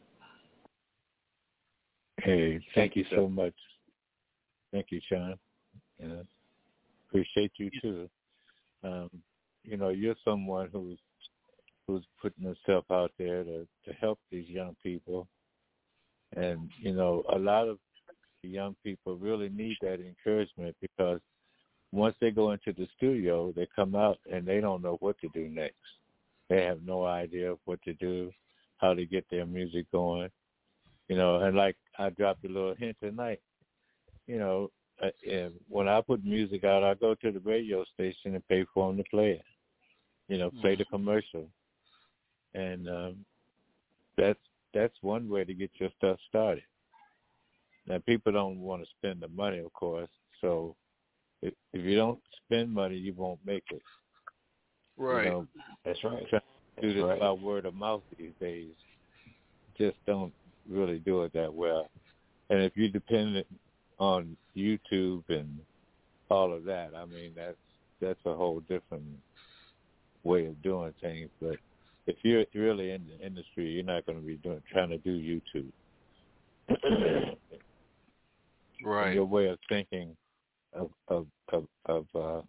Hey, thank, Thank you you, so much. Thank you, Sean. Yeah. Appreciate you too. Um, you know, you're someone who's who's putting himself out there to to help these young people, And you know, a lot of the young people really need that encouragement because once they go into the studio, they come out and they don't know what to do next. They have no idea what to do, how to get their music going. You know, and like I dropped a little hint tonight, you know, and when I put music out, I go to the radio station and pay for them to play it. You know, play the commercial, and um, that's that's one way to get your stuff started. Now, people don't want to spend the money, of course. So, if, if you don't spend money, you won't make it. Right. You know, That's right. trying to do this right. by word of mouth these days just don't really do it that well. And if you're dependent on YouTube and all of that, I mean that's that's a whole different way of doing things. But if you're really in the industry, you're not going to be doing trying to do YouTube. Right. Your way of thinking of of of of, uh,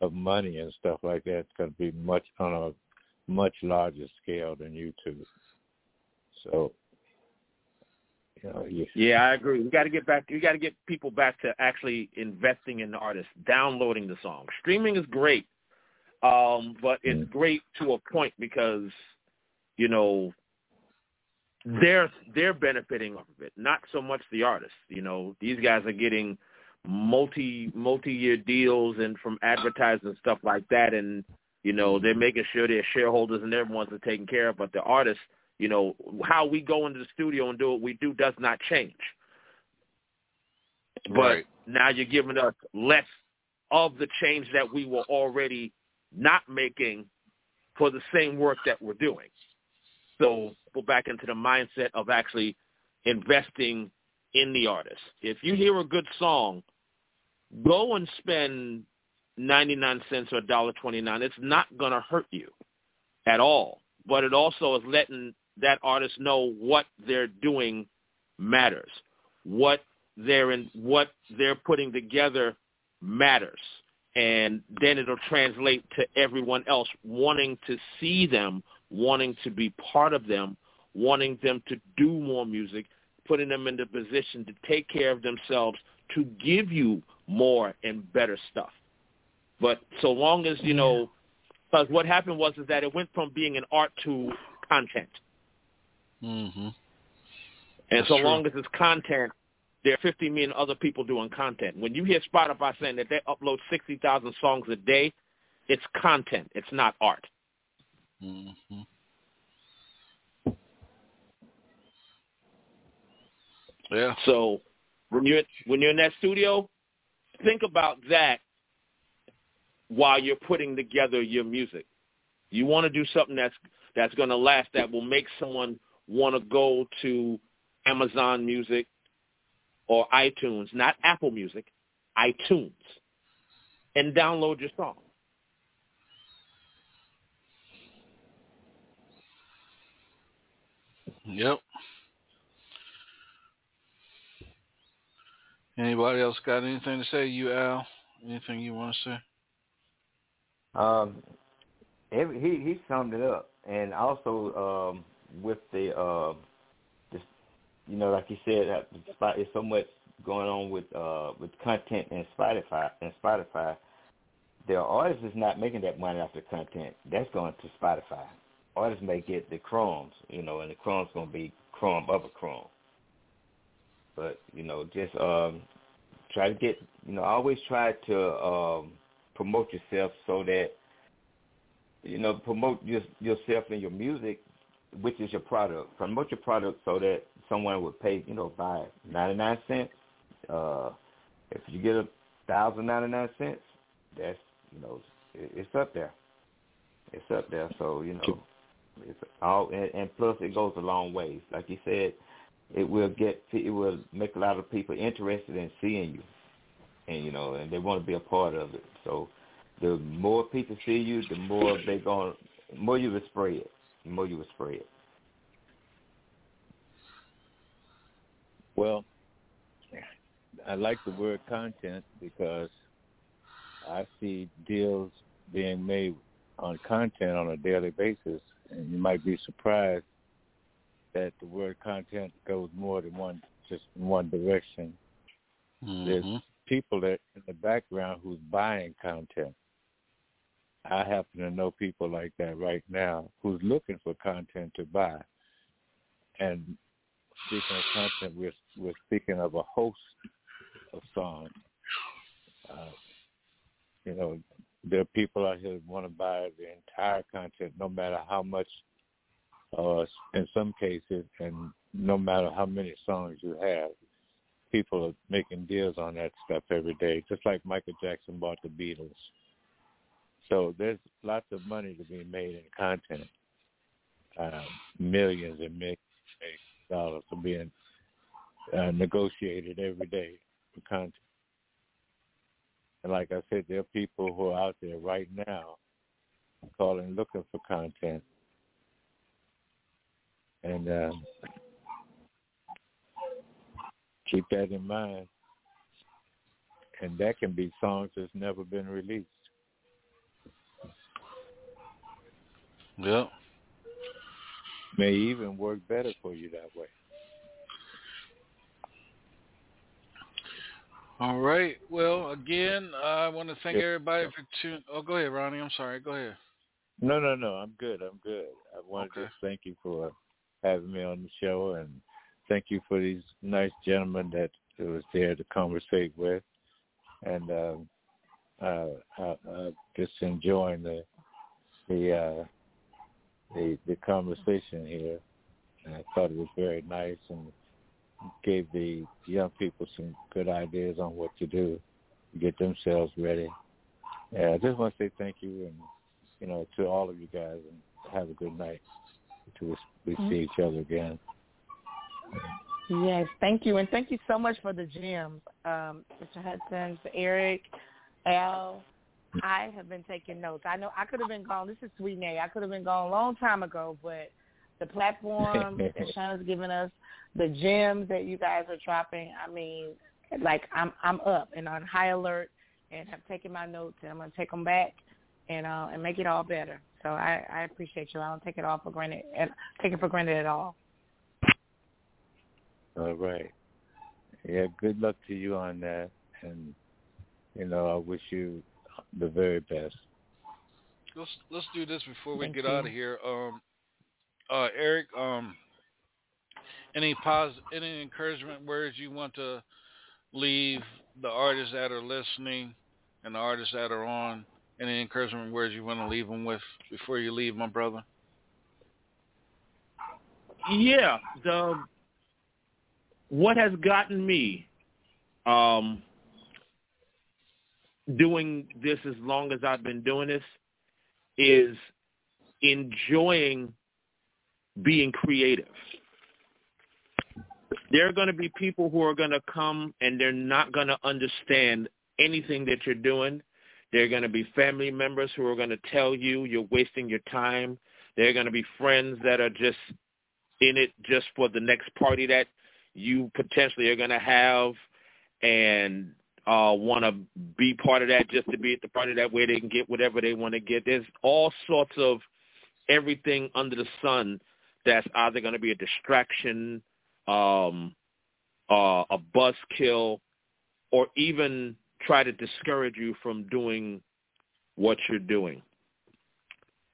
of money and stuff like that is going to be much on a much larger scale than YouTube. So, you know, you, Yeah, I agree. We got to get back. We got to get people back to actually investing in the artists, downloading the song. Streaming is great, um, but it's great to a point because you know they're they're benefiting off of it, not so much the artists. You know, these guys are getting multi multi year deals and from advertising and stuff like that, and you know they're making sure their shareholders and everyone's are taken care of. But the artists, you know, how we go into the studio and do what we do does not change. But Right. now you're giving us less of the change that we were already not making for the same work that we're doing. So go back into the mindset of actually investing in the artist. If you hear a good song, go and spend 99 cents or $1.29. It's not going to hurt you at all. But it also is letting that artist know what they're doing matters. What they're in, what they're putting together matters. And then it'll translate to everyone else wanting to see them, wanting to be part of them, wanting them to do more music, putting them in the position to take care of themselves, to give you more and better stuff. But so long as, you know, because what happened was is that it went from being an art to content. Mm-hmm. And That's so true. long as it's content, there are 50 million other people doing content. When you hear Spotify saying that they upload 60,000 songs a day, it's content. It's not art. Mm-hmm. Yeah. So when you're when you're in that studio, think about that while you're putting together your music. You want to do something that's that's going to last that will make someone want to go to Amazon Music or iTunes, not Apple Music, iTunes, and download your song. Yep. Anybody else got anything to say? You Al? Anything you want to say? Um, every, he he summed it up, and also um, with the uh, just you know, like you said, spot is so much going on with uh with content and Spotify and Spotify. The artist is not making that money off the content. That's going to Spotify. Artists may get the crumbs, you know, and the crumbs to be crumb of a crumb. But you know, just um, try to get you know, always try to um, promote yourself so that you know promote your, yourself and your music, which is your product. Promote your product so that someone would pay you know buy ninety nine cents. Uh, if you get a thousand ninety nine cents, that's you know it, it's up there. It's up there. So you know it's all and, and plus it goes a long ways. Like you said, it will get it will make a lot of people interested in seeing you, and you know, and they want to be a part of it. So the more people see you, the more they going, more you will spread, the more you will spread. Well, I like the word content because I see deals being made on content on a daily basis, and you might be surprised that the word content goes more than one just in one direction. There's Mm-hmm. people that in the background who's buying content. I happen to know people like that right now who's looking for content to buy. And speaking of content, we're we're speaking of a host of songs. Uh, you know, there are people out here that want to buy the entire content, no matter how much, uh, in some cases, and no matter how many songs you have. People are making deals on that stuff every day, just like Michael Jackson bought the Beatles. So there's lots of money to be made in content. Uh, millions and millions of dollars are being uh, negotiated every day for content. And like I said, there are people who are out there right now calling, looking for content. And um, keep that in mind. And that can be songs that's never been released. Yep. May even work better for you that way. All right. Well, again, I want to thank Yep. everybody for tuning. Oh, go ahead, Ronnie. I'm sorry. Go ahead. No, no, no. I'm good. I'm good. I wanted Okay. to thank you for having me on the show, and thank you for these nice gentlemen that was there to conversate with, and um, uh, uh, uh, just enjoying the the uh, the the conversation here. And I thought it was very nice and gave the young people some good ideas on what to do to get themselves ready. Yeah, I just want to say thank you and you know to all of you guys and have a good night until we Mhm. see each other again. Yes, thank you, and thank you so much for the gems, um, Mr. Hudson, Mr. Eric, Al. I have been taking notes. I know I could have been gone. This is Sweet Nay. I could have been gone a long time ago, but the platform that Shauna's given us, the gems that you guys are dropping. I mean, like I'm I'm up and on high alert, and have taken my notes, and I'm gonna take them back and uh, and make it all better. So I, I appreciate you. I don't take it all for granted, and take it for granted at all. All right. Yeah, good luck to you on that and you know, I wish you the very best. Let's let's do this before we Thank get you. out of here. Um, uh, Eric, um, any pos any encouragement words you want to leave the artists that are listening and the artists that are on? Any encouragement words you want to leave them with before you leave, my brother? yeah, the what has gotten me um doing this as long as I've been doing this is enjoying being creative. There are going to be people who are going to come and they're not going to understand anything that you're doing. There are going to be family members who are going to tell you you're wasting your time. There are going to be friends that are just in it just for the next party that you potentially are going to have and uh want to be part of that just to be at the party that way they can get whatever they want to get. There's all sorts of everything under the sun that's either going to be a distraction, um, uh, a buzzkill, or even try to discourage you from doing what you're doing.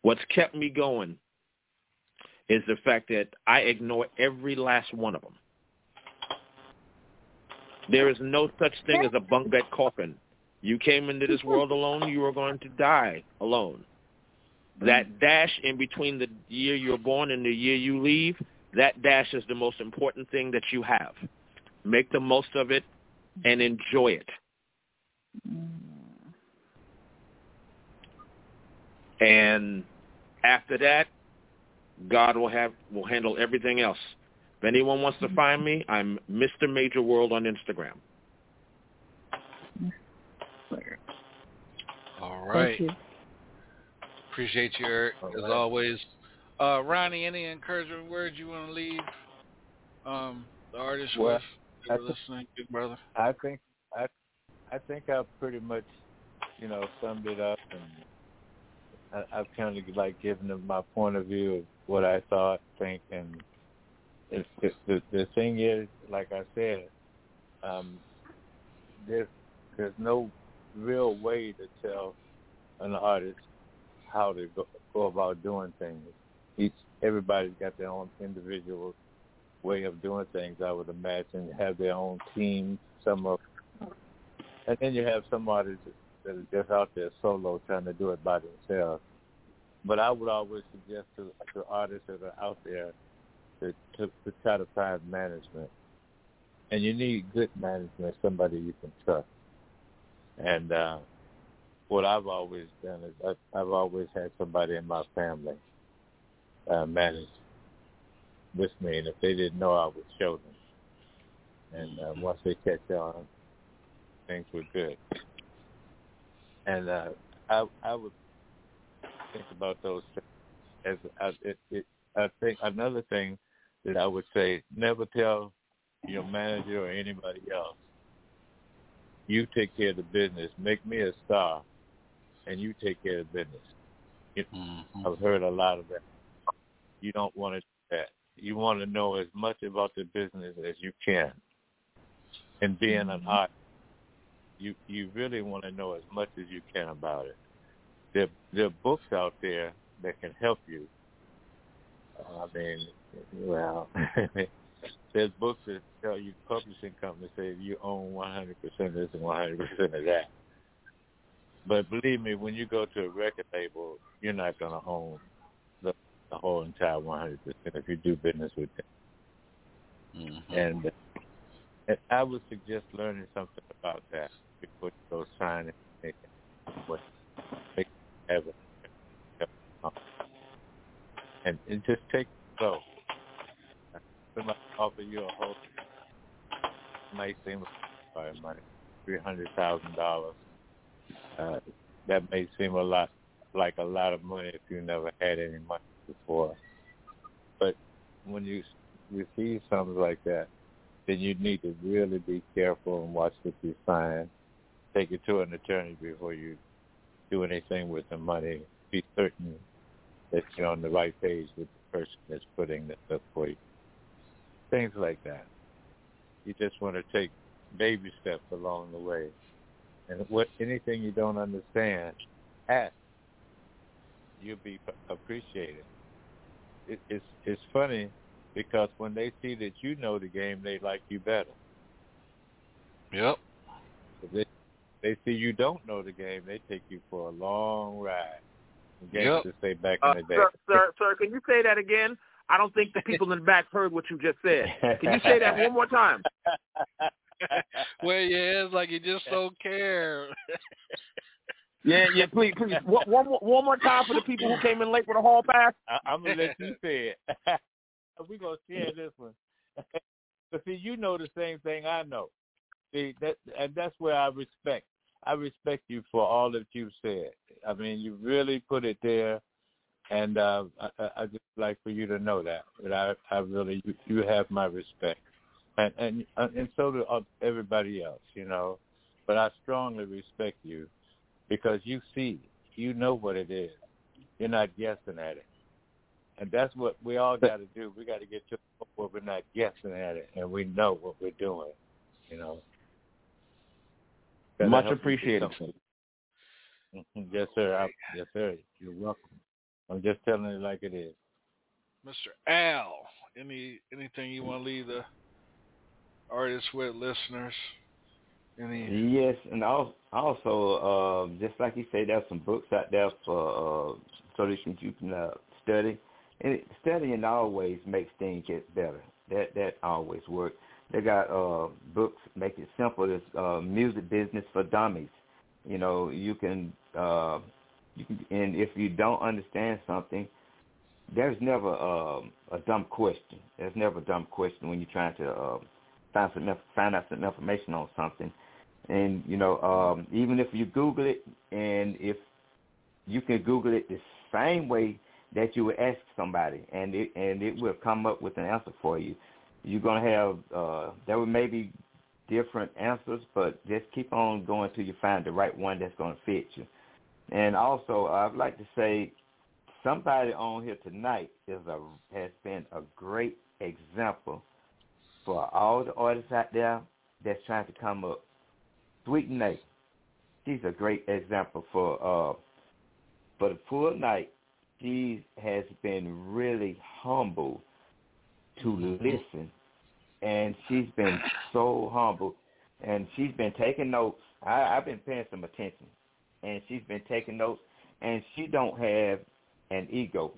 What's kept me going is the fact that I ignore every last one of them. There is no such thing as a bunk bed coffin. You came into this world alone, you are going to die alone. That mm-hmm. dash in between the year you're born and the year you leave, that dash is the most important thing that you have. Make the most of it and enjoy it. And after that, God will have will handle everything else. If anyone wants to find me, I'm Mr. Major World on Instagram. All right. you. Appreciate you, Eric, as always. Uh, Ronnie, any encouragement words you want to leave um, the artists Well, with? I You're think- listening, big brother. I think I I think I've pretty much, you know, summed it up and I, I've kind of like given them my point of view of what I thought, think, and the the thing is, like I said, um, there's there's no real way to tell an artist how to go, go about doing things. Each everybody's got their own individual way of doing things. I would imagine have their own team. Some of, and then you have some artists that are just out there solo trying to do it by themselves. But I would always suggest to, to artists that are out there to, to, to try to find management. And you need good management, somebody you can trust. And uh, what I've always done is I've, I've always had somebody in my family uh, manage with me, and if they didn't know, I would show them. And uh, once they catch on, things were good. And uh, I I would think about those things as I, it, it, I think another thing that I would say: never tell your manager or anybody else. You take care of the business. Make me a star, and you take care of the business. It, mm-hmm. I've heard a lot of that. You don't want to do that. You want to know as much about the business as you can. And being mm-hmm. an artist, you you really want to know as much as you can about it. There there are books out there that can help you. I mean, well, there's books that tell you publishing companies say you own 100% of this and 100% of that. But believe me, when you go to a record label, you're not going to own the, the whole entire 100% if you do business with them. Mm-hmm. And, and I would suggest learning something about that before you go sign it. What they have and, and just take it slow. Somebody offer you a whole nice thing with money, three hundred thousand dollars. Uh, that may seem a lot like a lot of money if you never had any money before. But when you receive something like that, then you need to really be careful and watch what you sign. Take it to an attorney before you do anything with the money. Be certain that you're on the right page with the person that's putting this up for you. Things like that. You just want to take baby steps along the way. And what anything you don't understand, ask. You'll be appreciated. It, it's it's funny because when they see that you know the game, they like you better. Yep. If they they see you don't know the game, they take you for a long ride. Games yep. say back uh, in the day. Sir, sir, sir, can you say that again? I don't think the people in the back heard what you just said. Can you say that one more time? well, yeah, it's like you just don't care. yeah, yeah, please, please. One, one, more, one more time for the people who came in late with a hall pass. I, I'm gonna let you say it. We're gonna share this one. but see, you know the same thing I know. See that, and that's where I respect. I respect you for all that you've said. I mean, you really put it there, and uh, I, I just like for you to know that. That I, I really, you, you have my respect and and and so do everybody else, you know. But I strongly respect you because you see, you know what it is. You're not guessing at it, and that's what we all got to do. We got to get to where we're not guessing at it, and we know what we're doing. You know. That Much appreciated. Yes, sir. I, yes, sir. You're welcome. I'm just telling it like it is. Mr. Al, any anything you want to leave the artists with listeners? Any? Yes, and also, also uh, just like you say, there's some books out there for uh, so that you can uh, study. And studying always makes things get better. That that always works. They got uh, books make it simple. It's uh, music business for dummies. You know, you can uh, you can, and if you don't understand something, there's never uh, a dumb question. There's never a dumb question when you're trying to uh, find some find out some information on something. And you know, um, even if you Google it, and if you can Google it the same way that you would ask somebody, and it and it will come up with an answer for you. You're gonna have uh, there will maybe different answers, but just keep on going till you find the right one that's gonna fit you. And also, I'd like to say somebody on here tonight is a has been a great example for all the artists out there that's trying to come up. Sweet Nate, she's a great example for uh for the full night. She has been really humble to listen, and she's been so humble, and she's been taking notes. I, I've been paying some attention, and she's been taking notes, and she don't have an ego.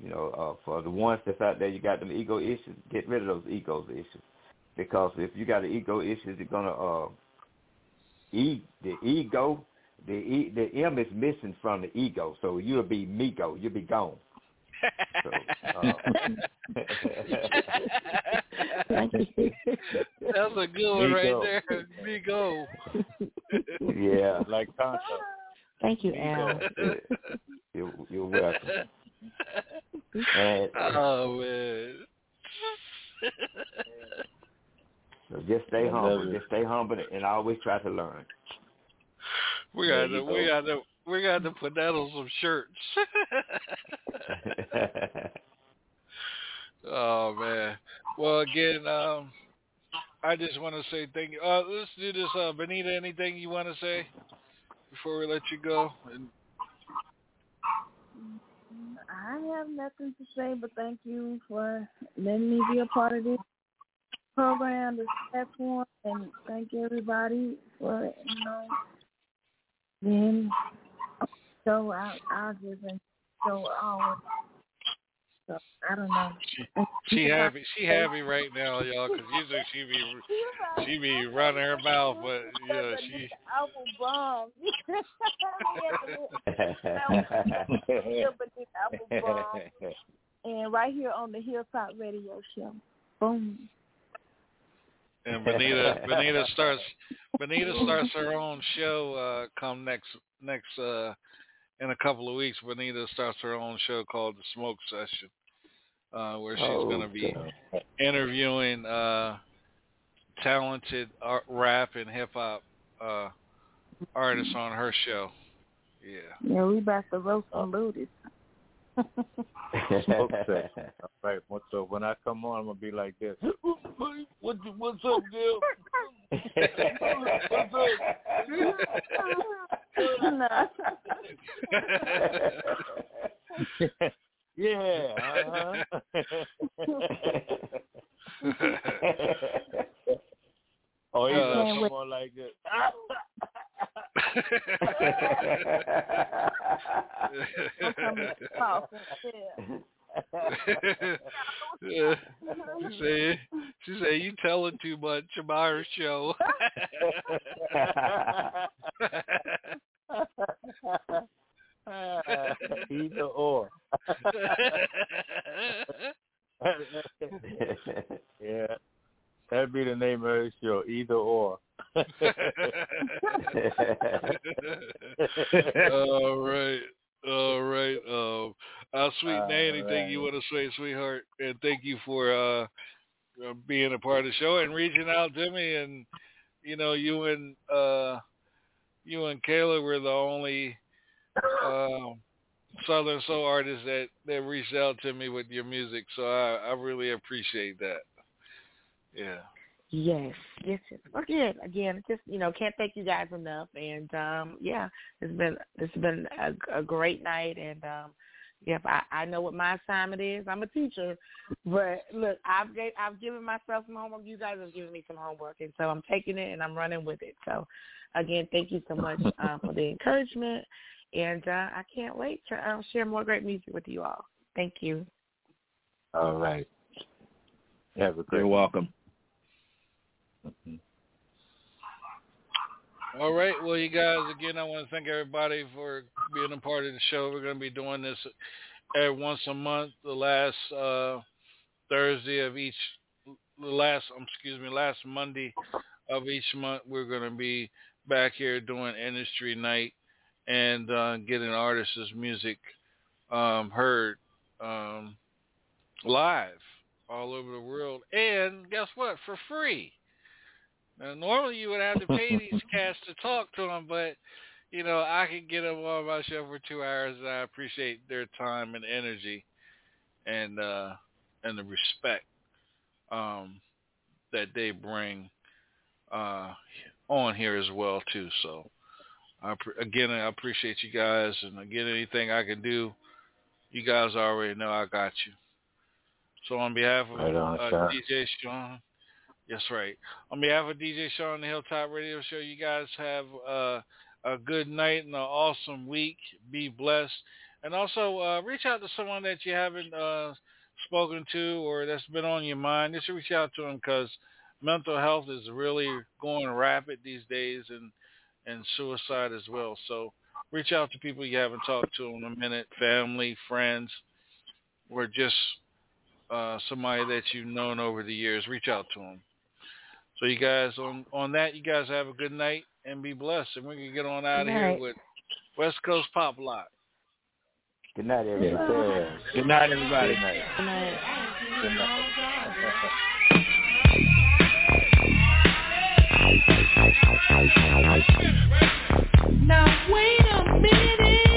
You know, uh, for the ones that's out there, you got them ego issues. Get rid of those ego issues, because if you got an ego issues, you're gonna uh, e the ego, the e, the M is missing from the ego, so you'll be migo, you'll be gone. So, uh, That's a good one right Ego. there. Me go. yeah, like Tonto. Thank you, Al. you're, you're welcome. And Oh man. so just stay humble, just stay humble, and always try to learn. We got There you to we got to we got to put that on some shirts. oh man. Well again, um I just want to say thank you. Uh let's do this uh Benita, anything you want to say before we let you go? And I have nothing to say, but thank you for letting me be a part of this program, this platform, and thank everybody for you know being so I I just been so always. So I don't know. she happy she happy right now, y'all, because usually she be she be running her mouth, but yeah, she Apple bomb. Apple bomb. And right here on the Hilltop Radio Show. Boom. And Benita Benita starts Benita starts her own show uh come next next uh in a couple of weeks Benita starts her own show called The Smoke Session. Uh where she's Oh, gonna be okay. interviewing uh talented art, rap and hip hop uh artists on her show. Yeah. Yeah, we about to roast some booties. Smoke sex. All right. well, So when I come on, I'm gonna be like this. What, what's up, Gil? what's up? yeah. Uh-huh. oh, he's Uh, gonna Can't come wait. on like this. I'm coming to talk. Yeah. she say she say you telling too much about her show. Either or. yeah. That'd be the name of the show, either or. All right. All right. Um uh sweet Nay, anything you want to say, sweetheart? And thank you for uh uh, being a part of the show and reaching out to me and you know, you and uh you and Kayla were the only um Southern Soul artists that, that reached out to me with your music, so I, I really appreciate that. Yeah. Yes, yes, yes. Again, again, just you know, can't thank you guys enough. And um, yeah, it's been it's been a, a great night. And um, yep, I, I know what my assignment is. I'm a teacher, but look, I've gave, I've given myself some homework. You guys have given me some homework, and so I'm taking it and I'm running with it. So, again, thank you so much um, for the encouragement, and uh, I can't wait to um, share more great music with you all. Thank you. All right. Have a great You're welcome. All right. Well, you guys, again, I want to thank everybody for being a part of the show. We're going to be doing this every once a month, the last uh, Thursday of each, the last, um, excuse me, last Monday of each month. We're going to be back here doing industry night and uh, getting artists' music um, heard um, live all over the world. And guess what? For free. Now, normally you would have to pay these cats to talk to them, but you know I can get them on my show for two hours, and I appreciate their time and energy, and uh and the respect um, that they bring uh, on here as well too. So I, again, I appreciate you guys, and again, anything I can do, you guys already know I got you. So on behalf of Right on, uh. DJ Sean, yes, right. On behalf of DJ Sean and the Hilltop Radio Show, you guys have uh, a good night and an awesome week. Be blessed, and also uh, reach out to someone that you haven't uh, spoken to or that's been on your mind. Just reach out to them because mental health is really going rapid these days, and and suicide as well. So reach out to people you haven't talked to in a minute, family, friends, or just uh, somebody that you've known over the years. Reach out to them. So you guys on on that, you guys have a good night and be blessed. And we're gonna get on out of here with West Coast Pop Lock. Good night, everybody. Yes, sir. Good night, everybody. Good night. Good night. Now wait a minute.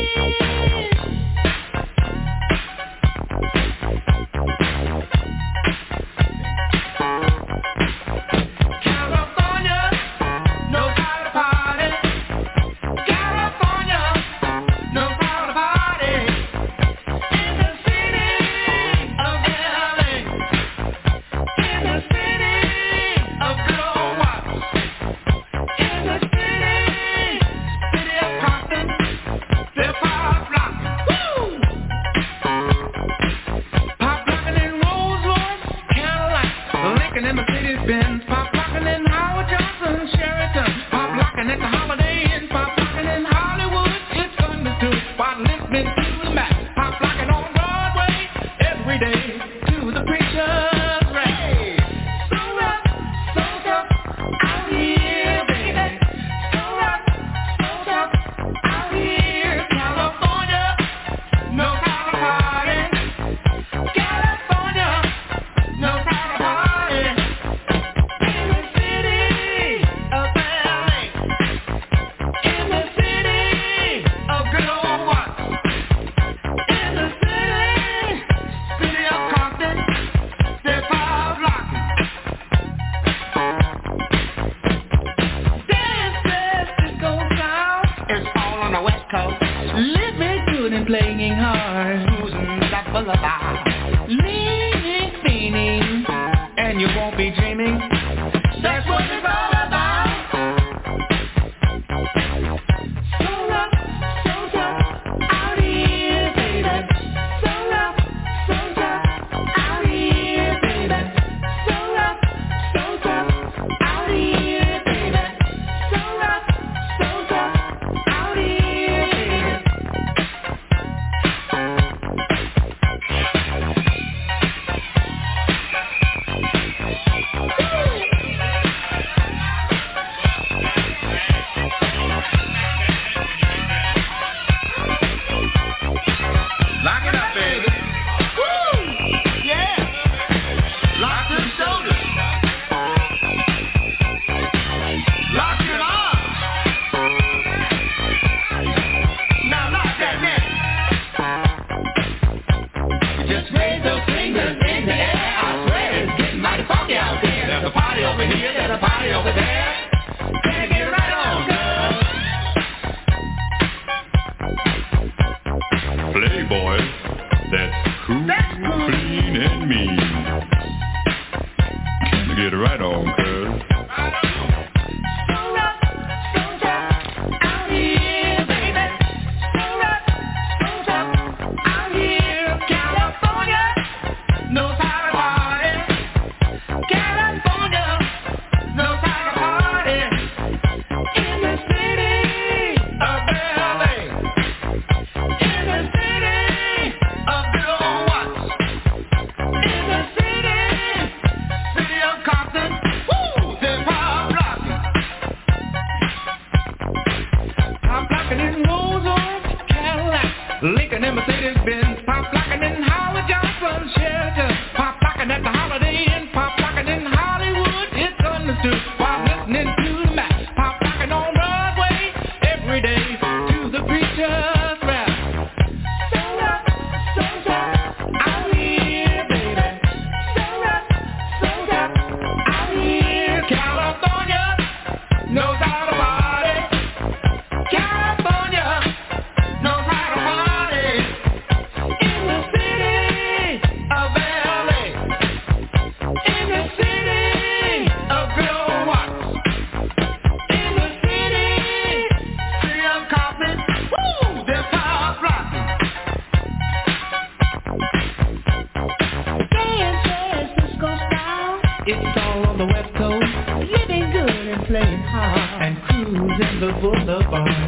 Full